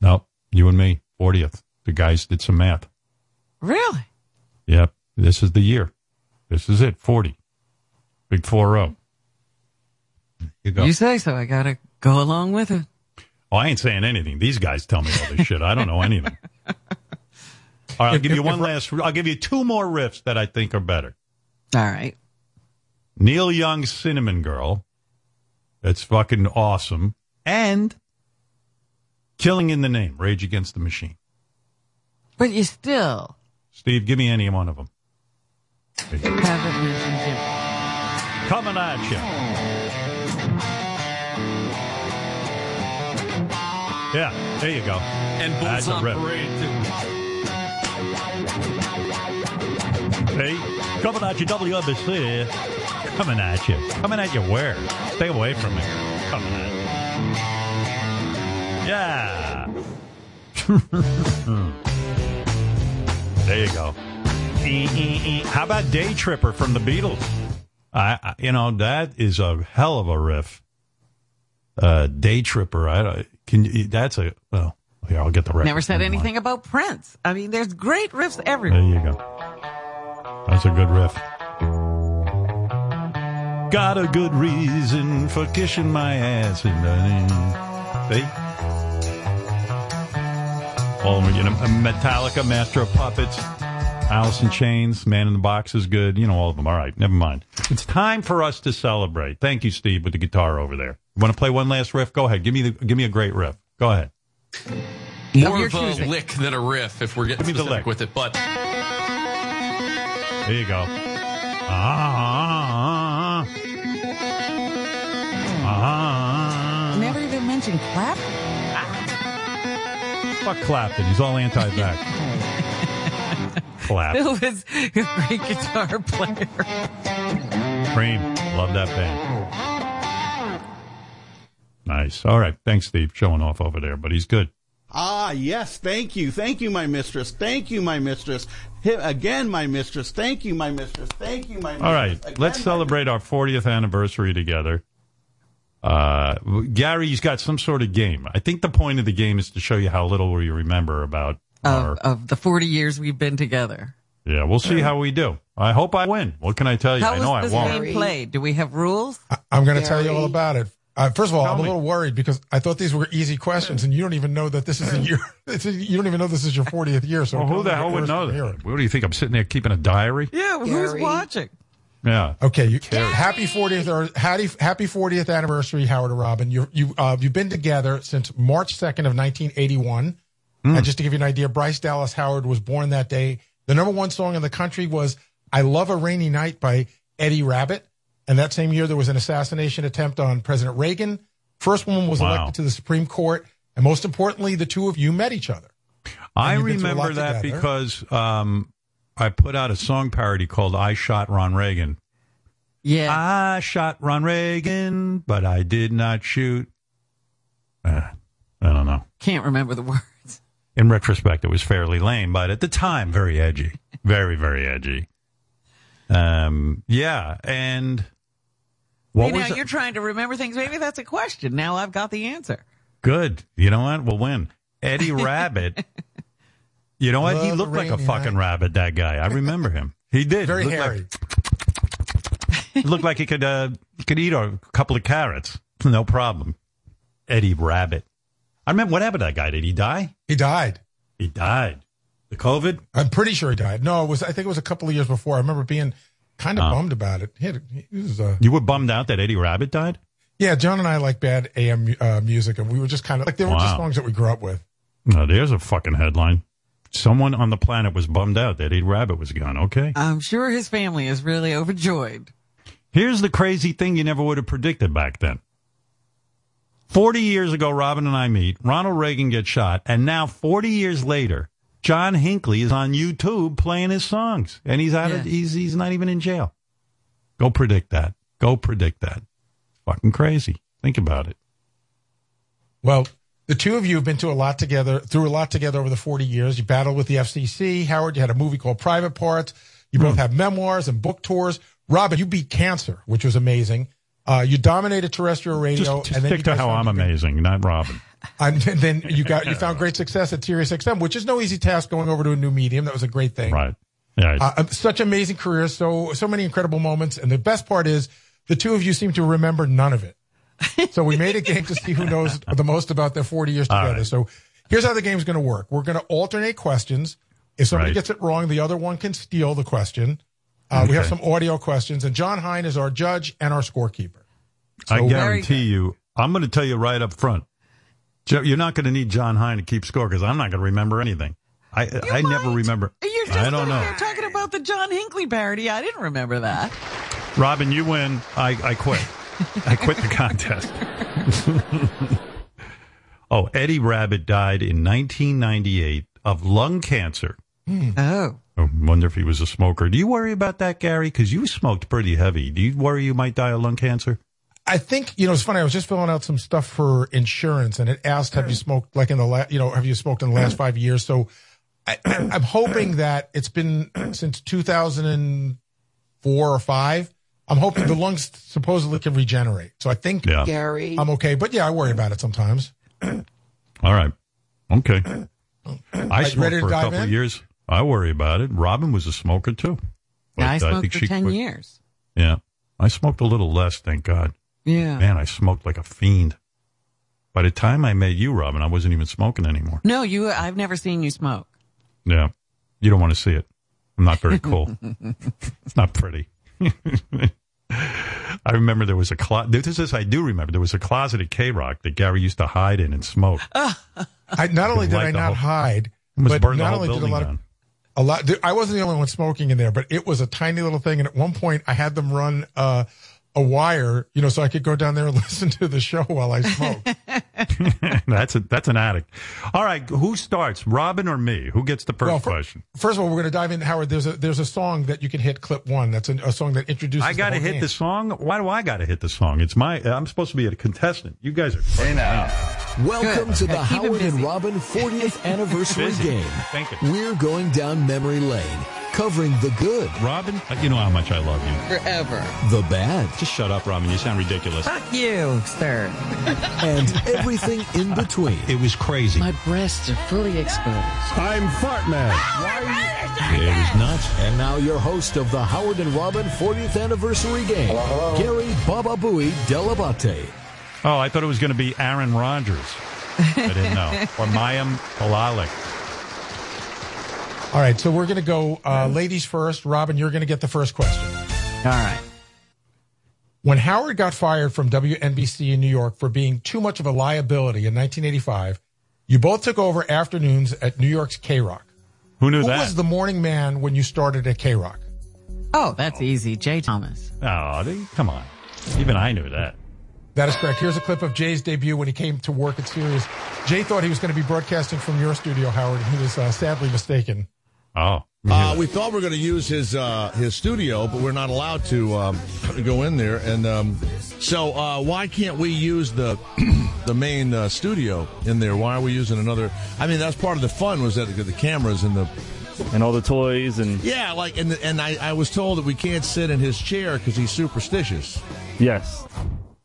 no, you and me, 40th. The guys did some math. Really? Yep. This is the year. This is it. 40. Big 4 You go. You say so. I got to go along with it. Oh, I ain't saying anything. These guys tell me all this shit. I don't know anything. All right, I'll give you one last. I'll give you two more riffs that I think are better. All right. Neil Young's "Cinnamon Girl" That's fucking awesome. And Killing in the Name, Rage Against the Machine. But you still Steve, give me any one of them. Coming at you. Yeah, there you go. And That's Bulls a on. Parade, too. Hey, coming at you, WNBC. Coming at you. Coming at you where? Stay away from me. Coming at you. Yeah. there you go. How about Day Tripper from the Beatles? I, I you know that is a hell of a riff. Uh, Day Tripper. I don't- can you, that's a well. Here, I'll get the record. Never said anything about Prince. I mean, there's great riffs everywhere. There you go. That's a good riff. Got a good reason for kissing my ass and See? Oh, you know, Metallica, Master of Puppets, Alice in Chains, Man in the Box is good. You know, all of them. All right, never mind. It's time for us to celebrate. Thank you, Steve, with the guitar over there. Want to play one last riff? Go ahead. Give me the, give me a great riff. Go ahead. More your of a choosing. lick than a riff if we're getting Give the specific lick. with it. But There you go. Ah, ah, ah, ah. Never even mentioned clap. Fuck Clapton. He's all anti-vax. Clap. Bill was a great guitar player. Cream. Love that band. Nice. All right. Thanks, Steve. Showing off over there, but he's good. Ah, yes. Thank you. Thank you, my mistress. Thank you, my mistress. Again, my mistress. Thank you, my mistress. Thank you, my mistress. All right. Again, Let's celebrate our 40th anniversary together. Uh, Gary's got some sort of game. I think the point of the game is to show you how little we remember about our. Of, of the 40 years we've been together. Yeah, we'll see how we do. I hope I win. What can I tell you? How I know was this I won't. game played? Do we have rules? I'm going to tell you all about it. Uh, first of all, Tell I'm a little worried because I thought these were easy questions, and you don't even know that this is a year. It's a, you don't even know this is your 40th year. So Well, who the hell would know from here. that? What do you think? I'm sitting there keeping a diary? Yeah, who's watching? Yeah. Okay, you, happy 40th or happy happy 40th anniversary, Howard and Robin. You you uh, you've been together since March 2nd of 1981. Hmm. And just to give you an idea, Bryce Dallas Howard was born that day. The number one song in the country was "I Love a Rainy Night" by Eddie Rabbitt. And that same year, there was an assassination attempt on President Reagan. First woman was Wow. elected to the Supreme Court, and most importantly, the two of you met each other. I And you've been through a remember that together. because um, I put out a song parody called "I Shot Ron Reagan." Yeah, I shot Ron Reagan, but I did not shoot. Uh, I don't know. Can't remember the words. In retrospect, it was fairly lame, but at the time, very edgy, very very edgy. Um, yeah, and what Hey, was now it? you're trying to remember things. Maybe that's a question. Now I've got the answer. good? You know what? We'll win. Eddie Rabbitt. You know what? he looked like a fucking night. rabbit. That guy. I remember him. He did. Very Looked like- hairy. looked like he could uh, could eat a couple of carrots, no problem. Eddie Rabbitt. I remember what happened to that guy. Did he die? He died. He died. The COVID. I'm pretty sure he died. No, it was. I think it was a couple of years before. I remember being kind of Oh. bummed about it. He, had, he was. Uh, You were bummed out that Eddie Rabbitt died. yeah, John and I like bad AM uh, music, and we were just kind of like they were just songs that we grew up with. No, there's a fucking headline. Someone on the planet was bummed out that Eddie Rabbitt was gone. Okay. I'm sure his family is really overjoyed. Here's the crazy thing you never would have predicted back then. 40 years ago, Robin and I meet. Ronald Reagan gets shot. And now, 40 years later, John Hinckley is on YouTube playing his songs. And he's out of, he's, he's not even in jail. Go predict that. Go predict that. Fucking crazy. Think about it. Well, the two of you have been to a lot together, through a lot together over the 40 years. You battled with the FCC. Howard, you had a movie called Private Parts. You both have memoirs and book tours. Robin, you beat cancer, which was amazing. Uh, you dominated terrestrial radio. Just, just and then stick you to how I'm amazing, not Robin. And then you got you found great success at Sirius XM, which is no easy task going over to a new medium. That was a great thing. Right. Yeah. Uh, um, such amazing careers, so so many incredible moments, and the best part is the two of you seem to remember none of it. So we made a game to see who knows the most about their 40 years together. right. So here's how the game's going to work. We're going to alternate questions. If somebody Right. gets it wrong, the other one can steal the question. Uh, We have some audio questions, and Jon Hein is our judge and our scorekeeper. I guarantee you, I'm going to tell you right up front. You're not going to need Jon Hein to keep score because I'm not going to remember anything. I I never remember. You're just I don't know. here talking about the John Hinckley parody. I didn't remember that. Robin, you win. I, I quit. I quit the contest. oh, Eddie Rabbitt died in 1998 of lung cancer. Hmm. Oh. I wonder if he was a smoker. Do you worry about that, Gary? Because you smoked pretty heavy. Do you worry you might die of lung cancer? I think you know it's funny. I was just filling out some stuff for insurance, and it asked, "Have you hmm. smoked like in the last, you know, have you smoked in the last hmm. five years?" So I, I, I'm hoping that it's been since 2004 or five. I'm hoping the lungs supposedly can regenerate. So I think Yeah. Gary, I'm okay. But yeah, I worry about it sometimes. All right. Okay. I smoked for a couple in? of years. I worry about it. Robin was a smoker too. But I smoked think for she 10 quit. years. Yeah. I smoked a little less, thank God. Yeah. Man, I smoked like a fiend. By the time I met you, Robin, I wasn't even smoking anymore. No, you. I've never seen you smoke. Yeah. You don't want to see it. I'm not very cool. it's not pretty. I remember there was a closet. This is I do remember there was a closet at K Rock that Gary used to hide in and smoke. I not only did I not whole- hide, but burned the not whole only did a lot of, a lot. I wasn't the only one smoking in there, but it was a tiny little thing. And at one point, I had them run uh, a wire, you know, so I could go down there and listen to the show while I smoke. that's a that's an addict. All right, who starts, Robin or me? Who gets the first Well, fir- question? First of all, we're going to dive in, Howard. There's a there's a song that you can hit clip one. That's a, a song that introduces. I got to hit game. the song. Why do I got to hit the song? It's my. I'm supposed to be a contestant. You guys are. Hey now. Welcome Good. to the Howard and. Robin 40th anniversary game. Thank you. We're going down memory lane, covering the good, Robin, uh, you know how much I love you. Forever. the bad, Just shut up, Robin. You sound ridiculous. Fuck you, sir. and everything in between. It was crazy. My breasts are fully exposed. I'm Fartman. Oh, it was nuts. And now your host of the Howard and Robin 40th anniversary game, Gary Baba Booey Dell'Abate. Oh, I thought it was going to be Aaron Rodgers. I didn't know. Or Mayim Bialik. All right, so we're going to go uh, ladies first. Robin, you're going to get the first question. All right. When Howard got fired from WNBC in New York for being too much of a liability in 1985, you both took over afternoons at New York's K Rock. Who knew Who that? Who was the morning man when you started at K Rock? Oh, that's easy. Jay Thomas. oh, they- come on. Even I knew that. That is correct. Here's a clip of Jay's debut when he came to work at Sirius. Jay thought he was going to be broadcasting from your studio, Howard, and he was uh, sadly mistaken. Oh. Uh, we thought we were going to use his uh, his studio, but we're not allowed to um, go in there. And um, so, uh, why can't we use the the main uh, studio in there? Why are we using another? I mean, that's part of the fun was that the, the cameras and the and all the toys and yeah, like and and I, I was told that we can't sit in his chair because he's superstitious. yes.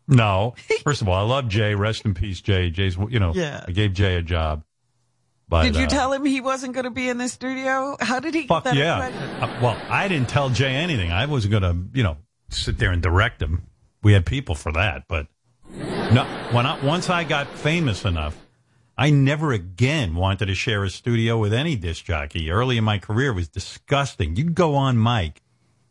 No. First of all, I love Jay. Rest in peace, Jay. Jay's, you know, Yeah. I gave Jay a job. But, Did you uh, tell him he wasn't going to be in the studio? How did he Fuck get that yeah. Uh, well, I didn't tell Jay anything. I wasn't going to, you know, sit there and direct him. We had people for that. But no, when I, once I got famous enough, I never again wanted to share a studio with any disc jockey. Early in my career it was disgusting. You'd go on mic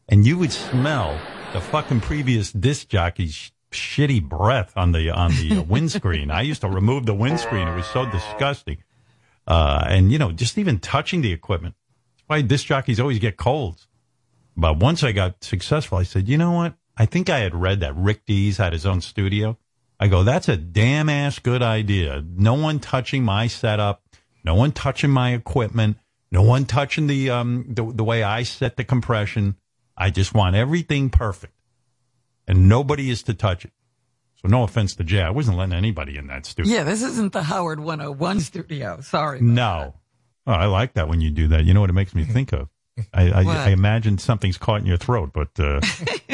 and you would smell the fucking previous disc jockey's shitty breath on the on the uh, windscreen. I used to remove the windscreen. It was so disgusting. Uh, and you know, just even touching the equipment. That's why disc jockeys always get colds. But once I got successful, I said, you know what? I think I had read that Rick Dees had his own studio. I go, that's a damn ass good idea. No one touching my setup. No one touching my equipment. No one touching the, um, the, the way I set the compression. I just want everything perfect and nobody is to touch it. So no offense to Jay. I wasn't letting anybody in that studio. Yeah, this isn't the Howard 101 studio. Sorry. No. Oh, I like that when you do that. You know what it makes me think of? I, I, I imagine something's caught in your throat, but uh,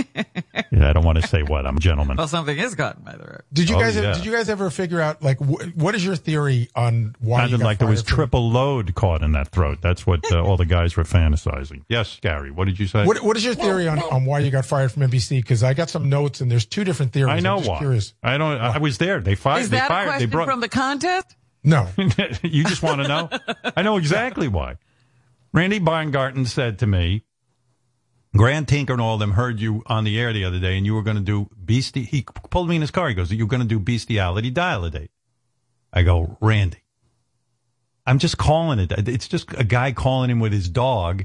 yeah, I don't want to say what. I'm a gentleman. Well, something is caught in the road. Did you Oh, guys? yeah. Did you guys ever figure out like wh- what is your theory on why? you Sounded got like there was fired from- triple load caught in that throat. That's what uh, all the guys were fantasizing. Yes, Gary. What did you say? What, what is your theory on, on why you got fired from NBC? Because I got some notes and there's two different theories. I know I'm just why. Curious. I don't. I was there. They fired. Is they that a fired. They question brought. from the contest? No. you just want to know? I know exactly why. Randy Bongarten said to me, Grant Tinker and all of them heard you on the air the other day, and you were going to do beastie. He pulled me in his car. He goes, "You're going to do bestiality dial-a-date." I go, Randy. I'm just calling it. It's just a guy calling him with his dog,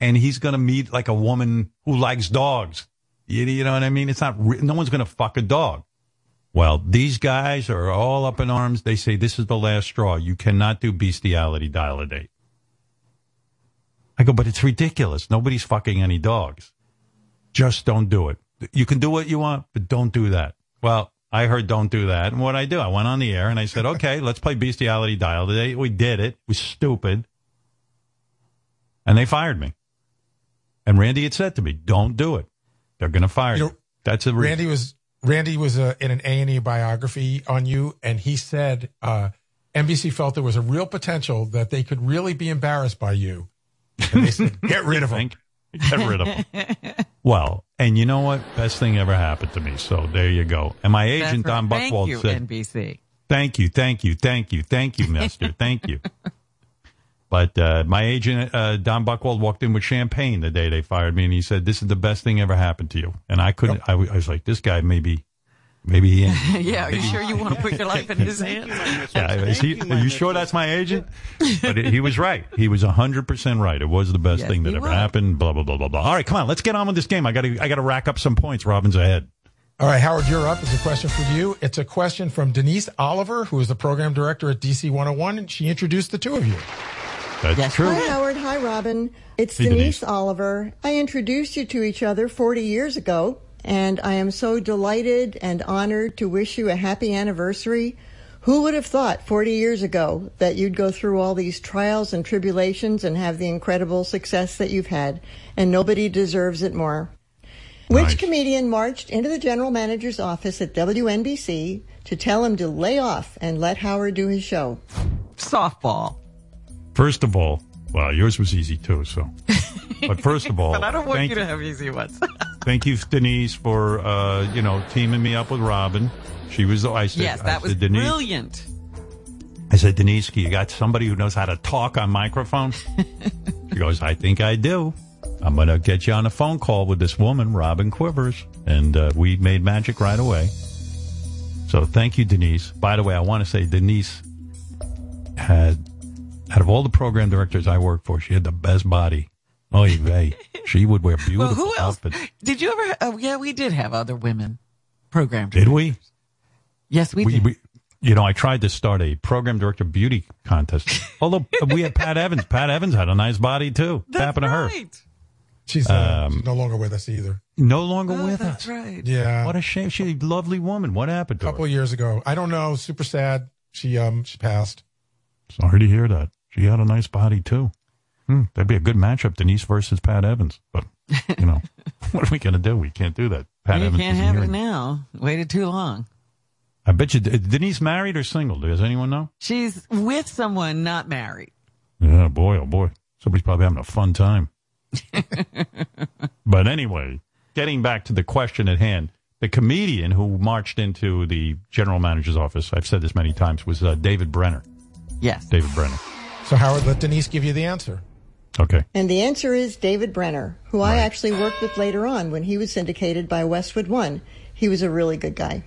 and he's going to meet like a woman who likes dogs. You, you know what I mean? It's not. No one's going to fuck a dog. Well, these guys are all up in arms. They say this is the last straw. You cannot do bestiality dial-a-date. I go, but it's ridiculous. Nobody's fucking any dogs. Just don't do it. You can do what you want, but don't do that. Well, I heard don't do that. And what I do, I went on the air and I said, okay, let's play bestiality dial today. We did it. It was stupid. And they fired me. And Randy had said to me, don't do it. They're going to fire you. You know, That's a Randy was Randy was uh, in an A and E biography on you, and he said uh, NBC felt there was a real potential that they could really be embarrassed by you. And they said, "Get rid of him." Get rid of him. Well, and you know what? Best thing ever happened to me. So there you go. And my agent, Don Thank you, said, NBC. Thank you, thank you, thank you, thank you, Mister, thank you. But uh, my agent, uh, Don Buchwald, walked in with champagne the day they fired me, and he said, "This is the best thing ever happened to you." And I couldn't. I, w- I was like, "This guy, maybe, maybe he." ain't- yeah, are you sure you want to put your life in his hands? Yeah, is he, are you sure that's my agent? But it, he was right. He was hundred percent right. It was the best Yes, thing that ever was. happened. Blah blah blah blah blah. All right, come on, let's get on with this game. I got to I got to rack up some points. Robin's ahead. All right, Howard, you're up. It's a question for you. It's a question from Denise Oliver, who is the program director at DC 101, and she introduced the two of you. That's true. Hi, Howard. Hi, Robin. It's Hey, Denise, Denise. Oliver. I introduced you to each other 40 years ago, and I am so delighted and honored to wish you a happy anniversary. Who would have thought 40 years ago that you'd go through all these trials and tribulations and have the incredible success that you've had? And nobody deserves it more. Which comedian marched into the general manager's office at WNBC to tell him to lay off and let Howard do his show? Softball. First of all, well, yours was easy too. So, but first of all, but I don't want thank you to have easy ones. Thank you, Denise, for uh, you know teaming me up with Robin. She was. the I said, yes, that was said, Denise, brilliant. I said, Denise, you got somebody who knows how to talk on microphone? she goes, I think I do. I'm going to get you on a phone call with this woman, Robin Quivers. And uh, we made magic right away. So thank you, Denise. By the way, I want to say Denise had, out of all the program directors I worked for, she had the best body. Oh, vey. She would wear beautiful Well, who else? outfits. Did you ever? Oh, yeah, we did have other women programmed. Did we? Yes, we, did. you know, I tried to start a program director beauty contest. Although we had Pat Evans. Pat Evans had a nice body too. What happened to her? She's, uh, Um, she's no longer with us either. No longer Oh, with that's us. right. Yeah. What a shame. She's a lovely woman. What happened A couple her? of years ago. I don't know. Super sad. She um she passed. Sorry to hear that. She had a nice body too. Hmm, that'd be a good matchup, Denise versus Pat Evans. But you know, what are we going to do? We can't do that. Pat you Evans. can't have here. it now. Waited too long. I bet you. Denise married or single? Does anyone know? She's with someone not married. Yeah, boy, oh boy. Somebody's probably having a fun time. but anyway, getting back to the question at hand, the comedian who marched into the general manager's office, I've said this many times, was uh, David Brenner. Yes. David Brenner. So Howard, let Denise give you the answer. Okay. And the answer is David Brenner, who I actually worked with later on when he was syndicated by Westwood One. He was a really good guy.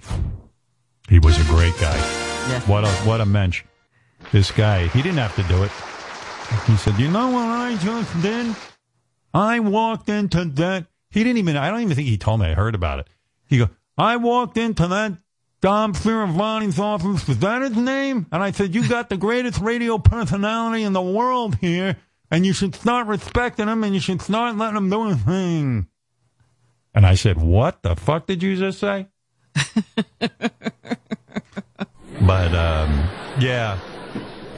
He was a great guy. Yeah. What a what a mensch. This guy, he didn't have to do it. He said, "You know what I just did? I walked into that. He didn't even. I don't even think he told me. I heard about it. He go, I walked into that Dom Fioravanti's office. Was that his name? And I said, you got the greatest radio personality in the world here, and you should start respecting him, and you should start letting him do his thing. And I said, what the fuck did you just say? But um, yeah,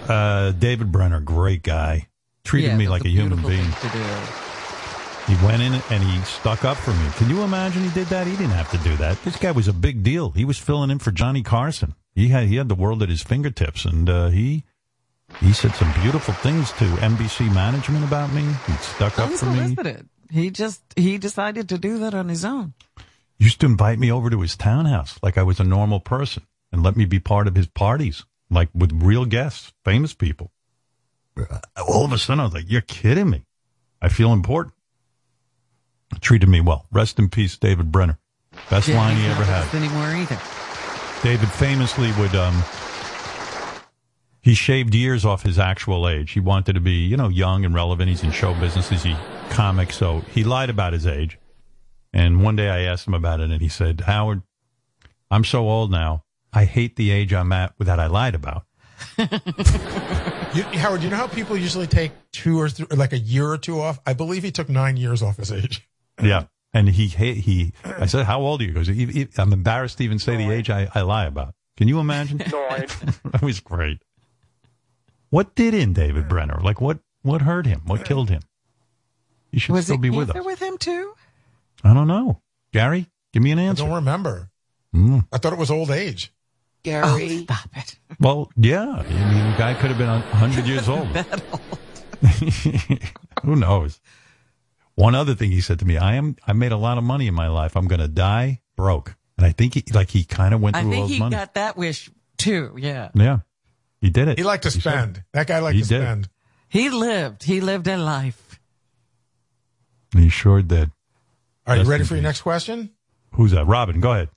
uh, David Brenner, great guy, treated Yeah, me like a human beautiful being. Thing to do. He went in and he stuck up for me. Can you imagine he did that? He didn't have to do that. This guy was a big deal. He was filling in for Johnny Carson. He had he had the world at his fingertips, and uh, he he said some beautiful things to NBC management about me. He stuck up for me. He just he decided to do that on his own. Used to invite me over to his townhouse like I was a normal person and let me be part of his parties, like with real guests, famous people. All of a sudden, I was like, "You're kidding me! I feel important." Treated me well. Rest in peace, David Brenner. Best Yeah, line he not ever with us had. anymore either. David famously would um he shaved years off his actual age. He wanted to be, you know, young and relevant. He's in show business. He's a comic, so he lied about his age. And one day I asked him about it, and he said, "Howard, I'm so old now. I hate the age I'm at that I lied about." You, Howard, you know how people usually take two or th- like a year or two off? I believe he took nine years off his age. Yeah. And he, he, he I said, how old are you? He goes, "E- e- I'm embarrassed to even say the age I, I lie about. Can you imagine? that was great. What did in David Brenner? Like what, what hurt him? What killed him? He should Was still it be with cancer us. with him too? I don't know. Gary, give me an I answer. don't remember. Mm. I thought it was old age. Gary. stop it. Well, yeah. I mean, the guy could have been 100 years old. Who knows? One other thing he said to me, I am, I made a lot of money in my life. I'm going to die broke. And I think he, like he kind of went I through all think his he got that wish too. Yeah. yeah. He did it. He liked to He said- spend. That guy liked He to did. spend. He lived. He lived a life. He sure did. Are Rest you ready in for your next question? Who's that? Robin, go ahead.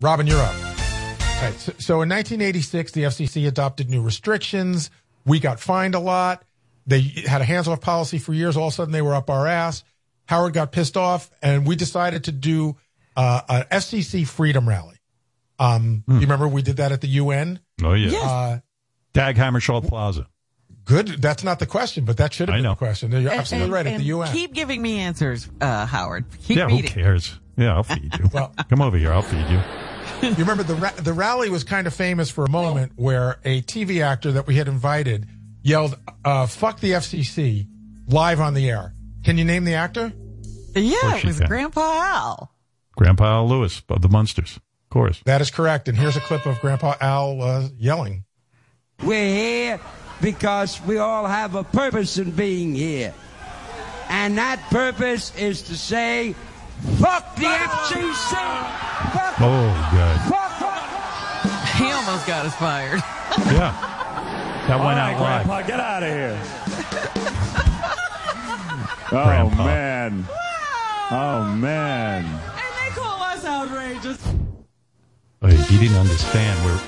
Robin, you're up. All right. So, so in 1986, the FCC adopted new restrictions. We got fined a lot. They had a hands off policy for years. All of a sudden, they were up our ass. Howard got pissed off, and we decided to do uh, an FCC freedom rally. Um, You remember we did that at the UN? Oh, yeah. Uh, Dag Hammarskjöld Plaza. good. That's not the question, but that should have I been know. the question. You're And- absolutely and- right. At the UN. Keep giving me answers, uh, Howard. Keep yeah, who reading. cares? Yeah, I'll feed you. well, Come over here. I'll feed you. you remember the ra- the rally was kind of famous for a moment where a TV actor that we had invited yelled uh, "fuck the FCC" live on the air. Can you name the actor? Yeah, course it was can. Grandpa Al. Grandpa Al Lewis of the Munsters. Of course. That is correct. And here's a clip of Grandpa Al uh, yelling. We're here because we all have a purpose in being here. And that purpose is to say, fuck the FCC! Fuck, Oh, good. fuck, fuck, He almost got us fired. Yeah. That All went right, out live. Grandpa, get out of here. Oh Grandpa. man. Oh man. And they call us outrageous. He didn't understand. Where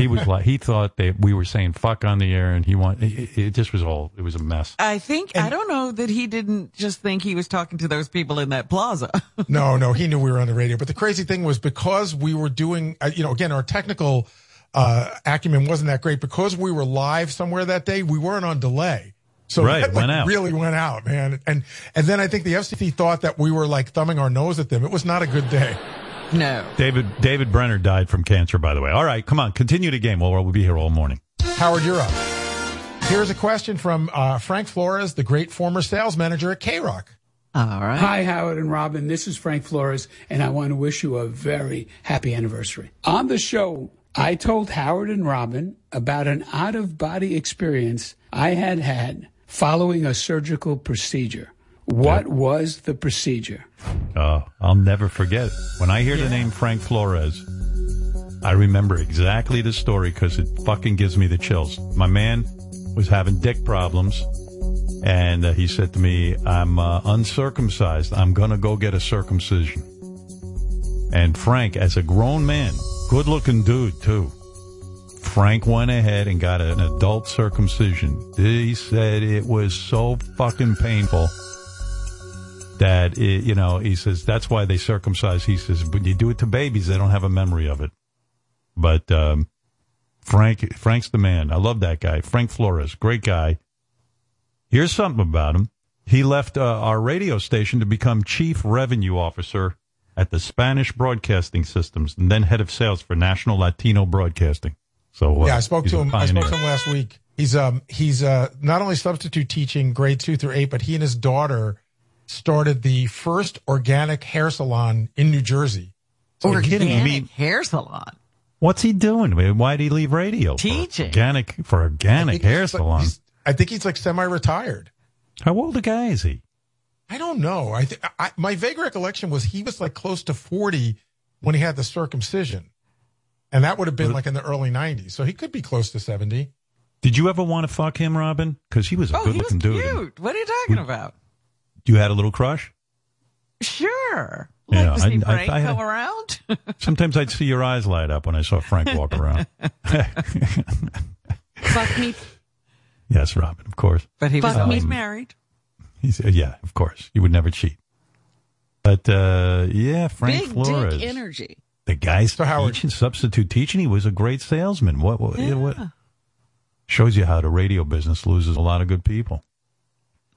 he was like, he thought that we were saying "fuck" on the air, and he want. It, it just was all. It was a mess. I think I don't know that he didn't just think he was talking to those people in that plaza. No, no, he knew we were on the radio. But the crazy thing was because we were doing, uh, you know, again, our technical uh, acumen wasn't that great. Because we were live somewhere that day, we weren't on delay. So Right, that, went out. really went out, man. And and then I think the FCC thought that we were like thumbing our nose at them. It was not a good day. no. David David Brenner died from cancer, by the way. All right, come on, continue the game. Well, we'll be here all morning. Howard, you're up. Here's a question from uh, Frank Flores, the great former sales manager at K Rock. All right. Hi, Howard and Robin. This is Frank Flores, and I want to wish you a very happy anniversary. On the show, I told Howard and Robin about an out of body experience I had had following a surgical procedure. What was the procedure? Uh, I'll never forget when I hear the name Frank Flores. I remember exactly the story because it fucking gives me the chills. My man was having dick problems, and uh, he said to me, "I'm uh, uncircumcised. I'm gonna go get a circumcision." And Frank, as a grown man, good-looking dude too, Frank went ahead and got an adult circumcision. He said it was so fucking painful that it, you know he says that's why they circumcise. He says, but you do it to babies, they don't have a memory of it. But um, Frank, Frank's the man. I love that guy, Frank Flores, great guy. Here's something about him. He left uh, our radio station to become chief revenue officer at the Spanish Broadcasting Systems, and then head of sales for National Latino Broadcasting. So uh, yeah, I spoke to a him. I spoke to him last week. He's um he's uh not only substitute teaching grade two through eight, but he and his daughter started the first organic hair salon in New Jersey. Oh, you're kidding. You mean hair salon? What's he doing? I mean, Why did he leave radio? For Teaching. organic for organic hair salon. I think he's like semi-retired. How old a guy is he? I don't know. I, th- I my vague recollection was he was like close to forty when he had the circumcision, and that would have been like in the early nineties. So he could be close to seventy. Did you ever want to fuck him, Robin? Because he was a Oh, good looking dude. cute. What are you talking about? You had a little crush? Sure. Like Yeah, to see I- I- Frank I- come around. Sometimes I'd see your eyes light up when I saw Frank walk around. Fuck me. yes, Robin, of course. But he was Um, always married. He's, yeah, of course. He would never cheat. But uh, yeah, Frank Flores. Big Flores, dick energy. The guy's teaching, substitute teaching. He was a great salesman. What? what, Yeah. what shows you how the radio business loses a lot of good people.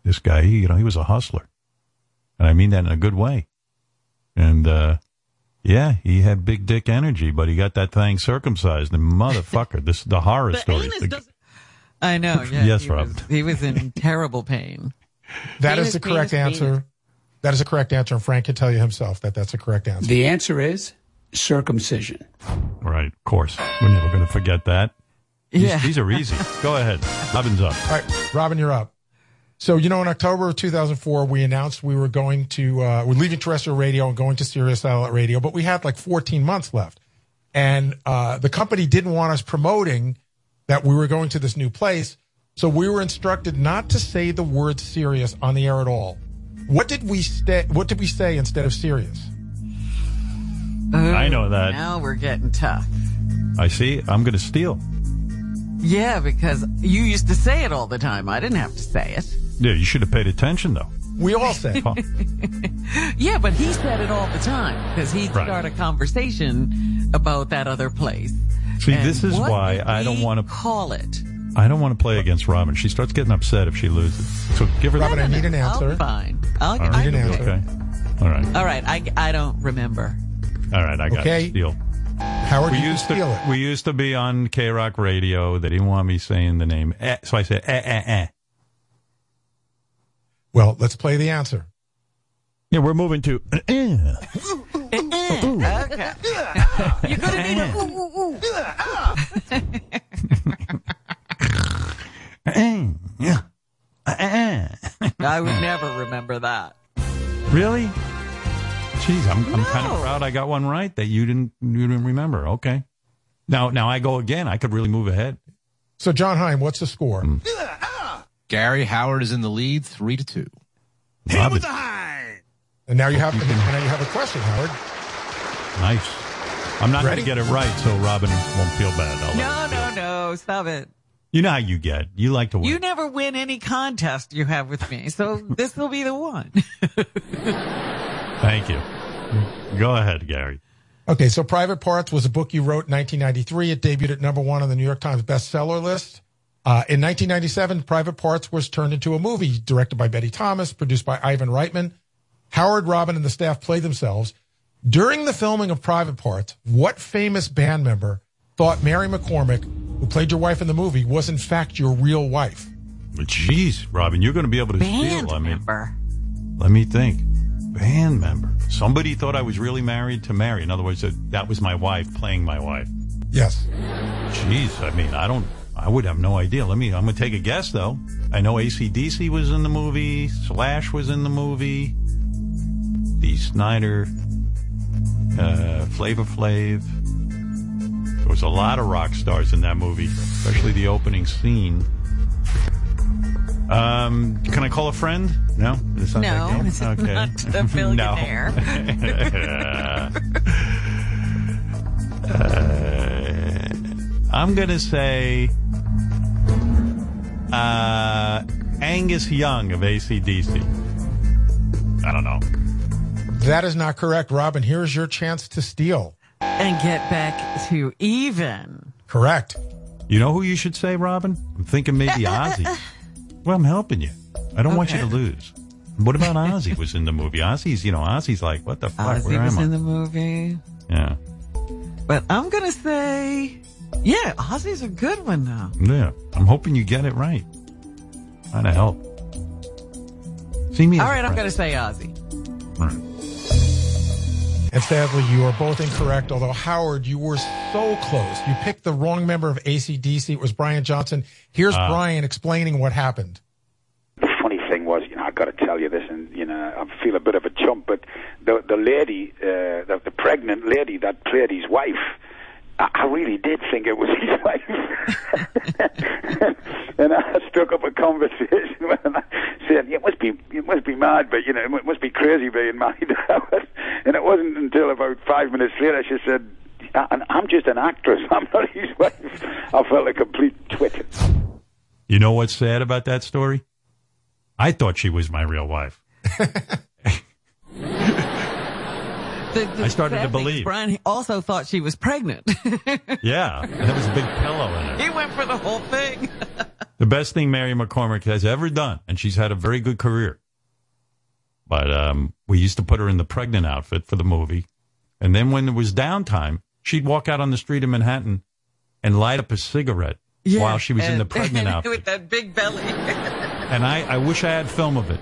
This guy, he, you know, he was a hustler, and I mean that in a good way. And uh, yeah, he had big dick energy, but he got that thing circumcised. And motherfucker, this the horror The story. anus The- doesn't- I know. Yeah, Yes, he Robin. Was, he was in terrible pain. That Venus, is the correct Venus, answer. Venus. That is the correct answer, and Frank can tell you himself that that's the correct answer. The answer is circumcision. Right, of course. We're never going to forget that. These, Yeah. these are easy. Go ahead. Robin's up. All right, Robin, you're up. So, you know, in October of 2004, we announced we were going to, uh, we're leaving terrestrial radio and going to Sirius satellite radio, but we had like 14 months left. And, uh, the company didn't want us promoting that we were going to this new place. So we were instructed not to say the word Sirius on the air at all. What did we sta- what did we say instead of Sirius? I know that. Now we're getting tough. I see. I'm going to steal. Yeah, because you used to say it all the time. I didn't have to say it. Yeah, you should have paid attention, though. We all say. Oh, Yeah, but he said it all the time because he'd Right. start a conversation about that other place. See, And this is what why I don't want to. call it. I don't want to play against Robin. She starts getting upset if she loses. So give her. Robin, the I need an I'll answer. be fine. I'll, All right. I need an answer. Okay. All right. All right, I, I don't remember. All right. I got Okay. it. Steal. Howard, We you can used steal to. it. We used to be on K Rock Radio. They didn't want me saying the name, eh, so I said eh eh eh. Well, let's play the answer. Yeah, we're moving to. eh, eh. okay. You're gonna need a ooh, ooh, Eh, yeah. Eh, eh, eh. I would never remember that. Really? Jeez, I'm I'm kind of proud I got one right that you didn't you didn't remember. Okay. Now now I go again. I could really move ahead. So, Jon Hein, what's the score? Mm. Gary Howard is in the lead, three to two. Robin, And now you have and now you have a question, Howard. nice. I'm not going to get it right, so Robin won't feel bad. I'll let No, feel. no, no. Stop it. You know how you get. You like to win. You never win any contest you have with me, so this will be the one. Thank you. Go ahead, Gary. Okay, so Private Parts was a book you wrote in 1993. It debuted at number one on the New York Times bestseller list. Uh, in 1997, Private Parts was turned into a movie directed by Betty Thomas, produced by Ivan Reitman. Howard, Robin, and the staff played themselves. During the filming of Private Parts, what famous band member thought Mary McCormack, who played your wife in the movie, was in fact your real wife? But Jeez, Robin, you're going to be able to Band steal. I mean, member. let me think. Band member. Somebody thought I was really married to Mary. In other words, that, that was my wife playing my wife. Yes. Jeez, I mean, I don't, I would have no idea. Let me, I'm going to take a guess though. I know ACDC was in the movie, Slash was in the movie, Dee Snider, uh, Flavor Flav. There was a lot of rock stars in that movie, especially the opening scene. Um, can I call a friend? No, it's not No, that it's okay. not a billionaire. No. Uh, I'm gonna say uh, Angus Young of ACDC. I don't know. That is not correct, Robin. Here's your chance to steal. and get back to even. Correct. You know who you should say, Robin? I'm thinking maybe Ozzy. Well, I'm helping you. I don't want you to lose. What about Ozzy was in the movie? Ozzy's, you know, Ozzy's like, what the fuck? Ozzy Where was am I? in the movie. yeah. But I'm going to say, yeah, Ozzy's a good one now. Yeah. I'm hoping you get it right. Trying to help. See me. All right, I'm going to say Ozzy. Right. And sadly, you are both incorrect. Although Howard, you were so close. You picked the wrong member of ACDC. It was Brian Johnson. Here's Ah. Brian explaining what happened. the funny thing was, you know, I got to tell you this, and you know, I feel a bit of a chump, but the the lady, uh, the, the pregnant lady that played his wife, I, I really did think it was his wife. and I struck up a conversation with him, saying, it must be, it must be mad, but you know, it must be crazy being married. And it wasn't until about five minutes later she said, "I- "I'm just an actress. I'm not his wife." I felt a complete twit. You know what's sad about that story? I thought she was my real wife. The- the I started to believe. Brian also thought she was pregnant. Yeah, and there was a big pillow in it. he went for the whole thing. The best thing Mary McCormack has ever done, and she's had a very good career. But um, we used to put her in the pregnant outfit for the movie, and then when it was downtime, she'd walk out on the street in Manhattan and light up a cigarette while she was in the pregnant outfit. with that big belly. And I, I wish I had film of it.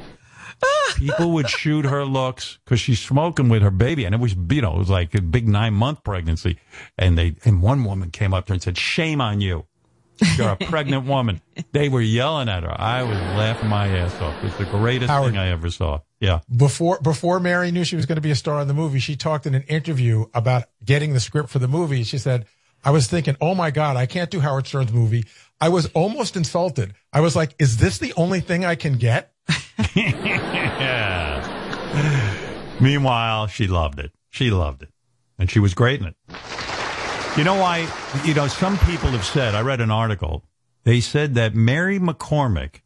People would shoot her looks because she's smoking with her baby, and it was you know it was like a big nine month pregnancy, and they and one woman came up to her and said, "Shame on you, you're a pregnant woman." They were yelling at her. I was laughing my ass off. It was the greatest Howard. thing I ever saw. Yeah, Before before Mary knew she was going to be a star in the movie, she talked in an interview about getting the script for the movie. She said, "I was thinking, oh my god, I can't do Howard Stern's movie. I was almost insulted. I was like, is this the only thing I can get?" Yeah. Meanwhile, she loved it. She loved it, and she was great in it. You know why? You know, some people have said. I read an article. They said that Mary McCormack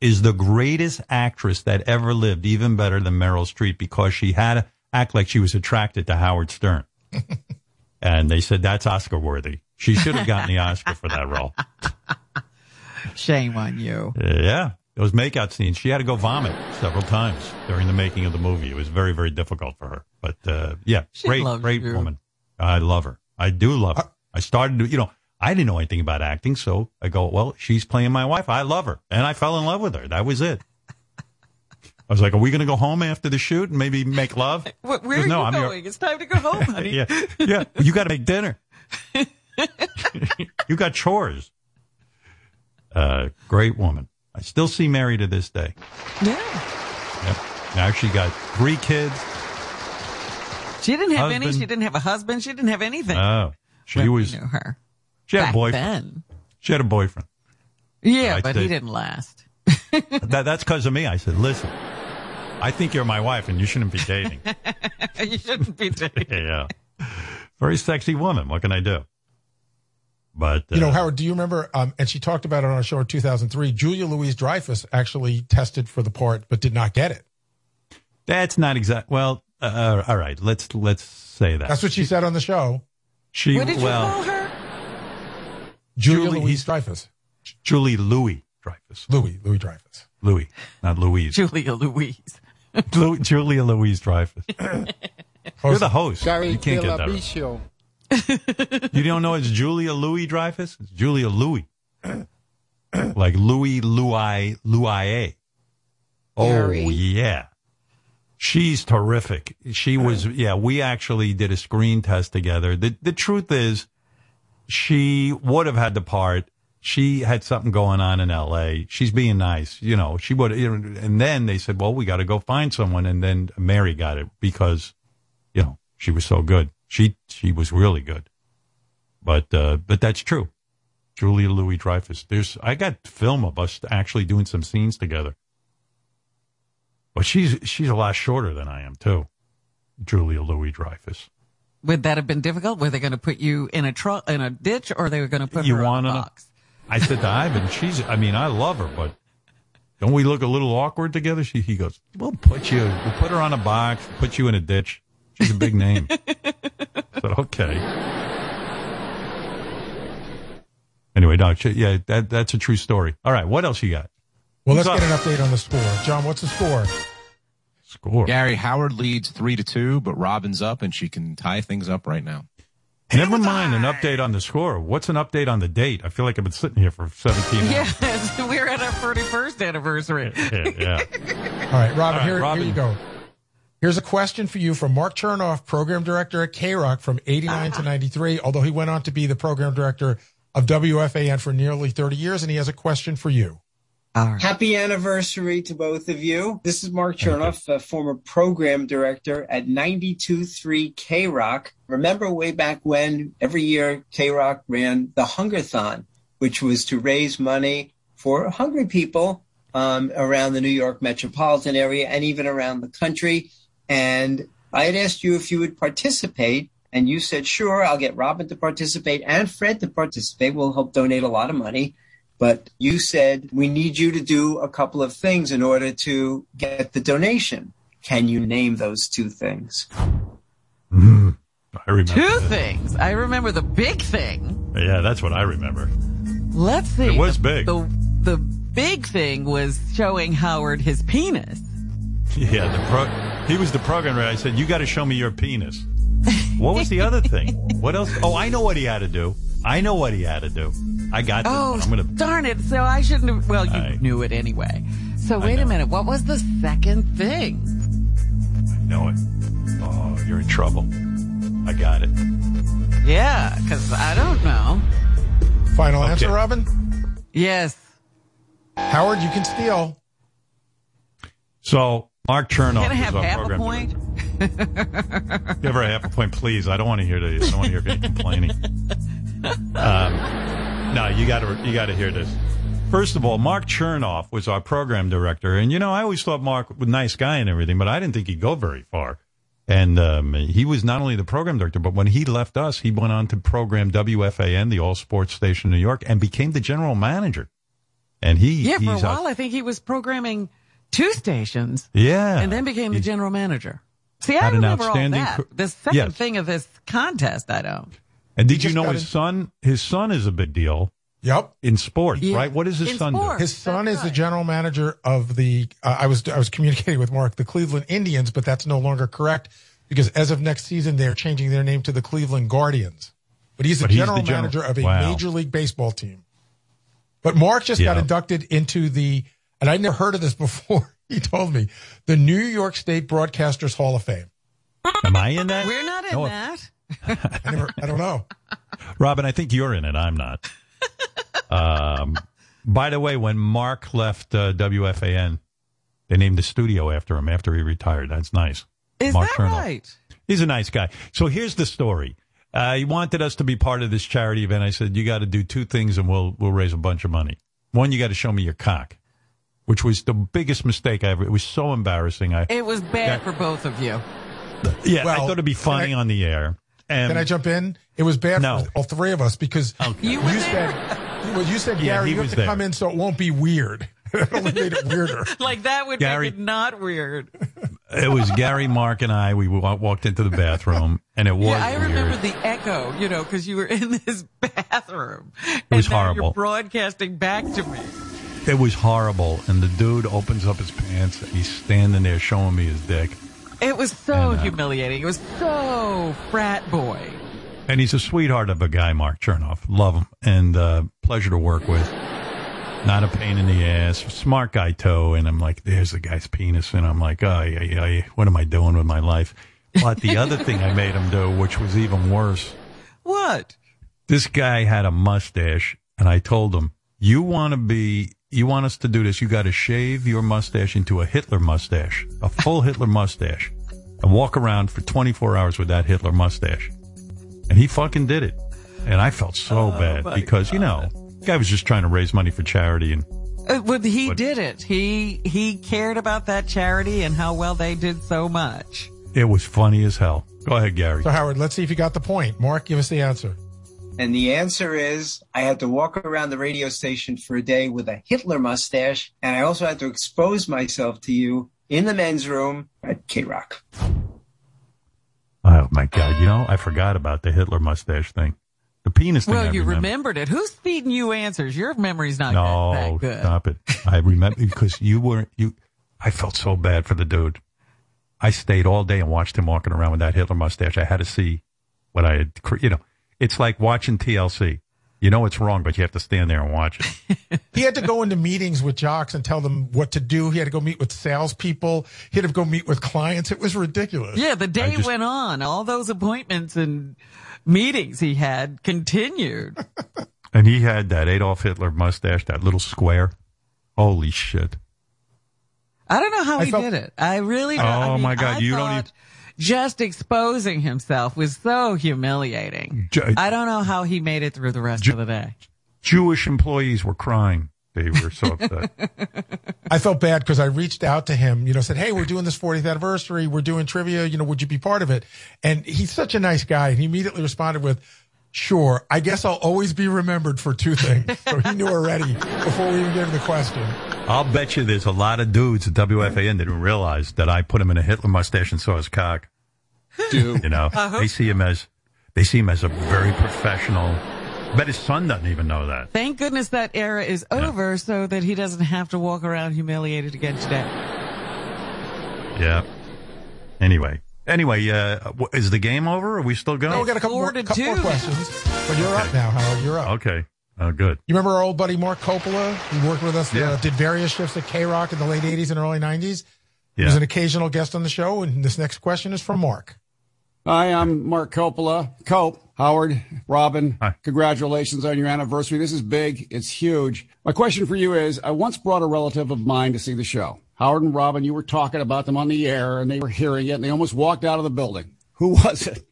is the greatest actress that ever lived, even better than Meryl Streep, because she had to act like she was attracted to Howard Stern. and they said that's Oscar worthy. She should have gotten the Oscar for that role. Shame on you. Yeah. Those makeout scenes, she had to go vomit several times during the making of the movie. It was very, very difficult for her. But, uh, yeah, She great, great you. woman. I love her. I do love her. I started to, you know, I didn't know anything about acting. So I go, well, she's playing my wife. I love her. And I fell in love with her. That was it. I was like, are we going to go home after the shoot and maybe make love? Where, where Goes, are "No, you I'm your- going? It's time to go home, honey. yeah. Yeah. You got to make dinner. you got chores. Uh, great woman. I still see Mary to this day. Yeah. Yep. Now she got three kids. She didn't have any. She didn't have a husband. She didn't have anything. Oh, she When we was. knew her. She had a boyfriend. then. She had a boyfriend. Yeah, but think- he didn't last. that, that's because of me. I said, listen, I think you're my wife and you shouldn't be dating. you shouldn't be dating. yeah. Very sexy woman. What can I do? But, uh, You know, Howard, do you remember? Um, and she talked about it on our show in 2003. Julia Louise Dreyfus actually tested for the part, but did not get it. that's not exact. Well, uh, all right. Let's, let's say that. That's what she said on the show. She, What did you call her? Julia Julie- Louise Dreyfus. Julie Louis Dreyfus. Louis, Louis Dreyfus. Louis, not Louise. Julia Louise. Lu- Julia Louise Dreyfus. You're the host. you can't get that. right. You don't know it's Julia Louis Dreyfus? It's Julia Louis. like Louis Louis Louis. Oh Gary. yeah. She's terrific. She was yeah, we actually did a screen test together. The the truth is she would have had the part. She had something going on in LA. She's being nice, you know. She would you know, and then they said, "Well, we got to go find someone." And then Mary got it because you know, she was so good. She she was really good. But uh but that's true. Julia Louis Dreyfus. There's I got film of us actually doing some scenes together. But she's she's a lot shorter than I am too. Julia Louis Dreyfus. Would that have been difficult? Were they going to put you in a tru- in a ditch, or they were going to put You her in a box? I said to Ivan, she's I mean, I love her, but don't we look a little awkward together? She he goes, We'll put you we'll put her on a box, put you in a ditch. She's a big name. I said, Okay. Anyway, Doc, yeah, that that's a true story. All right, what else you got? Well, let's What's get an update on the score. Jon, what's the score? Score. Gary Howard leads three to two, but Robin's up and she can tie things up right now. Never mind an update on the score. What's an update on the date? I feel like I've been sitting here for 17 hours. Yes, we're at our 31st anniversary. Yeah, yeah. All right, Robin, All right, here, Robin. here you go. Here's a question for you from Mark Chernoff, program director at K Rock from 89 to 93, although he went on to be the program director of WFAN for nearly 30 years, and he has a question for you. Happy anniversary to both of you. This is Mark Chernoff, a former program director at 92.3 K Rock. Remember way back when every year K Rock ran the Hungerthon, which was to raise money for hungry people um, around the New York metropolitan area and even around the country. And I had asked you if you would participate, and you said, sure, I'll get Robin to participate and Fred to participate. We'll help donate a lot of money. But you said, we need you to do a couple of things in order to get the donation. Can you name those two things? I remember. Two that. things. I remember the big thing. Yeah, that's what I remember. Let's see. It was The- big. The, the big thing was showing Howard his penis. Yeah, the pro- he was the program. I said, "You got to show me your penis." What was the other thing? What else? Oh, I know what he had to do. I know what he had to do. I got this. Oh, I'm gonna. darn it. So I shouldn't have. Well, you I- knew it anyway. So wait a minute. What was the second thing? I know it. Oh, you're in trouble. I got it. Yeah, because I don't know. Final Okay. answer, Robin? Yes. Howard, you can steal. So Mark Chernoff Can I was have our half a program point? Give her a half a point, please. I don't want to hear this. I don't want to hear any complaining. Um, no, you got to. You got to hear this. First of all, Mark Chernoff was our program director, and you know I always thought Mark was a nice guy and everything, but I didn't think he'd go very far. And um, he was not only the program director, but when he left us, he went on to program WFAN, the all sports station in New York, and became the general manager. And he, Yeah, for a- while I think he was programming two stations. Yeah. And then became the general manager. See, I Had an remember all that. cr- The second Yes. thing of this contest, I don't. And did you know his in- son? His son is a big deal Yep. in sports, Yeah. right? What does his In son sports. His son That's is the general manager of the. Uh, I was I was communicating with Mark, the Cleveland Indians, but that's no longer correct because as of next season, they're changing their name to the Cleveland Guardians. But he's the But he's general the general- manager of a Wow. major league baseball team. But Mark just got inducted into the, and I'd never heard of this before. He told me the New York State Broadcasters Hall of Fame. Am I in that? We're not in No. that. I never, I don't know. Robin, I think you're in it. I'm not. um, by the way, when Mark left uh, WFAN, they named the studio after him after he retired. That's nice. Is Mark that Chernoff. right? He's a nice guy. So here's the story. Uh, he wanted us to be part of this charity event. I said, you got to do two things and we'll, we'll raise a bunch of money. One, you got to show me your cock, which was the biggest mistake I ever, it was so embarrassing. I, It was bad for both of you. yeah, well, I thought it'd be funny I- on the air. And Can I jump in? It was bad No. for all three of us because Okay. You you said, well, you said, Yeah, Gary, you have was to there. come in so it won't be weird. it only made it weirder. Like that would Gary- make it not weird. it was Gary, Mark, and I. We walked into the bathroom, and it was Yeah, I weird. remember the echo, you know, because you were in this bathroom. It and was now horrible. You're broadcasting back to me. It was horrible. And the dude opens up his pants. And he's standing there showing me his dick. It was so And, uh, humiliating. It was so frat boy. And he's a sweetheart of a guy, Mark Chernoff. Love him. And uh, pleasure to work with. Not a pain in the ass. Smart guy, too. And I'm like, there's the guy's penis. And I'm like, oh, yeah, yeah. what am I doing with my life? But the other thing I made him do, which was even worse, What? this guy had a mustache. And I told him, you want to be, you want us to do this, you got to shave your mustache into a Hitler mustache, a full Hitler mustache, and walk around for 24 hours with that Hitler mustache. And he fucking did it. And I felt so bad my because, you know, the guy was just trying to raise money for charity and Uh, well, he What? did it. He he cared about that charity and how well they did so much. it was funny as hell. Go ahead, Gary. So, Howard, let's see if you got the point. Mark, give us the answer. And the answer is I had to walk around the radio station for a day with a Hitler mustache, and I also had to expose myself to you in the men's room at K Rock. Oh my God. You know, I forgot about the Hitler mustache thing. The penis thing. Well, I you remember. remembered it. Who's feeding you answers? Your memory's not No, that, that good. stop it. I remember because you weren't you. I felt so bad for the dude. I stayed all day and watched him walking around with that Hitler mustache. I had to see what I had. cre- You know, it's like watching TLC. You know it's wrong, but you have to stand there and watch it. He had to go into meetings with jocks and tell them what to do. He had to go meet with salespeople. He had to go meet with clients. It was ridiculous. Yeah, the day just- went on. All those appointments and meetings he had continued. And he had that Adolf Hitler mustache, that little square. Holy shit! I don't know how I he felt- did it. I really oh don't. Oh, I mean, my God, I you don't thought Just exposing himself was so humiliating. Ju- uh, I don't know how he made it through the rest of the day. Jewish employees were crying. They were so upset. I felt bad because I reached out to him, you know, said, Hey, we're doing this 40th anniversary. We're doing trivia. You know, would you be part of it? And he's such a nice guy. And he immediately responded with, Sure. I guess I'll always be remembered for two things. So he knew already before we even gave him the question. I'll bet you there's a lot of dudes at WFAN that didn't realize that I put him in a Hitler mustache and saw his cock. Do You know, I hope they see him as they see him as a very professional. Bet his son doesn't even know that. Thank goodness that era is over so that he doesn't have to walk around humiliated again today. Yeah. Anyway, anyway, uh, w- is the game over? Are we still going? No, we got a couple, more, Four to couple more questions. But you're up now, Howard. You're up. Okay. Oh, good. You remember our old buddy Mark Coppola? He worked with us, uh, Yeah. did various shifts at K Rock in the late 80s and early 90s. He was an occasional guest on the show. And this next question is from Mark. Hi, I'm Mark Coppola. Cope, Howard, Robin, Hi. congratulations on your anniversary. This is big. It's huge. My question for you is, I once brought a relative of mine to see the show. Howard and Robin, you were talking about them on the air and they were hearing it and they almost walked out of the building. Who was it?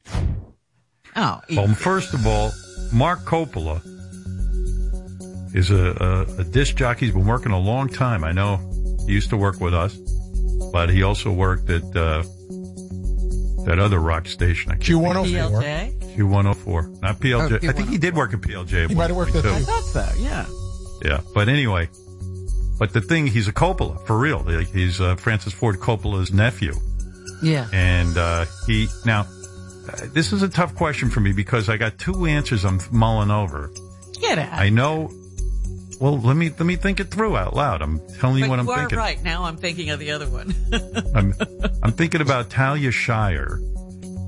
Oh, Well, first of all, Mark Coppola is a, a, a disc jockey. He's been working a long time. I know he used to work with us, but he also worked at uh, that other rock station. Q one hundred four. Q104, not PLJ. Oh, I think he did work at PLJ. He might have worked point, at. I thought so, yeah. Yeah, but anyway, but the thing, he's a Coppola for real. He's uh, Francis Ford Coppola's nephew, Yeah. and uh, he now. uh, This is a tough question for me because I got two answers I'm mulling over. Get out. I know. Well, let me let me think it through out loud. I'm telling you but what I'm you are thinking. right. Now I'm thinking of the other one. I'm I'm thinking about Talia Shire,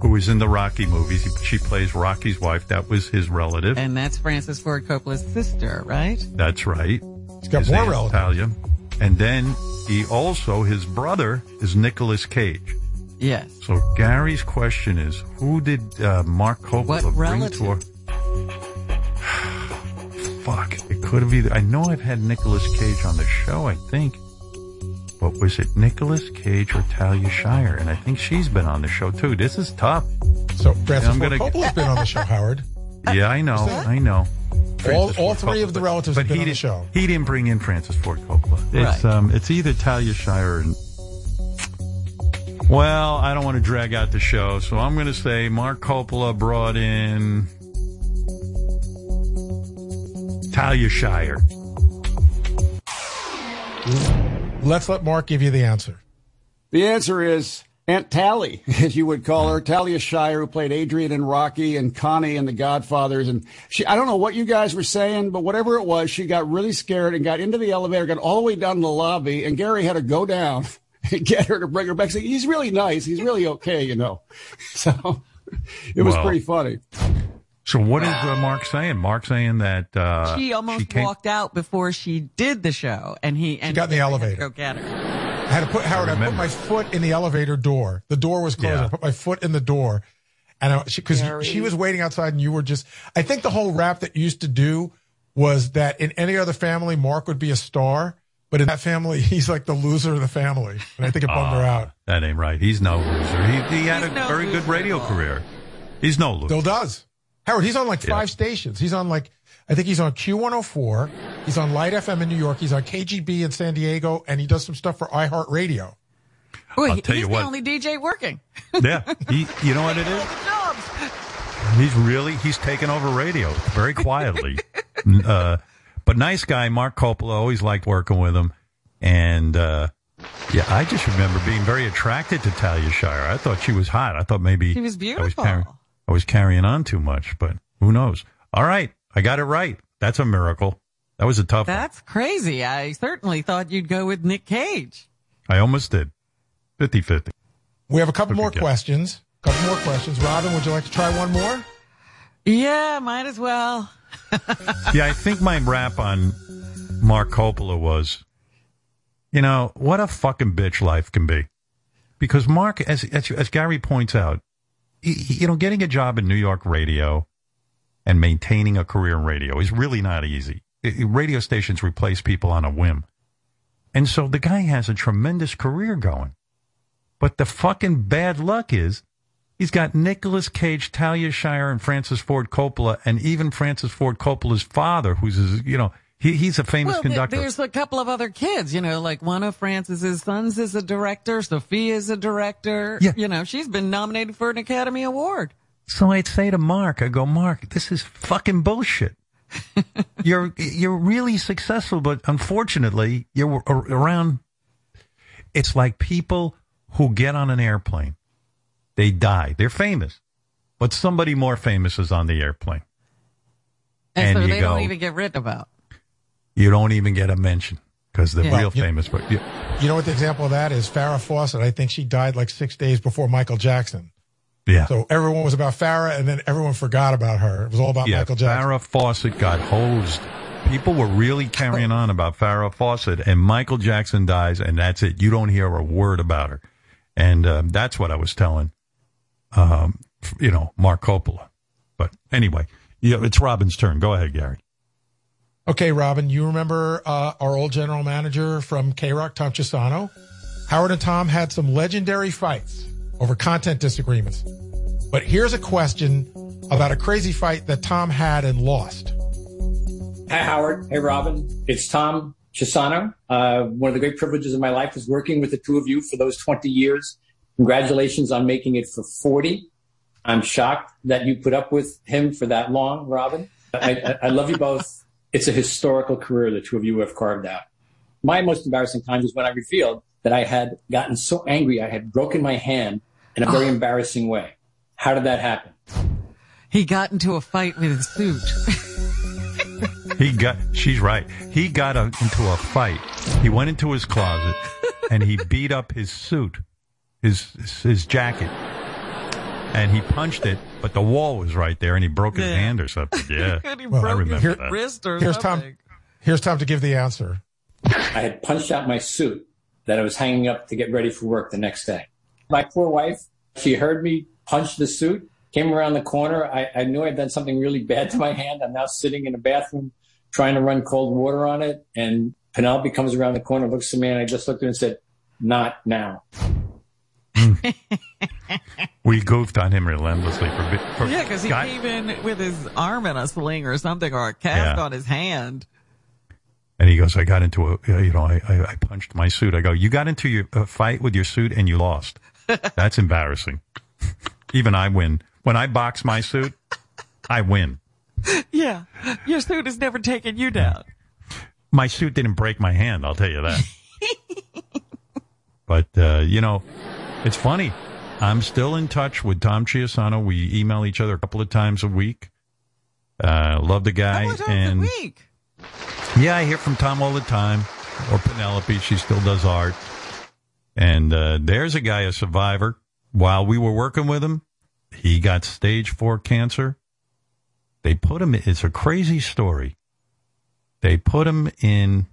who was in the Rocky movies. She plays Rocky's wife. That was his relative. and that's Francis Ford Coppola's sister, right? That's right. He's got His more Aunt relatives. Talia. And then he also his brother is Nicolas Cage. Yes. So Gary's question is, who did uh, Mark Coppola What bring relative? to? Our... Fuck! It could have either. I know I've had Nicolas Cage on the show. I think, but was it Nicolas Cage or Talia Shire? And I think she's been on the show too. This is tough. So Francis I'm Ford gonna- Coppola's been on the show, Howard. Yeah, I know. I know. All, all Ford three of the relatives but have been he on the didn't- show. He didn't bring in Francis Ford Coppola. It's Right. um, it's either Talia Shire and. Well, I don't want to drag out the show, so I'm going to say Mark Coppola brought in Talia Shire. Let's let Mark give you the answer. The answer is Aunt Tally, as you would call her, Talia Shire, who played Adrian in Rocky and Connie in The Godfathers. And she, I don't know what you guys were saying, but whatever it was, she got really scared and got into the elevator, got all the way down to the lobby, and Gary had to go down and get her to bring her back. Say, he's really nice. He's really okay, you know. So it was Well, pretty funny. So what is uh, Mark saying? Mark saying that uh, she almost came- walked out before she did the show, and he and got in the Gary had to elevator. Go get her. I had to put Howard. I, put my foot in the elevator door. The door was closed. Yeah. I put my foot in the door, and because Gary. she was waiting outside, and you were just. I think the whole rap that you used to do was that in any other family, Mark would be a star, but in that family, he's like the loser of the family, and I think it bummed her out. That ain't right. He's no loser. He, he had He's a no very good radio career. He's no loser. Still does. Howard, he's on like Yeah. five stations. He's on like, I think he's on Q104. He's on Light FM in New York. He's on KGB in San Diego, and he does some stuff for iHeartRadio. Wait, I'll tell he's you the only DJ working. yeah, he, you know what it is? Jobs. He's really he's taken over radio very quietly. uh, but nice guy, Mark Coppola. Always liked working with him, and uh, yeah, I just remember being very attracted to Talia Shire. I thought she was hot. I thought maybe She was I was, beautiful. carry- I was carrying on too much, but who knows? All right, I got it right. That's a miracle. That was a tough one. That's crazy. I certainly thought you'd go with Nick Cage. I almost did. 50-50. We have a couple more again. questions. Couple more questions. Robin, would you like to try one more? Yeah, might as well. yeah, I think my rap on Mark Coppola was, you know, what a fucking bitch life can be. Because Mark, as as, as Gary points out, he, he- you know, getting a job in New York radio and maintaining a career in radio is really not easy. Radio stations replace people on a whim, and so the guy has a tremendous career going. But the fucking bad luck is He's got Nicolas Cage, Talia Shire, and Francis Ford Coppola, and even Francis Ford Coppola's father, who's his, you know, He, he's a famous well, conductor. there's a couple of other kids, you know, like one of Francis's sons is a director. Sofia's a director. Yeah. You know, she's been nominated for an Academy Award. So I'd say to Mark, I go, Mark, this is fucking bullshit. you're you're really successful, but unfortunately, you're around. It's like people who get on an airplane, they die. They're famous, but somebody more famous is on the airplane, And, And so they go- don't even get written about. You don't even get a mention because the Yeah. real You- famous. But you, You know what the example of that is? Farrah Fawcett. I think she died like six days before Michael Jackson. yeah, So everyone was about Farrah, and then everyone forgot about her. It was all about yeah. Michael Jackson. Farrah Fawcett got hosed. People were really carrying on about Farrah Fawcett, and Michael Jackson dies, and that's it. You don't hear a word about her, and um, that's what I was telling, um, you know, Mark Coppola. But anyway, yeah, it's Robin's turn. Go ahead, Gary. Okay, Robin, you remember uh, our old general manager from K Rock, Tom Chiusano? Howard and Tom had some legendary fights over content disagreements. But here's a question about a crazy fight that Tom had and lost. Hi, Howard. Hey, Robin. It's Tom Chiusano. Uh, one of the great privileges of my life is working with the two of you for those 20 years. Congratulations on making it for 40. I'm shocked that you put up with him for that long, Robin. I, I, I love you both. It's a historical career the two of you have carved out. My most embarrassing time was when I revealed that I had gotten so angry I had broken my hand in a very ah. embarrassing way. How did that happen? He got into a fight with his suit. He got. She's right. He got a, into a fight. He went into his closet and he beat up his suit, his his jacket, and he punched it. But the wall was right there, and he broke his Yeah. hand or something. Yeah, And he I broke remember his that. wrist or Here's something. Tom. Here's Tom to give the answer. I had punched out my suit that I was hanging up to get ready for work the next day. My poor wife, she heard me punch the suit, came around the corner. I, I knew I'd done something really bad to my hand. I'm now sitting in a bathroom trying to run cold water on it. And Penelope comes around the corner, looks at me, and I just looked at her and said, Not now. We goofed on him relentlessly for, for Yeah, because he God- came in with his arm in a sling or something, or a cast Yeah. on his hand. And he goes, I got into a, you know, I, I, I punched my suit. I go, you got into your a fight with your suit and you lost. That's embarrassing. Even I win. When I box my suit, I win. Yeah, your suit has never taken you down. My suit didn't break my hand, I'll tell you that. but, uh, you know, it's funny. I'm still in touch with Tom Chiusano. We email each other a couple of times a week. Uh, love the guy. and. Yeah, I hear from Tom all the time, or Penelope. She still does art. And uh, there's a guy, a survivor. While we were working with him, he got stage four cancer. They put him. It's a crazy story. They put him in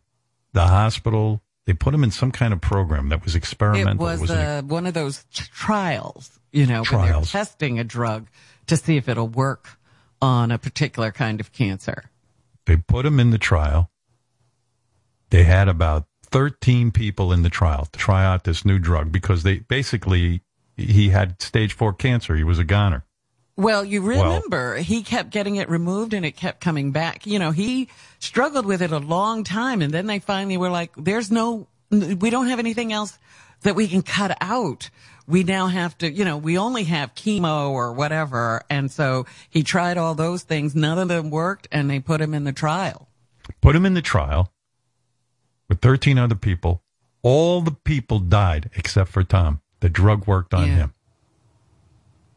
the hospital. They put him in some kind of program that was experimental. It was an uh, one of those t- trials, you know, Trials. they're testing a drug to see if it'll work on a particular kind of cancer. They put him in the trial. They had about 13 people in the trial to try out this new drug because they basically, he had stage four cancer. He was a goner. Well, you Well- remember he kept getting it removed and it kept coming back. You know, he struggled with it a long time and then they finally were like, there's no, we don't have anything else that we can cut out. We now have to, you know, we only have chemo or whatever. And so he tried all those things. None of them worked and they put him in the trial. Put him in the trial with 13 other people. All the people died except for Tom. The drug worked on him.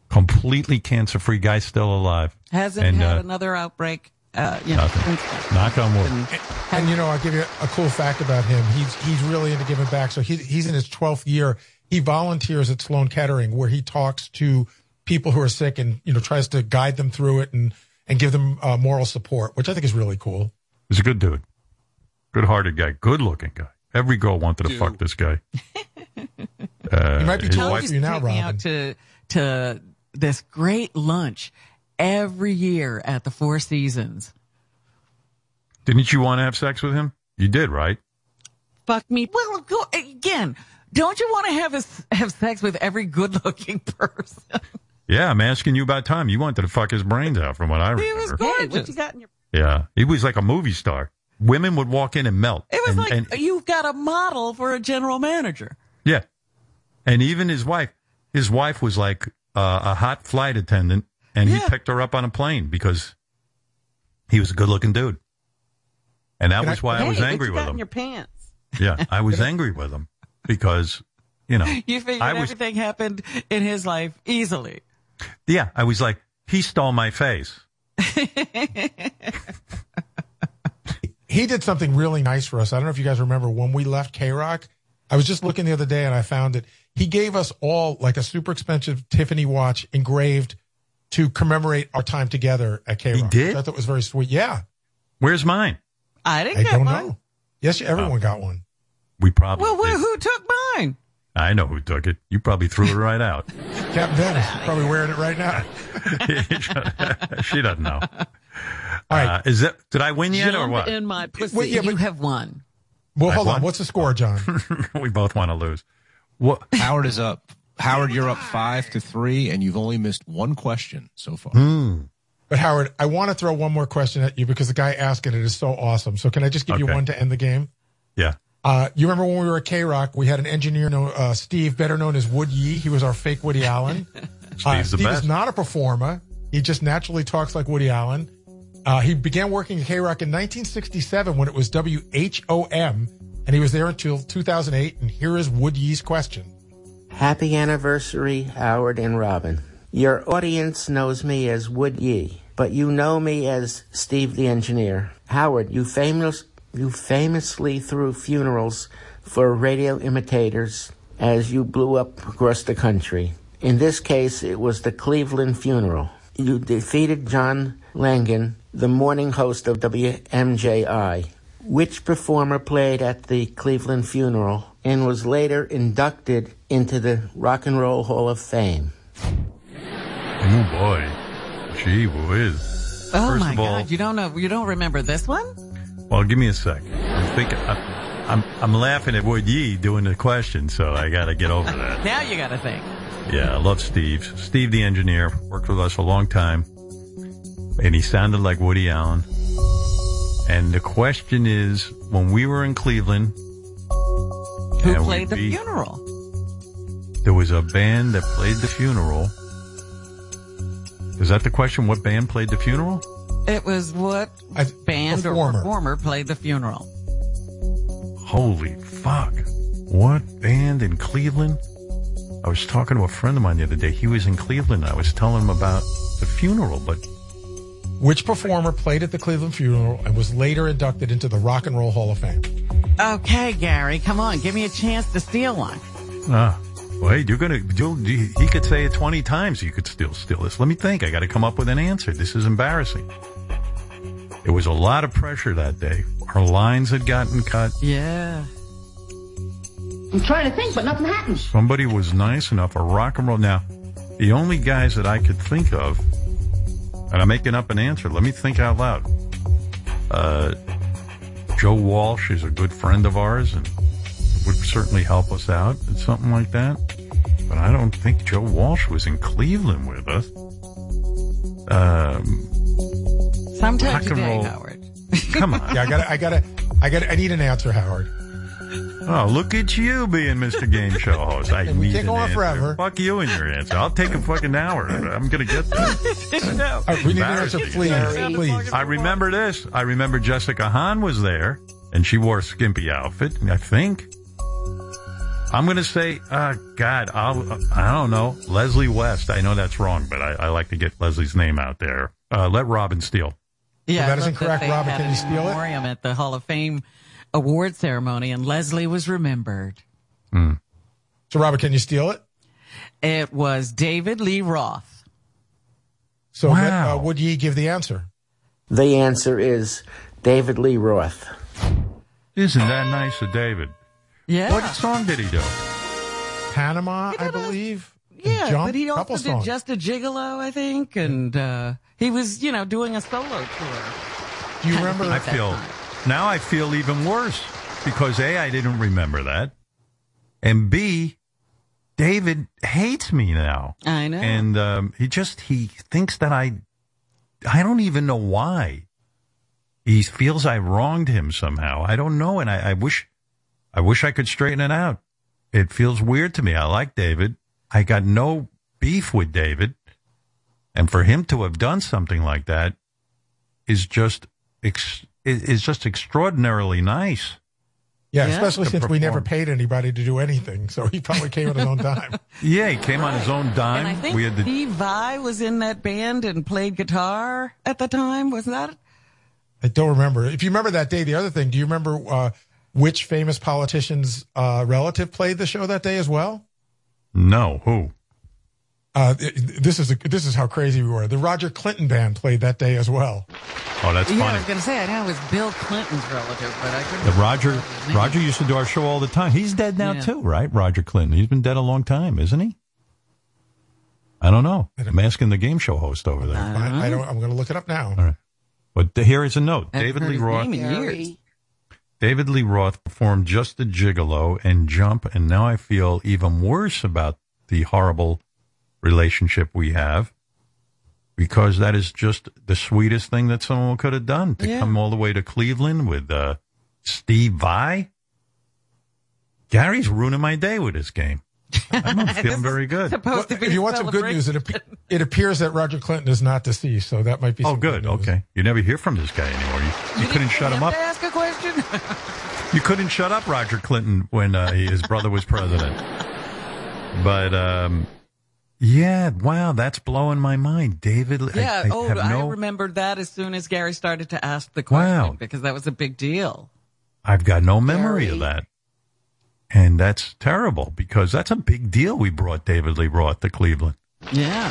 Completely cancer free guy still alive. Hasn't And, had uh, another outbreak. Uh, you know, Nothing. since- Knock on wood. And, and, you know, I'll give you a cool fact about him. He's he's really into giving back. So he, he's in his 12th year. He volunteers at Sloan Kettering, where he talks to people who are sick and you know tries to guide them through it and and give them uh, moral support, which I think is really cool. He's a good dude. Good hearted guy. Good looking guy. Every girl wanted to fuck this guy. Uh, He might be his too old wife- for you now, Robin. out to to this great lunch every year at the Four Seasons. Didn't you want to have sex with him? You did, right? Fuck me. Well, go, again, don't you want to have a, have sex with every good-looking person? Yeah, I'm asking you about Tom. You wanted to fuck his brains out, from what I remember. He was remember. gorgeous. what you got in your? Yeah, he was like a movie star. Women would walk in and melt. It was and, like and- you've got a model for a general manager. yeah, and even his wife, his wife was like uh, a hot flight attendant, and he picked her up on a plane because he was a good-looking dude, and that Can was why I Hey, was what angry with got in him. your pants. yeah, I was angry with him because you know You figured I was everything happened in his life easily. yeah I was like he stole my face. he did something really nice for us. I don't know if you guys remember when we left K Rock. I was just looking the other day and I found it. He gave us all like a super expensive Tiffany watch engraved to commemorate our time together at K Rock. He did? I thought that was very sweet. Yeah. Where's mine? I didn't I get don't one. know. Yes, everyone got one. We probably Well, wh- who took mine? I know who took it. You probably threw it right out. Captain Dennis probably wearing it right now. she doesn't know. All right. Uh, is that did I win yet or what? in my pussy. Wait, yeah, you have won. Well, I hold on. What's the score, Jon? we both want to lose. What? Howard is up. Howard, you're up five to three, and you've only missed one question so far. Hmm. But Howard, I want to throw one more question at you because the guy asking it is so awesome. So can I just give you one to end the game? Yeah. Uh, you remember when we were at K Rock, we had an engineer, known, uh, Steve, better known as Wood Yee. He was our fake Woody Allen. Uh, Steve's the Steve best. is not a performer. He just naturally talks like Woody Allen. Uh, he began working at K Rock in 1967 when it was WHOM, and he was there until 2008. And here is Wood Yee's question. Happy anniversary, Howard and Robin. Your audience knows me as Wood Yee, but you know me as Steve the Engineer. Howard, you famous you famously threw funerals for radio imitators as you blew up across the country. In this case, it was the Cleveland funeral. You defeated John Lanigan, the morning host of WMJI. Which performer played at the Cleveland funeral and was later inducted into the Rock and Roll Hall of Fame? Oh boy. Gee whiz. Oh First my of all, God! You don't know? You don't remember this one? well, give me a sec. I think I, I'm I'm laughing at Wood Yee doing the question, so I got to get over that. Now you got to think. Yeah, I love Steve. Steve, the engineer, worked with us a long time, and he sounded like Woody Allen. And the question is, when we were in Cleveland, Who played the be- funeral? There was a band that played the funeral. Is that the question? What band played the funeral? It was what band performer. or performer played the funeral? Holy fuck. What band in Cleveland? I was talking to a friend of mine the other day. He was in Cleveland. I was telling him about the funeral, but Which performer played at the Cleveland funeral and was later inducted into the Rock and Roll Hall of Fame? Okay, Gary, come on, give me a chance to steal one. ah, wait, you're gonna, you'll, he could say it 20 times. You could still steal this. Let me think. I got to come up with an answer. This is embarrassing. It was a lot of pressure that day. Our lines had gotten cut. Yeah. I'm trying to think, but nothing happens. Somebody was nice enough, a rock and roll. Now, the only guys that I could think of, and I'm making up an answer. Let me think out loud. Uh, Joe Walsh is a good friend of ours and would certainly help us out at something like that. But I don't think Joe Walsh was in Cleveland with us. Um, Sometimes Rock you and dang, roll. Howard. come on. Yeah, I gotta, I gotta, I gotta, I need an answer, Howard. Oh, look at you being Mr. Game Show host. I we need can't go an on answer. forever. Fuck you and your answer. I'll take a fucking hour. I'm gonna get there. All right, we need an answer, please, please. I remember this. I remember Jessica Hahn was there, and she wore a skimpy outfit. I think. I'm going to say, uh, God, I'll, I don't know, Leslie West. I know that's wrong, but I, I like to get Leslie's name out there. Uh, let Robin steal. Yeah, that I is love incorrect, Robin. Can you steal it? memoriam at the Hall of Fame award ceremony, and Leslie was remembered. So, Robert, can you steal it? It was David Lee Roth. So, let, uh, Wood Yee give the answer? The answer is David Lee Roth. Isn't that nice of David? Yeah. What song did he do? Panama, I believe. Yeah, Jump, but he also did songs. Just a Gigolo, I think, and uh, he was, you know, doing a solo tour. Do you remember? I feel now I feel even worse because a I didn't remember that, and b David hates me now. I know. and um, he just he thinks that I I don't even know why. he feels I wronged him somehow. I don't know, and I, I wish, I wish I could straighten it out. It feels weird to me. I like David. I got no beef with David, and for him to have done something like that is just ex, is is just extraordinarily nice. Yeah, Yeah. especially To since we never paid anybody to do anything, so he probably came at his own time. Yeah, he came on his own dime. And I think we had the Steve Vai was in that band and played guitar at the time. Was that? I don't remember. If you remember that day, the other thing, do you remember uh, which famous politician's uh, relative played the show that day as well? no who. Uh, th- this is this is how crazy we were. The Roger Clinton band played that day as well. Oh, that's yeah, I was going to say I know it was Bill Clinton's relative, but I couldn't. The Roger remember his name. Roger used to do our show all the time. He's dead now Yeah. too, right? Roger Clinton. He's been dead a long time, isn't he? I don't know. I'm asking the game show host over there. I, I don't. I'm going to look it up now. All right. But th- here is a note. I haven't David heard Lee Roth. name in years. David Lee Roth performed just a gigolo and jump, and now I feel even worse about the horrible relationship we have because that is just the sweetest thing that someone could have done to Yeah. come all the way to Cleveland with uh, Steve Vai. Gary's ruining my day with this game. I'm not feeling very good. Supposed to be if you want some good news, it, ap- it appears that Roger Clinton is not deceased, so that might be. Oh, some good. news. Okay. You never hear from this guy anymore. You, you couldn't shut him up. To ask a question. You couldn't shut up Roger Clinton when uh, his brother was president. But um, yeah, wow, that's blowing my mind, David. I- yeah. I, oh, I no. remembered that as soon as Gary started to ask the question Wow. because that was a big deal. I've got no memory Gary. of that, and that's terrible because that's a big deal. We brought David Lee Roth to Cleveland, Yeah.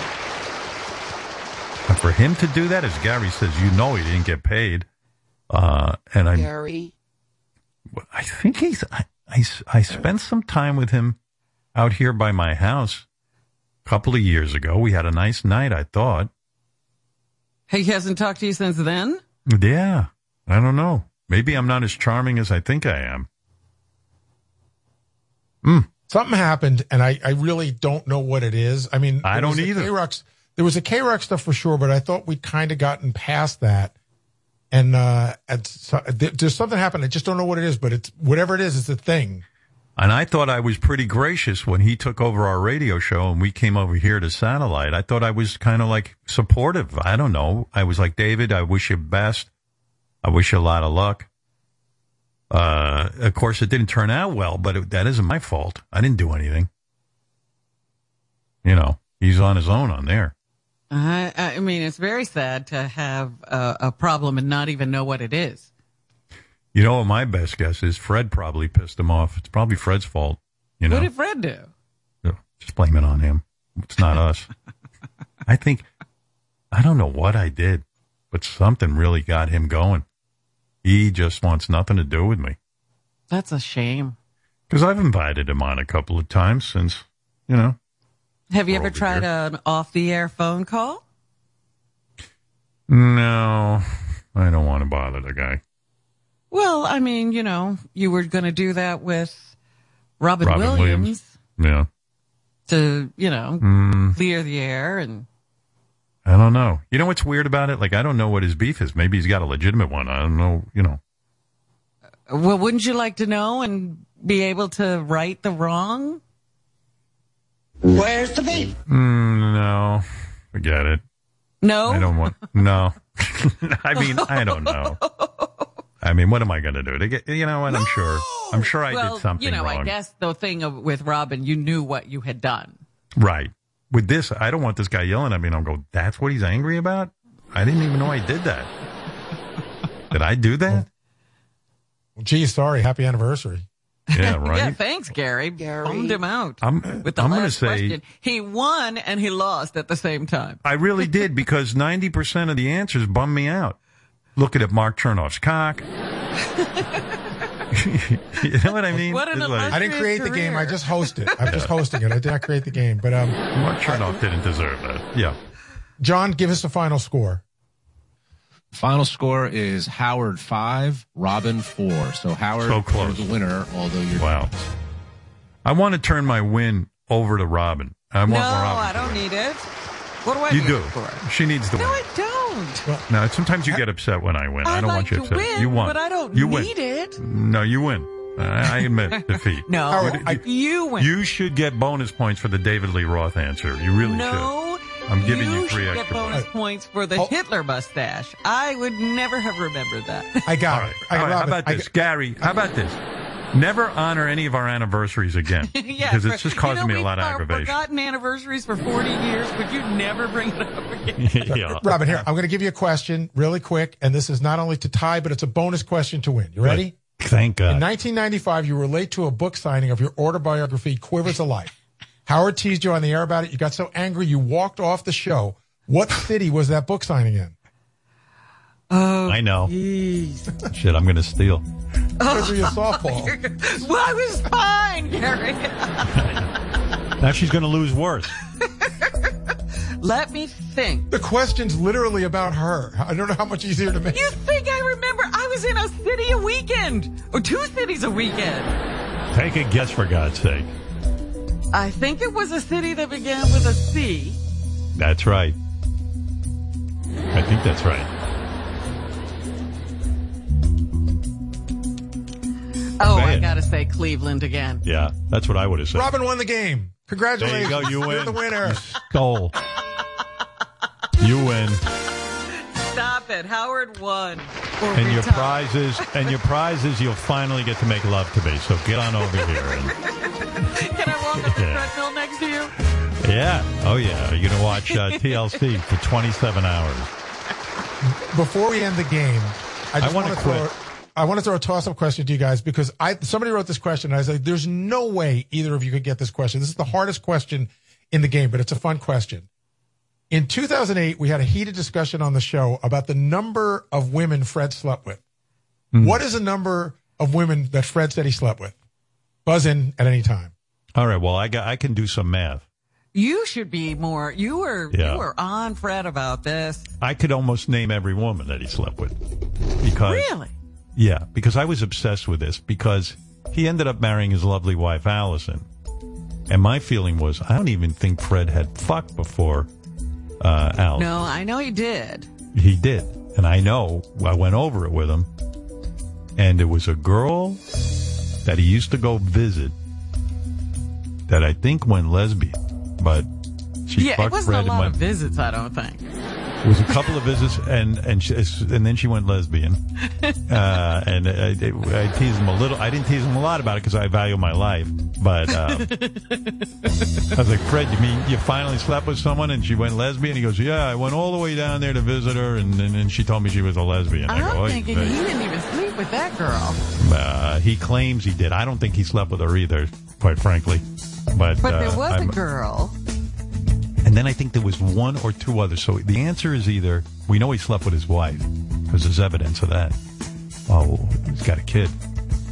and for him to do that, as Gary says, you know, he didn't get paid. Uh, and I, Gary. I think he's. I, I, I spent some time with him out here by my house a couple of years ago. We had a nice night, I thought. He hasn't talked to you since then. Yeah, I don't know. Maybe I'm not as charming as I think I am. Something happened, and I, I really don't know what it is. I mean, I don't either. K-Rock, there was a K Rock stuff for sure, but I thought we'd kind of gotten past that. And, uh, and so, there's something happened. I just don't know what it is, but it's whatever it is, it's a thing. And I thought I was pretty gracious when he took over our radio show and we came over here to satellite. I thought I was kind of like supportive. I don't know. I was like, David, I wish you best. I wish you a lot of luck. Uh, of course, it didn't turn out well, but it, that isn't my fault. I didn't do anything. You know, he's on his own on there. I, I mean, it's very sad to have a, a problem and not even know what it is. You know what my best guess is? Fred probably pissed him off. It's probably Fred's fault. You know, What did Fred do? just blame it on him. It's not us. I think I don't know what I did, but something really got him going. He just wants nothing to do with me That's a shame. because I've invited him on a couple of times since you know. Have you ever tried here. an off the air phone call? No, I don't want to bother the guy. Well, I mean, you know, you were going to do that with Robin, Robin Williams, Williams. Yeah, to, you know, Mm. clear the air and I don't know. You know what's weird about it? Like I don't know what his beef is. Maybe he's got a legitimate one. I don't know. You know. well, wouldn't you like to know and be able to right the wrong? Where's the beef? Mm, no, forget it. No. I don't want. No, I mean I don't know. I mean, what am I going to do? To get, you know what? I'm sure. I'm sure I well, did something you know, wrong. I guess the thing of, with Robin, you knew what you had done. Right. With this, I don't want this guy yelling at me and I'll go, that's what he's angry about? I didn't even know I did that. did I do that? Well, gee, sorry. Happy anniversary. Yeah, right. Yeah, thanks, Gary. Gary. Bummed him out I'm, with the I'm going to last say, question. He won and he lost at the same time. I really did because 90% of the answers bummed me out. Looking at Mark Chernoff's cock. you know what I mean? What an like- I didn't create the game. I just host it. I'm just hosting it. I did not create the game. But um, Mark Chernoff didn't deserve that. Yeah. Jon, give us the final score. Final score is Howard five, Robin four. So Howard, So close. you're the winner. Although you're Wow. I want to turn my win over to Robin. I want no, Robin. I don't need it. What do I You need do. it for? She needs the No, win. I don't. Don't. No, sometimes you get upset when I win. I I'd don't like want you upset. win, you won. but I don't you win. need it. No, you win. I I admit defeat. No, What- you win. You should get bonus points for the David Lee Roth answer. You really no, should. I'm giving you, three should extra get bonus points. points for the oh. Hitler mustache. I would never have remembered that. I got All it. right. I, All right, how Robin, about I this, Gary? How about this? Never honor any of our anniversaries again yeah, because it's just you causing know, me a lot of our aggravation. Forgotten anniversaries for 40 years. but you never bring it up again? yeah. Robin, here, I'm going to give you a question really quick, and this is not only to tie, but it's a bonus question to win. You ready? Thank God. In 1995, you were late to a book signing of your autobiography, Quivers of Life. Howard teased you on the air about it. You got so angry, you walked off the show. What city was that book signing in? Oh, I know. jeez. Shit, I'm going to steal. Because of your softball. well, I was fine, Gary. Now she's going to lose worse. Let me think. The question's literally about her. I don't know how much easier to make. You think I remember I was in a city a weekend or two cities a weekend? Take a guess for God's sake. I think it was a city that began with a C. That's right. I think that's right. Oh, Say I gotta say Cleveland again. Yeah, that's what I would have said. Robin won the game. Congratulations. There you go. You win. You're win. the winner. Stole. You win. Stop it. Howard won. Or And your retired. prizes, and your prizes, you'll finally get to make love to me. So get on over here. And, Can I walk up the Yeah. treadmill next to you? yeah. Oh yeah. You're gonna watch uh, TLC for 27 hours. Before we end the game, I just I wanna want to throw. Quit. I want to throw a toss-up question to you guys because I somebody wrote this question and I said, "There's no way either of you could get this question. This is the hardest question in the game, but it's a fun question." In 2008, we had a heated discussion on the show about the number of women Fred slept with. Hmm. What is the number of women that Fred said he slept with? Buzz in at any time. All right. Well, I got. I can do some math. You should be more. You were Yeah. you were on Fred about this. I could almost name every woman that he slept with because Really? Yeah, because I was obsessed with this because he ended up marrying his lovely wife Allison, and my feeling was I don't even think Fred had fucked before uh, Allison. No, I know he did. He did, and I know I went over it with him, and it was a girl that he used to go visit that I think went lesbian, but she yeah, it fucked wasn't Fred a lot of visits. I don't think. It was a couple of visits, and and she, and then she went lesbian. Uh, and I, I teased him a little. I didn't tease him a lot about it because I value my life. But um, I was like, Fred, you mean you finally slept with someone and she went lesbian? He goes, Yeah, I went all the way down there to visit her, and and, and she told me she was a lesbian. I go, I'm thinking he didn't even sleep with that girl. Uh, he claims he did. I don't think he slept with her either, quite frankly. But But uh, there was I'm- a girl. And then I think there was one or two others. So the answer is either we know he slept with his wife because there's evidence of that. Oh, he's got a kid.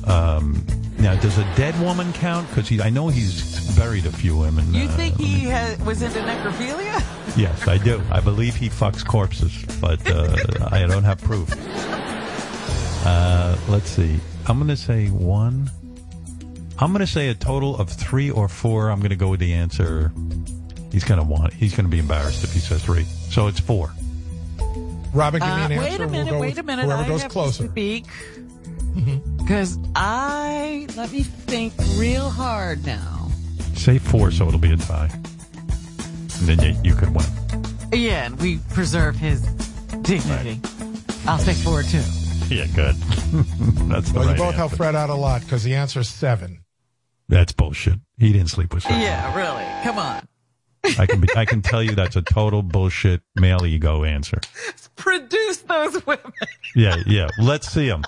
Um, now, does a dead woman count? Because I know he's buried a few women. You uh, think he ha- was into necrophilia? Yes, I do. I believe he fucks corpses, but uh, I don't have proof. Uh, let's see. I'm going to say one. I'm going to say a total of three or four. I'm going to go with the answer. He's going to want. He's going to be embarrassed if he says three. So it's four. Robin, give me Uh, an answer. wait a We'll minute. go wait a minute. Whoever I goes have closer. to speak because I let me think real hard now. Say four, so it'll be a tie, and then you, you could win. Yeah, and we preserve his dignity. I'll say four too. Yeah, good. That's the Well, right you both answer. helped Fred out a lot because the answer is seven. That's bullshit. He didn't sleep with. Fred. Yeah, really. Come on. I can be, I can tell you that's a total bullshit male ego answer. Produce those women. Yeah, yeah. Let's see them.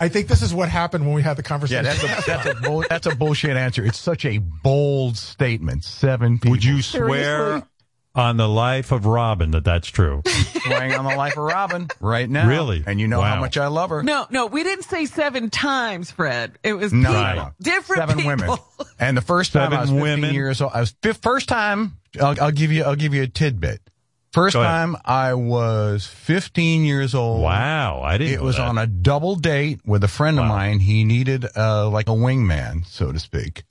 I think this is what happened when we had the Yeah, conversation. that's a that's a bull, that's a bullshit answer. It's such a bold statement. Seven people. Would you swear on the life of Robin that that's true? swearing on the life of Robin right now? Really? And you know Wow. how much I love her. No, no, we didn't say seven times, Fred. It was No, people, no, no. different seven people. women. And the first time Seven I was 15 women. years old, I was fif- first time. I'll, I'll give you. I'll give you a tidbit. First time I was 15 years old. Wow, I didn't. It was that. on a double date with a friend of mine. He needed uh, like a wingman, so to speak,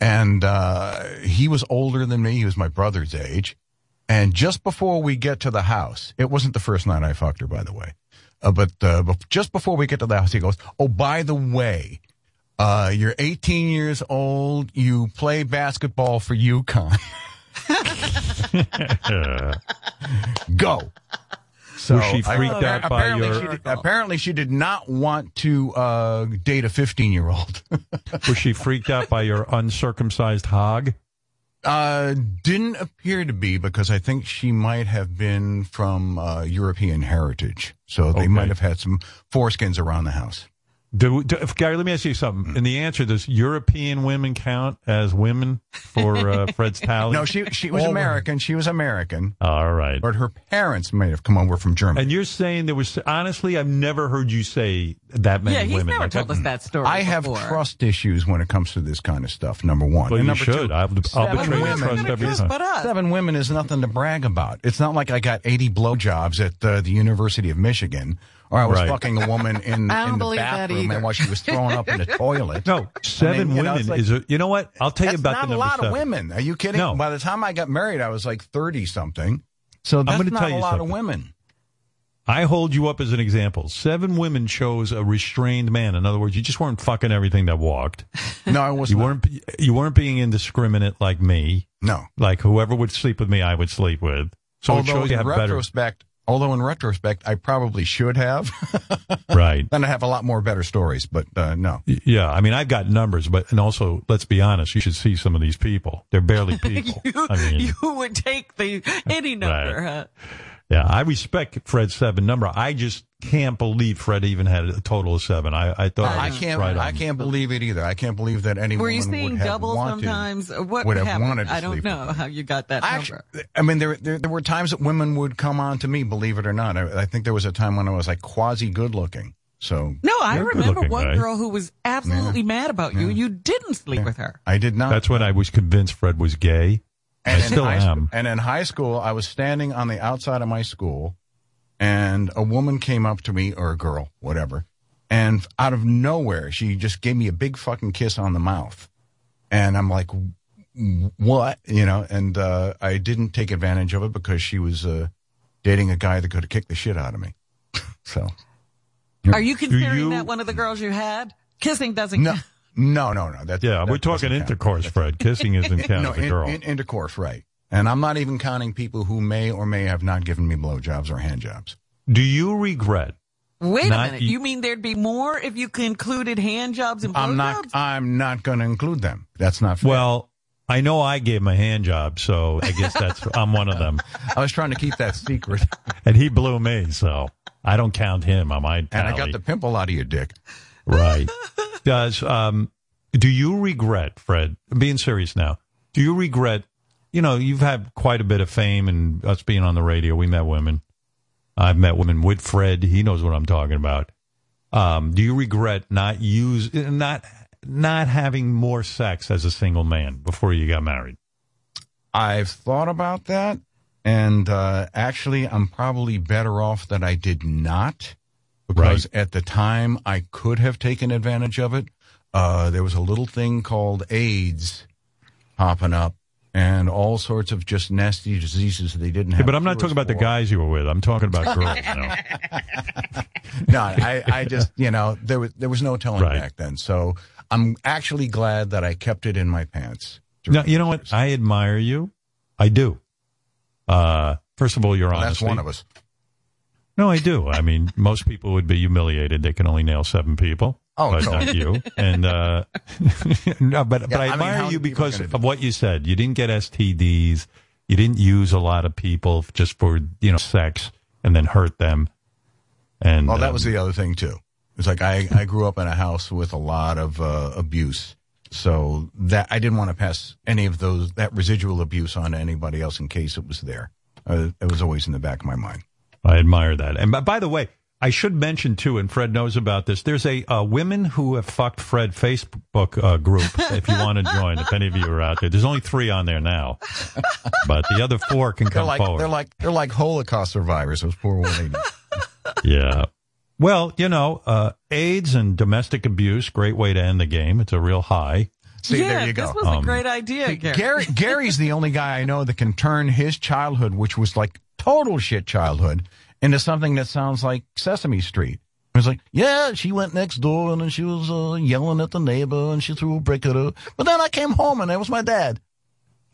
and uh, he was older than me. He was my brother's age, And just before we get to the house, it wasn't the first night I fucked her, by the way. Uh, but uh, just before we get to the house, he goes, "Oh, by the way, uh, you're 18 years old. You play basketball for UConn. Go." So Was she I- freaked out by apparently your- She did, apparently, she did not want to uh, date a 15 year old. Was she freaked out by your uncircumcised hog? Uh, didn't appear to be because I think she might have been from uh, European heritage, so they Okay. might have had some foreskins around the house. Do, do, Gary, let me ask you something. In the answer, does European women count as women for uh, Fred's tally? No, she she was All American. She was American, All right. but her parents may have come over from Germany. And you're saying there was honestly, I've never heard you say that many Yeah, he's women. never Like, told us that story. I have trust issues when it comes to this kind of stuff. Number one, Well, and you number should. two, I'll, I'll seven betray your women- trust every time. But us. Seven women is nothing to brag about. It's not like I got 80 blowjobs at uh, the University of Michigan, or I was Right. fucking a woman in, in the bathroom and while she was throwing up in the toilet. No, seven you know, women it's like- is a. You know what? I'll tell you about not the a lot seven. of women. Are you kidding? No. By the time I got married, I was like 30 something. So that's gonna not tell a you lot of women. I hold you up as an example. Seven women chose a restrained man. In other words, you just weren't fucking everything that walked. No, I wasn't. You weren't. You weren't being indiscriminate like me. No. Like whoever would sleep with me, I would sleep with. So it although shows you in have better. Although in retrospect, I probably should have. Right. then I have a lot more better stories, but uh, no. Yeah, I mean, I've got numbers, but and also, let's be honest, you should see some of these people. They're barely people. you, I mean, you would take the any number. Right. Huh? Yeah, I respect Fred's seven number. I just can't believe Fred even had a total of seven. I, I thought I was can't. Right I can't believe it either. I can't believe that any Were you seeing would double wanted, sometimes? What would have happened? wanted to I don't know how you got that Actually, number. I mean, there, there there were times that women would come on to me, believe it or not. I, I think there was a time when I was like quasi good looking. So No, I remember one guy. girl who was absolutely mad about you. And you didn't sleep with her. I did not. That's when I was convinced Fred was gay. I still high am. And in high school, I was standing on the outside of my school, and a woman came up to me, or a girl, whatever, and out of nowhere, she just gave me a big fucking kiss on the mouth, and I'm like, what, you know? And uh, I didn't take advantage of it because she was uh, dating a guy that could have kicked the shit out of me. so Are you considering you- that one of the girls you had? Kissing doesn't no, count. No, no, no. That's Yeah, that we're talking doesn't count. intercourse, Fred. Kissing isn't count no, as a girl. in- intercourse, right? And I'm not even counting people who may or may have not given me blowjobs or hand jobs. Do you regret? Wait Not a minute. e- You mean there'd be more if you included hand jobs and I'm not. I'm not going to include them. That's not fair. Well, I know I gave him a hand job, so I guess that's I'm one of them. I was trying to keep that secret, And he blew me, so I don't count him on my and I got the pimple out of your dick. Right. Does um do you regret, Fred? Being serious now. Do you regret? You know, you've had quite a bit of fame and us being on the radio. We met women. I've met women with Fred. He knows what I'm talking about. Um, do you regret not use not not having more sex as a single man before you got married? I've thought about that, and uh, actually, I'm probably better off that I did not, because at the time I could have taken advantage of it. Uh, there was a little thing called AIDS popping up, and all sorts of just nasty diseases they didn't Yeah, have. but I'm not talking about the guys you were with. I'm talking about girls now. no, I, I just, you know, there was there was no telling Right. back then. So I'm actually glad that I kept it in my pants. No, you know what? I admire you. I do. Uh, first of all, your Well, honest. that's one of us. No, I do. I mean, most people would be humiliated. They can only nail seven people. Oh, but no. not you. And uh, no, but but I I mean, admire you because of what you said. You didn't get STDs. You didn't use a lot of people just for you know sex and then hurt them. And Well, that um, was the other thing too. It's like I, I grew up in a house with a lot of uh, abuse, so that I didn't want to pass any of those that residual abuse on to anybody else in case it was there. Uh, it was always in the back of my mind. I admire that. And by, by the way, I should mention too, and Fred knows about this. There's a uh, women who have fucked Fred Facebook uh, group. if you want to join, if any of you are out there, there's only three on there now, but the other four can They're come like forward. they're like they're like Holocaust survivors. Those poor ladies. yeah. Well, you know, uh, AIDS and domestic abuse, great way to end the game. It's a real high. See, yeah, there you go. This was Um, a great idea, Gary. Gary Gary's the only guy I know that can turn his childhood, which was like total shit childhood, into something that sounds like Sesame Street. It was like, yeah, she went next door and then she was uh, yelling at the neighbor and she threw a brick at her. But then I came home and it was my dad.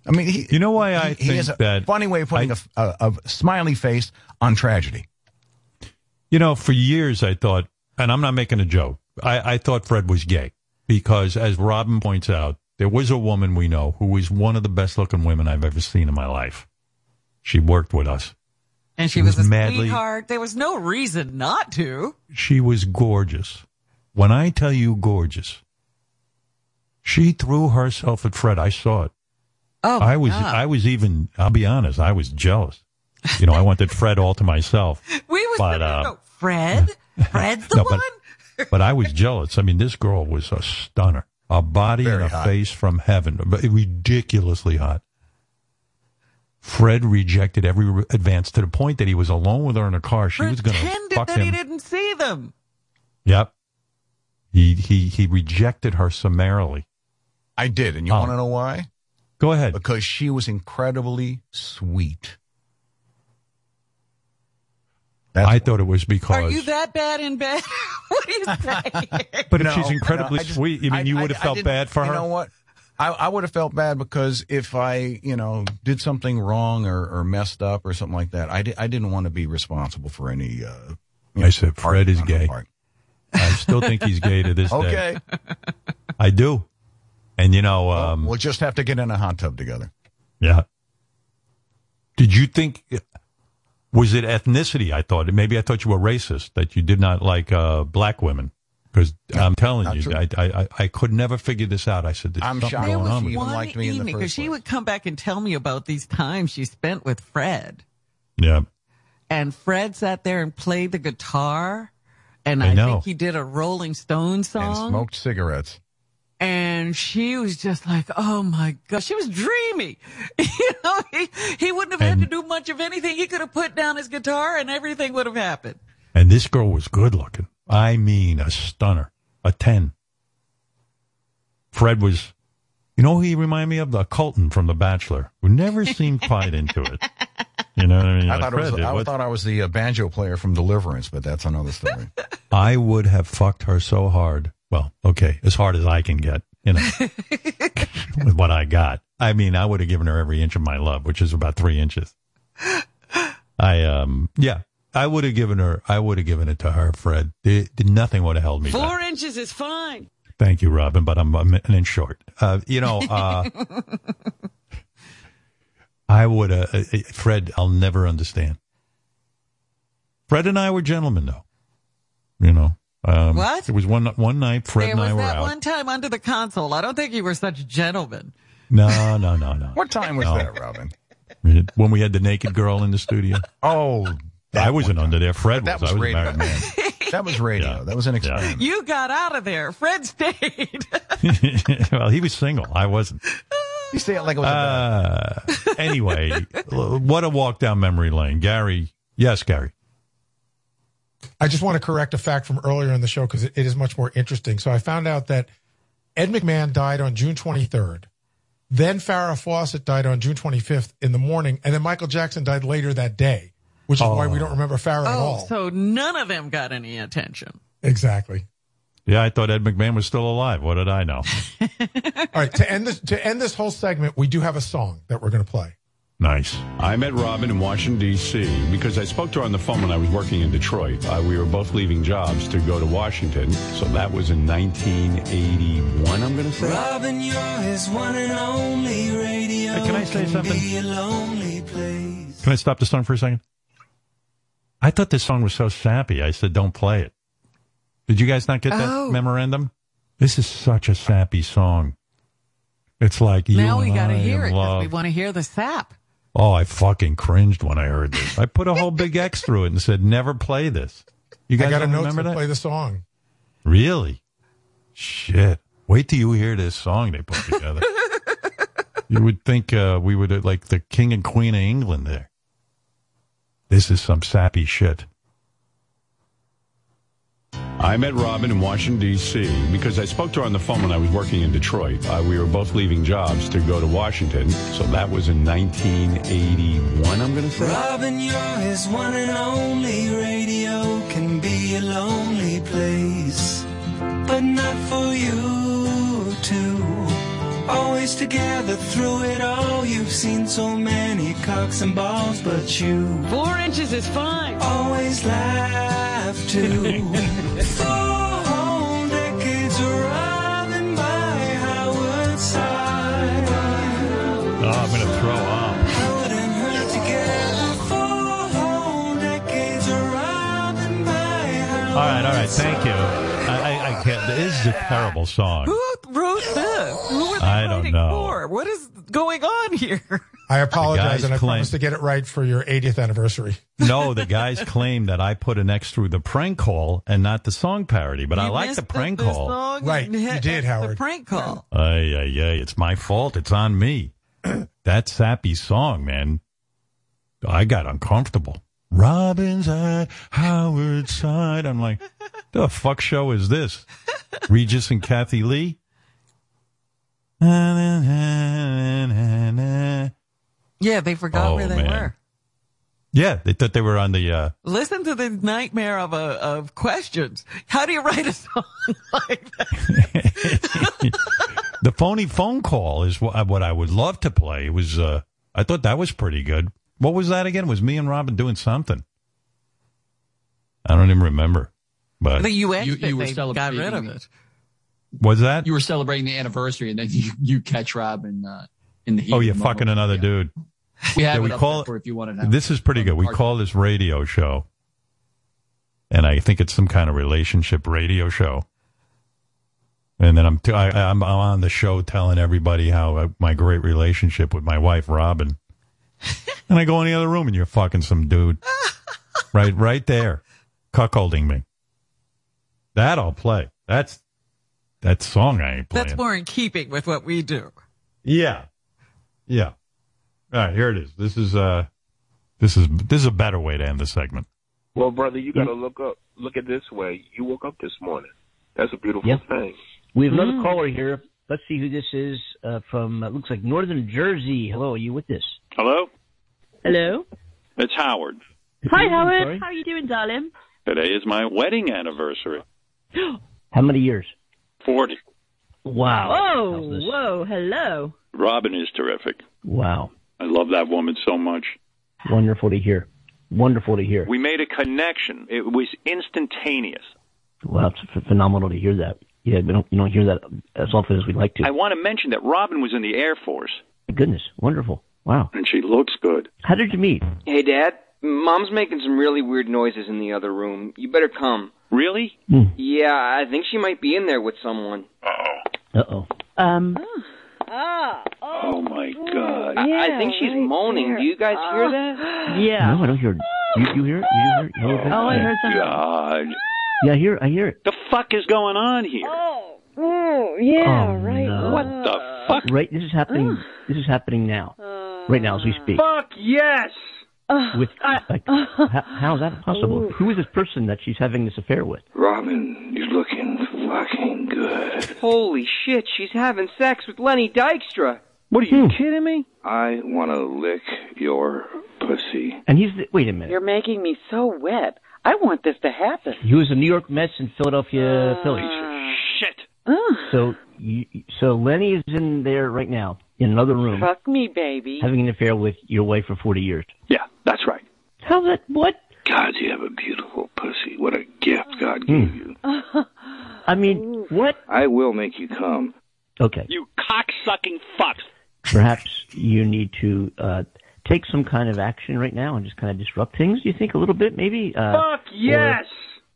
I mean, he, You know why I he, he think has a that funny way of putting a, a, a smiley face on tragedy. You know, for years I thought, and I'm not making a joke, I, I thought Fred was gay because, as Robin points out, there was a woman we know who was one of the best looking women I've ever seen in my life. She worked with us. and she, she was, was a madly- sweetheart. There was no reason not to. She was gorgeous. When I tell you gorgeous, she threw herself at Fred. I saw it. Oh, I was, God. I was even, I'll be honest, I was jealous. You know, I wanted Fred all to myself. we was but, no, uh, no, Fred. Fred's the No, one. but, but I was jealous. I mean, this girl was a stunner, a body and a hot. face from heaven, but ridiculously hot. Fred rejected every re- advance to the point that he was alone with her in a car. She was going to Pretended fuck that him. he didn't see them. Yep. He he he rejected her summarily. I did. And you Oh. want to know why? Go ahead. Because she was incredibly sweet. That's I thought it was because. Are you that bad in bed? what do you say? but if No, she's incredibly no, I just- sweet, you mean I- you would have felt bad for her? You know what? I, I would have felt bad because if I, you know, did something wrong or, or messed up or something like that, I, di- I didn't want to be responsible for any. Uh, I said Fred is gay. I still think he's gay to this day. Okay. I do. And you know, um, we'll just have to get in a hot tub together. Yeah. Did you think was it ethnicity? I thought maybe I thought you were racist that you did not like uh, black women because I'm telling you. I, I I- I could never figure this out. I said, I'm something shocked going that on she even liked me in the evening, first she would come back and tell me about these times she spent with Fred. Yeah, And Fred sat there and played the guitar. And I I, know. think he did a Rolling Stone song. And smoked cigarettes. and she was just like, "Oh my god!" She was dreamy. you know, he he wouldn't have had to do much of anything. He could have put down his guitar, and everything would have happened. and this girl was good looking. I mean, a stunner, a ten. Fred was, you know, he reminded me of the Colton from The Bachelor, who never seemed quite into it. You know what I mean? I Like, thought, it was, Fred, I what- thought I was the uh, banjo player from Deliverance, but that's another story. I would have fucked her so hard. Well, okay, as hard as I can get, you know, with what I got. I mean, I would have given her every inch of my love, which is about three inches. I, um, yeah, I would have given her, I would have given it to her, Fred. There- nothing would have held me back. Four inches is fine. Thank you, Robin, but I'm, I'm an inch short. Uh, you know, uh, I would uh, uh, Fred, I'll never understand. Fred and I were gentlemen, though. You know, um, What? It was one one night. Fred there and I were that out. one time under the console. I don't think you were such gentlemen. No, no, no, no. what time was No. that, Robin? When we had the naked girl in the studio. Oh, I wasn't under there. Fred that was. was I was a radio. married man. That was radio. That was an experiment. You got out of there. Fred stayed. well, he was single. I wasn't. You say it like it was Uh, anyway, what a walk down memory lane, Gary. Yes, Gary. I just want to correct a fact from earlier in the show because it, it is much more interesting. So I found out that Ed McMahon died on June 23rd. Then Farrah Fawcett died on June 25th in the morning, and then Michael Jackson died later that day, which is why we don't remember Farrah at oh, all. so none of them got any attention. Exactly. Yeah, I thought Ed McMahon was still alive. What did I know? All right, to end this to end this whole segment, we do have a song that we're going to play. Nice. I met Robin in Washington, D.C. because I spoke to her on the phone when I was working in Detroit. Uh, we were both leaving jobs to go to Washington. So that was in 1981, I'm going to say. Robin, you're his one and only radio. Hey, can I say something? Be a lonely place. Can I stop the song for a second? I thought this song was so sappy. I said, don't play it. Did you guys not get that Oh. memorandum? This is such a sappy song. It's like you now we got to hear it because we want to hear the sap. Oh, I fucking cringed when I heard this. I put a whole big X through it and said, never play this. You guys I got a don't note remember to that? play the song. Really? Shit. Wait till you hear this song they put together. you would think uh, we would uh, like the king and queen of England there. This is some sappy shit. I met Robin in Washington, D.C. because I spoke to her on the phone when I was working in Detroit. Uh, we were both leaving jobs to go to Washington. So that was in 1981, I'm going to say. Robin, you're his one and only. Radio can be a lonely place, but not for you two. Always together through it all. You've seen so many cocks and balls, but you Four inches is fine. always laugh too. Four whole decades of by Howard side. Oh, ah, I'm going to throw up. Howard and her together. Four whole decades of by Howard All right, all right. Thank you. Is a terrible song. Who wrote this? Who are they I don't know. for? What is going on here? I apologize, and I claim- promise to get it right for your 80th anniversary. No, the guys claim that I put an X through the prank call and not the song parody, but I like the prank the call. song Right, you hit did, the prank call. Ay, ay, ay. It's my fault. It's on me. that sappy song, man. I got uncomfortable. Robin's at Howard's side. I'm like, the fuck show is this? Regis and Kathie Lee? Yeah, they forgot Oh, where they man. were. Yeah, they thought they were on the, uh, Listen to the nightmare of a, of questions. How do you write a song like that? the phony phone call is what, what I would love to play. It was, uh, I thought that was pretty good. What was that again? It was me and Robin doing something. I don't even remember. But The UN You- thing, you were they got celebrating rid of the- it. was that? You were celebrating the anniversary, and then you, you catch Robin uh, in the heat. Oh, of you're fucking moment. another dude. We have Yeah, it we up call there it- for if you want to know. This is pretty good. We call this radio show, and I think it's some kind of relationship radio show. And then I'm t- I, I'm I'm on the show telling everybody how uh, my great relationship with my wife Robin. and I go in the other room and you're fucking some dude, right right there, cuckolding me. That I'll play. That's that song I ain't playing. That's more in keeping with what we do. Yeah. Yeah. All right, here it is. This is uh this is this is a better way to end the segment. Well, brother, you got to look up, look at this way. You woke up this morning. That's a beautiful Yep. thing. We have another Mm. caller here. Let's see who this is uh, from, uh, looks like Northern Jersey. Hello, are you with this? Hello? Hello. It's Howard. Hi, Howard. How are you doing, darling? Today is my wedding anniversary. How many years? 40. Wow. Oh, whoa, hello. Robin is terrific. Wow. I love that woman so much. Wonderful to hear. Wonderful to hear. We made a connection. It was instantaneous. Wow, it's ph- phenomenal to hear that. Yeah, we don't, you don't hear that as often as we'd like to. I want to mention that Robin was in the Air Force, Goodness, wonderful. Wow. and she looks good. How did you meet? Hey, Dad. Mom's making some really weird noises in the other room. You better come. Really? Yeah, I think she might be in there with someone. Uh oh. Um. Oh, my God. I, I think she's moaning. Do you guys hear that? Yeah. No, I don't hear it. You, you hear it? You hear it? A little bit? Oh, I heard something. God. Yeah, I hear, I hear it. The fuck is going on here? Oh, yeah, Oh, right. no. What the fuck? Right, this is happening. This is happening now. Right now, as we speak. Fuck yes! With like, how, how is that possible? Who is this person that she's having this affair with? Robin, you're looking fucking good. Holy shit, she's having sex with Lenny Dykstra. What are you hmm. kidding me? I want to lick your pussy. And he's the, wait a minute. You're making me so wet. I want this to happen. He was the New York Mets and Philadelphia Phillies. Shit. So, you, so Lenny is in there right now in another room Fuck me, baby. having an affair with your wife for forty years. Yeah, that's right. How's that? What? God, you have a beautiful pussy. What a gift God gave you. I mean, what? I will make you come. Okay. You cock-sucking fuck. Perhaps you need to uh, take some kind of action right now and just kind of disrupt things. Do you think a little bit, maybe? Uh, Fuck yes!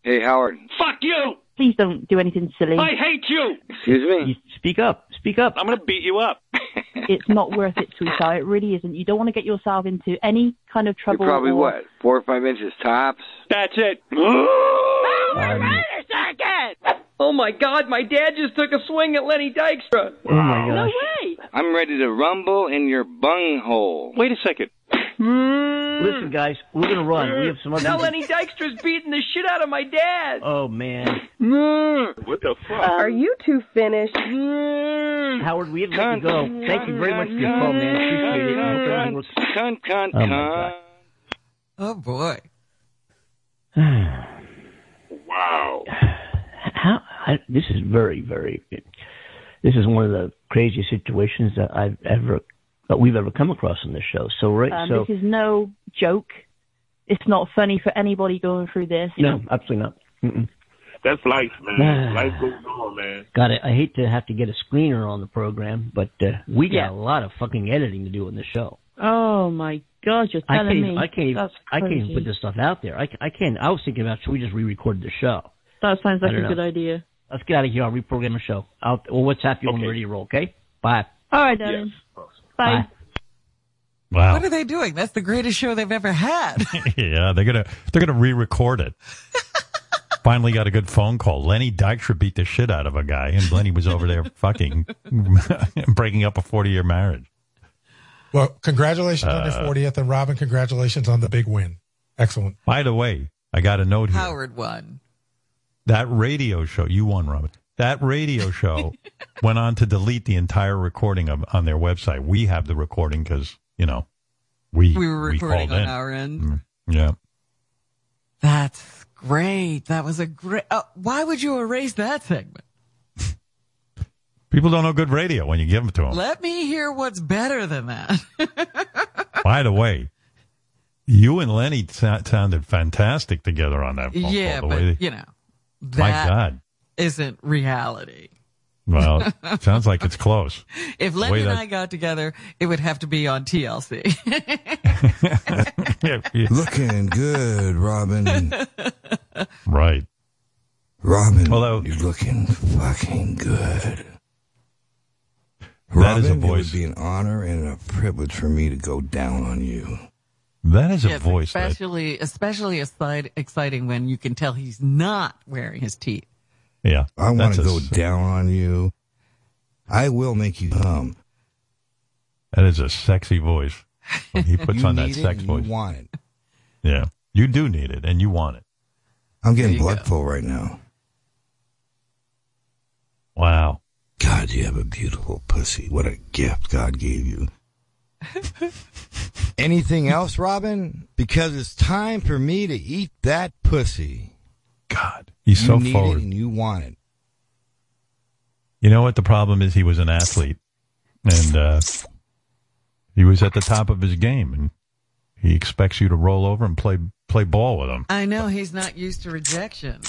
Hey, Howard. Fuck you! Please don't do anything silly. I hate you! Excuse me? You speak up. Speak up. I'm gonna beat you up. It's not worth it, sweetheart. It really isn't. You don't want to get yourself into any kind of You're trouble. probably or... what? Four or five inches tops? That's it. Oh my god, my dad just took a swing at Lenny Dykstra. Oh my No way. I'm ready to rumble in your bunghole. Wait a second. Li- listen, guys, we're gonna run. We have some other. Now Lenny Dykstra's beating the shit out of my dad. Oh man, mm. What the fuck? Are you two finished? Mm. Howard, we have to let you go. Thank you very much for your call, man. Appreciate it. I hope everything looks- Cunt, cunt, Oh, cunt. Oh boy. Wow. How? I, this is very, very. This is one of the craziest situations that I've ever that we've ever come across on this show. So right, Um, so this is no joke. It's not funny for anybody going through this. no, absolutely not. Mm-mm. That's life, man. life goes on, man. God, I, I hate to have to get a screener on the program, but uh, we got Yeah. a lot of fucking editing to do on the show. Oh my God, you're I telling can't, me. I can't, even, That's I can't even put this stuff out there. I, I can't. I was thinking about should we just re-record the show? That sounds like a don't good idea. Let's get out of here. I'll reprogram the show. I'll, well, what's happening on the radio roll? Okay. Bye. All right, darling. Bye. Wow. What are they doing? That's the greatest show they've ever had. yeah, they're gonna they're gonna re-record it. Finally got a good phone call. Lenny Dykstra beat the shit out of a guy, and Lenny was over there fucking breaking up a forty year marriage. Well, congratulations on your Uh, 40th, and Robin, congratulations on the big win. Excellent. By the way, I got a note here. Howard won. That radio show you won, Robin. That radio show went on to delete the entire recording of, on their website. We have the recording because you know we We were recording called on in. our end. Mm, Yeah. That's great. That was a great. Uh, why would you erase that segment? People don't know good radio when you give them to them. Let me hear what's better than that. By the way, you and Lenny sa- sounded fantastic together on that yeah, call. The but way they- you know, my God. isn't reality. Well, sounds like it's close. If The Lenny and that- I got together, it would have to be on TLC. Looking good, Robin. Right. Robin, Although- you're looking fucking good. That is a Robin, it would be an honor and a privilege for me to go down on you. That is a Yes, voice that especially especially aside, exciting when you can tell he's not wearing his teeth. yeah. I want to go s- down on you. I will make you come. That is a sexy voice. When he puts on that sex voice. You want it. Yeah. You do need it and you want it. I'm getting There blood full right now. Wow. God, you have a beautiful pussy. What a gift God gave you. Anything else, Robin? Because it's time for me to eat that pussy. God. He's you so need forward. it and you want it. You know what the problem is? He was an athlete, and uh, he was at the top of his game, and he expects you to roll over and play play ball with him. I know he's not used to rejection.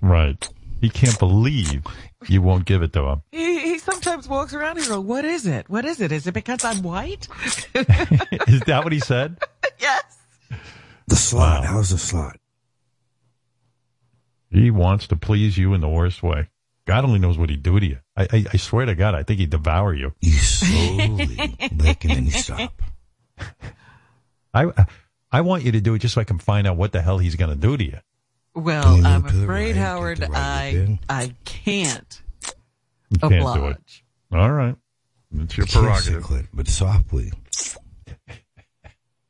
Right? He can't believe you won't give it to him. He, he sometimes walks around here goes, "What is it? What is it? Is it because I'm white?" is that what he said? yes. The slot. How's the slot? He wants to please you in the worst way. God only knows what he'd do to you. I, I, I swear to God, I think he'd devour you. You slowly lick and then you stop. I I want you to do it just so I can find out what the hell he's going to do to you. Well, you I'm move to the afraid, right, Howard, right I? I can't You can't do it. oblige. All right. It's your prerogative. clit, but softly.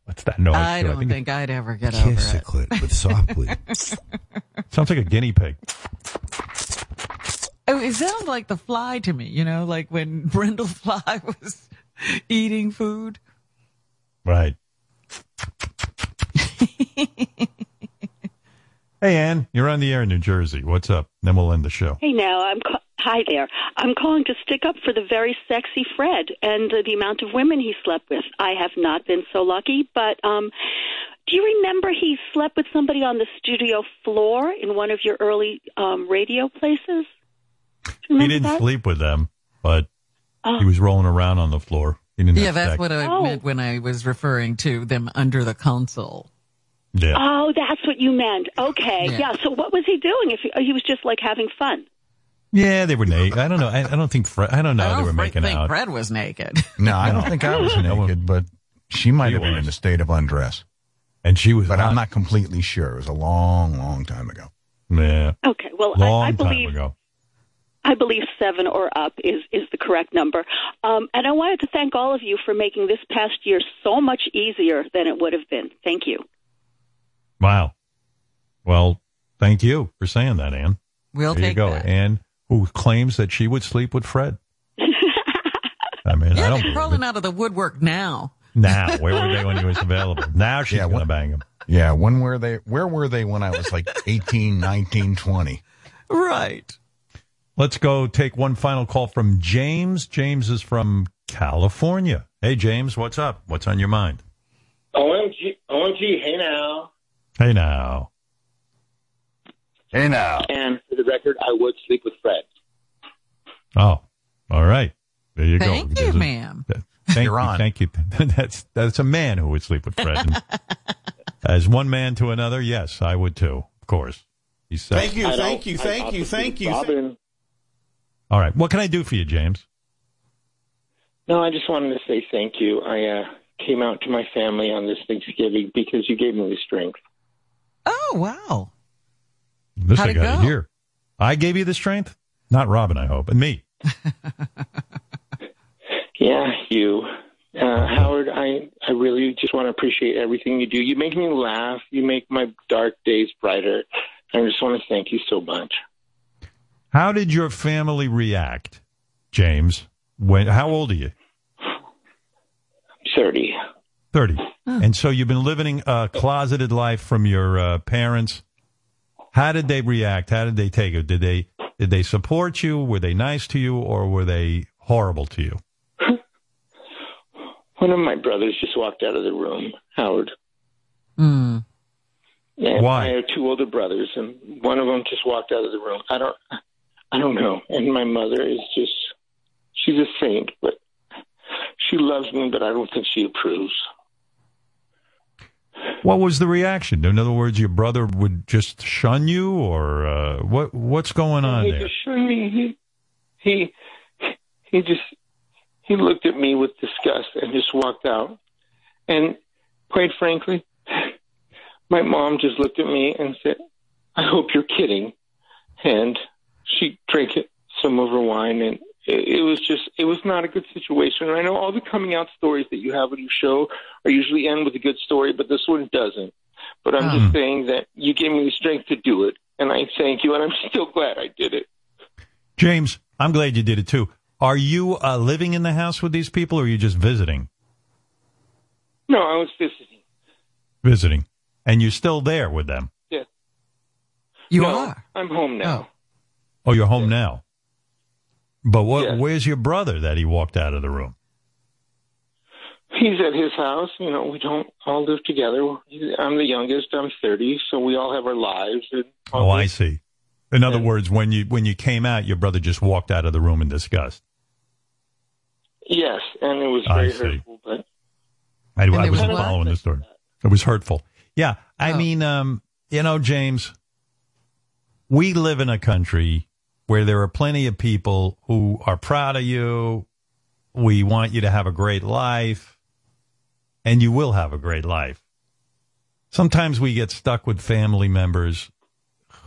What's that noise? I don't think think I'd ever get over Kiss the it. clit, but softly. sounds like a guinea pig. Oh, it sounds like the fly to me, you know, like when Brundle Fly was eating food. Right. hey, Ann, you're on the air in New Jersey. What's up? Then we'll end the show. Hey, now I'm ca- hi there. I'm calling to stick up for the very sexy Fred and uh, the amount of women he slept with. I have not been so lucky, but um, do you remember he slept with somebody on the studio floor in one of your early um, radio places? He didn't that? sleep with them, but Oh. he was rolling around on the floor. He didn't Yeah, have that's sex. what I Oh. meant when I was referring to them under the console. Yeah. Oh, that's what you meant. Okay, Yeah. yeah. So what was he doing? If he, he was just like having fun? Yeah, they were naked. I don't know. I, I don't think Fred. I don't know. I don't were fr- making think out. Fred was naked. No, I don't think I was naked, but she might He have been was. in a state of undress. And she was. But hot. I'm not completely sure. It was a long, long time ago. Yeah. Okay, well, Long I, I time believe ago. I believe seven or up is, is the correct number. Um, and I wanted to thank all of you for making this past year so much easier than it would have been. Thank you. Wow. Well, thank you for saying that, Ann. We'll there you take go. that. Ann, who claims that she would sleep with Fred. I mean, I don't they're believe crawling out of the woodwork now. Now, where were they when he was available? Now she's going to bang him. Yeah, when were they? Where were they when I was like 18, 19, 20? Right. Let's go take one final call from James. James is from California. Hey, James, what's up? What's on your mind? OMG, OMG, hey now. Hey, now. Hey, now. And for the record, I would sleep with Fred. Oh, all right. There you go. Thank go. you, a- ma'am. Thank You're you. on. Thank you. that's that's a man who would sleep with Fred. As one man to another, yes, I would too. Of course. He's uh, Thank you, I thank you, I thank you, thank you. Robin. All right. What can I do for you, James? No, I just wanted to say thank you. I uh, came out to my family on this Thanksgiving because you gave me the strength. Oh, wow. This How'd I got to go? hear. I gave you the strength, not Robin. I hope, and me. Yeah, you. Uh, Howard, I, I really just want to appreciate everything you do. You make me laugh. You make my dark days brighter. I just want to thank you so much. How did your family react, James? When? How old are you? 30. Thirty. And so you've been living a closeted life from your uh, parents. How did they react? How did they take it? Did they did they support you? Were they nice to you, or were they horrible to you? One of my brothers just walked out of the room, Howard. Mm. And Why? I have two older brothers, and one of them just walked out of the room. I don't, I don't know. And my mother is just, she's a saint, but she loves me, but I don't think she approves. What was the reaction? In other words, your brother would just shun you, or uh, what? What's going on he there? just showed me. He, he, he just, he looked at me with disgust and just walked out. And quite frankly, my mom just looked at me and said, "I hope you're kidding." And she drank some of her wine, and it, it was just, it was not a good situation. And I know all the coming out stories that you have on your show are usually end with a good story, but this one doesn't. But I'm Hmm. just saying that you gave me the strength to do it, and I thank you, and I'm still glad I did it. James, I'm glad you did it too. Are you uh, living in the house with these people, or are you just visiting? No, I was visiting. Visiting, and you're still there with them. Yeah. You No, are. I'm home now. Oh, you're home now. But what? Where's your brother that he walked out of the room? He's at his house. You know, we don't all live together. I'm the youngest. I'm 30, so we all have our lives. And Oh, I see. In other words, when you when you came out, your brother just walked out of the room in disgust. yes, and it was I very see. hurtful. But I, I wasn't following the story. It was hurtful. Yeah, I mean, um, you know, James, we live in a country where there are plenty of people who are proud of you. We want you to have a great life, and you will have a great life. Sometimes we get stuck with family members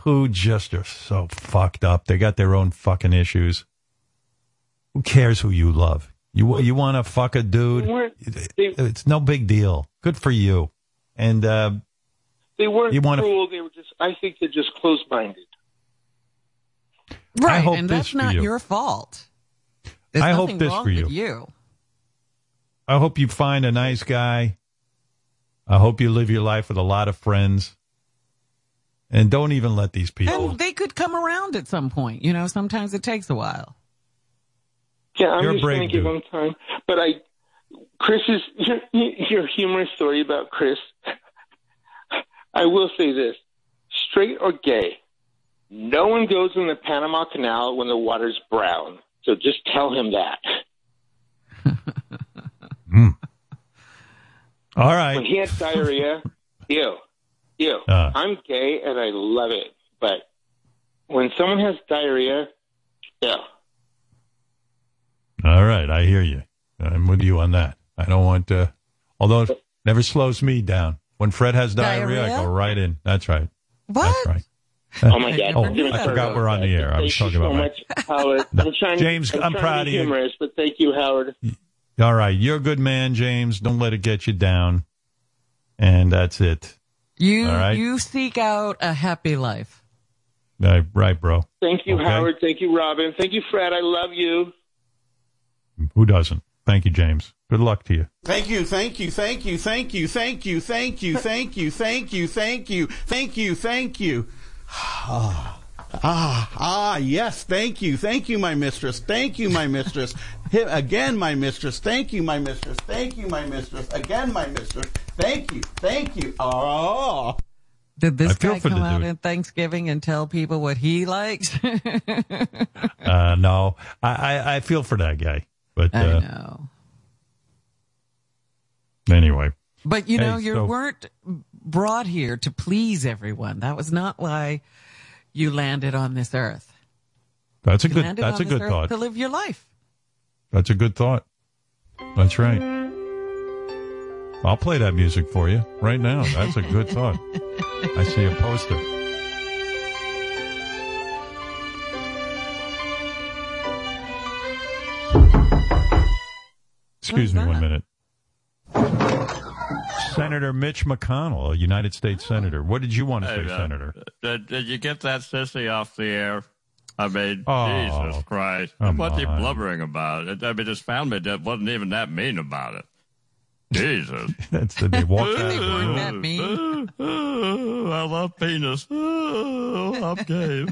who just are so fucked up. They got their own fucking issues. Who cares who you love? You you want to fuck a dude? they It's no big deal. Good for you. And uh, they weren't You wanna- cruel. They were just. I think they're just closed-minded. Right, hope and this that's not you. your fault. There's I hope nothing this wrong for with you. you. I hope you find a nice guy. I hope you live your life with a lot of friends. And don't even let these people. And they could come around at some point. You know, sometimes it takes a while. Yeah, I'm You're just going to give dude. him time. But I, Chris's your, your humorous story about Chris. I will say this: straight or gay, no one goes in the Panama Canal when the water's brown. So just tell him that. All right. When he had diarrhea, ew, ew. Uh. I'm gay and I love it, but when someone has diarrhea, ew. All right. I hear you. I'm with you on that. I don't want to, although it never slows me down. When Fred has diarrhea, I go right in. That's right. What? That's right. Oh my God! Oh, It's been I a forgot we're on the air. I was Thank talking you about so my- much, Howard. I'm trying, James, I'm, I'm trying proud to of be you. humorous, but thank you, Howard. All right, you're a good man, James. Don't let it get you down. And that's it. You All right. you seek out a happy life. Right, right, bro. Thank you, Okay. Howard. Thank you, Robin. Thank you, Fred. I love you. Who doesn't? Thank you, James. Good luck to you. Thank you, thank you, thank you, thank you, thank you, thank you, thank you, thank you, thank you, thank you, thank you. Ah, ah, ah, yes, thank you, thank you, my mistress, thank you, my mistress. Hit again, my mistress, thank you, my mistress, thank you, my mistress, again, my mistress, thank you, thank you. Oh. Did this guy come out dude. in Thanksgiving and tell people what he likes? Uh, no, I, I, I feel for that guy. But I uh, know. anyway, But you Hey, know, you so- weren't brought here to please everyone. That was not why you landed on this earth. that's a You good. That's a good thought. to live your life. That's a good thought. That's right. I'll play that music for you right now. That's a good thought. I see a poster. Excuse me one minute. Senator Mitch McConnell, a United States Senator. What did you want to Hey, say, uh, Senator? Did, did you get that sissy off the air? I mean, Oh, Jesus Christ. come What's he blubbering about? It, I mean, just found me that wasn't even that mean about it. Jesus. That's the they walked out. They weren't that mean. I love penis. Oh, I'm gay.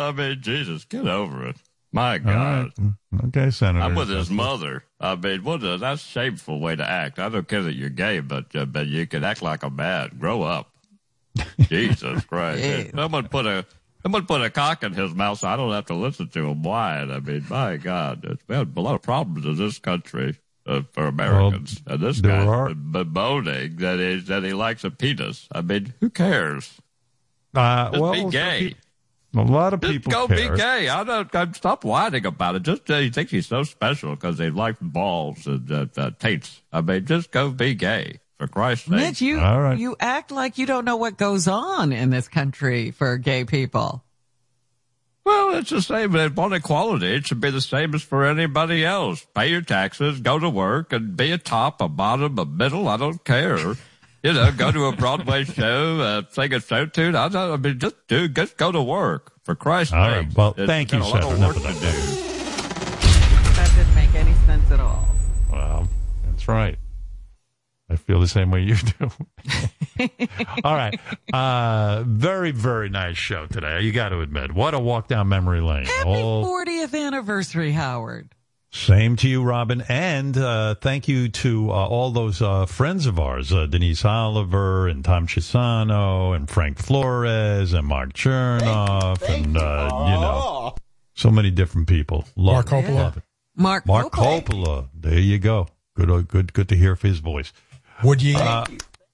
I mean, Jesus, get over it. My God. right. Okay, Senator. I'm with his mother. I mean, what a, that's shameful way to act. I don't care that you're gay, but uh, but you can act like a man. Grow up. Jesus Christ! Yeah. Someone put a someone put a cock in his mouth, so I don't have to listen to him whine. I mean, my God, it's we have a lot of problems in this country uh, for Americans, and this there guy's are- bemoaning that he that he likes a penis. I mean, who cares? Uh, Just well, be some gay. Peop- a lot of people Just people go care. be gay. I don't. I stop whining about it. Just uh, he thinks he's so special because they like balls and uh, uh, taints. I mean, just go be gay for Christ's sake. Mitch, you you act like you don't know what goes on in this country for gay people. Well, it's the same. If on equality, it should be the same as for anybody else. Pay your taxes, go to work, and be a top, a bottom, a middle. I don't care. You know, go to a Broadway show, uh, sing a show tune. I don't. I mean, just do. Just go to work for Christ's All sake. right. Well, It's thank you, a lot Senator. of Enough work of to that. do. That didn't make any sense at all. Well, that's right. I feel the same way you do. All right. Uh, very, very nice show today. You got to admit. What a walk down memory lane. All 40th anniversary, Howard. Same to you, Robin. And uh, thank you to uh, all those uh, friends of ours, uh, Denise Oliver and Tom Chiusano and Frank Flores and Mark Chernoff and, uh, you know, so many different people. Love Mark it. Coppola. Love it. Mark Mark Coppola. Coppola. There you go. Good, uh, good, good to hear his voice. Wood Yee? Uh,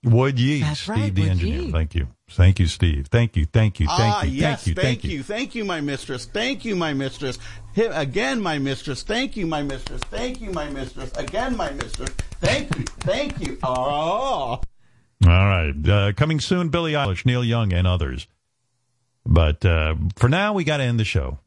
Wood Yee, That's Steve right, the would engineer? ye. Thank you. Thank you, Steve. Thank you. Thank you. Thank ah, you. yes, thank you. Thank you. Thank you, my mistress. Thank you, my mistress. Hit again, my mistress. Thank you, my mistress. Thank you, my mistress. Again, my mistress. Thank you. Thank you. Oh. All right. Uh, coming soon, Billie Eilish, Neil Young, and others. But uh, for now, we got to end the show.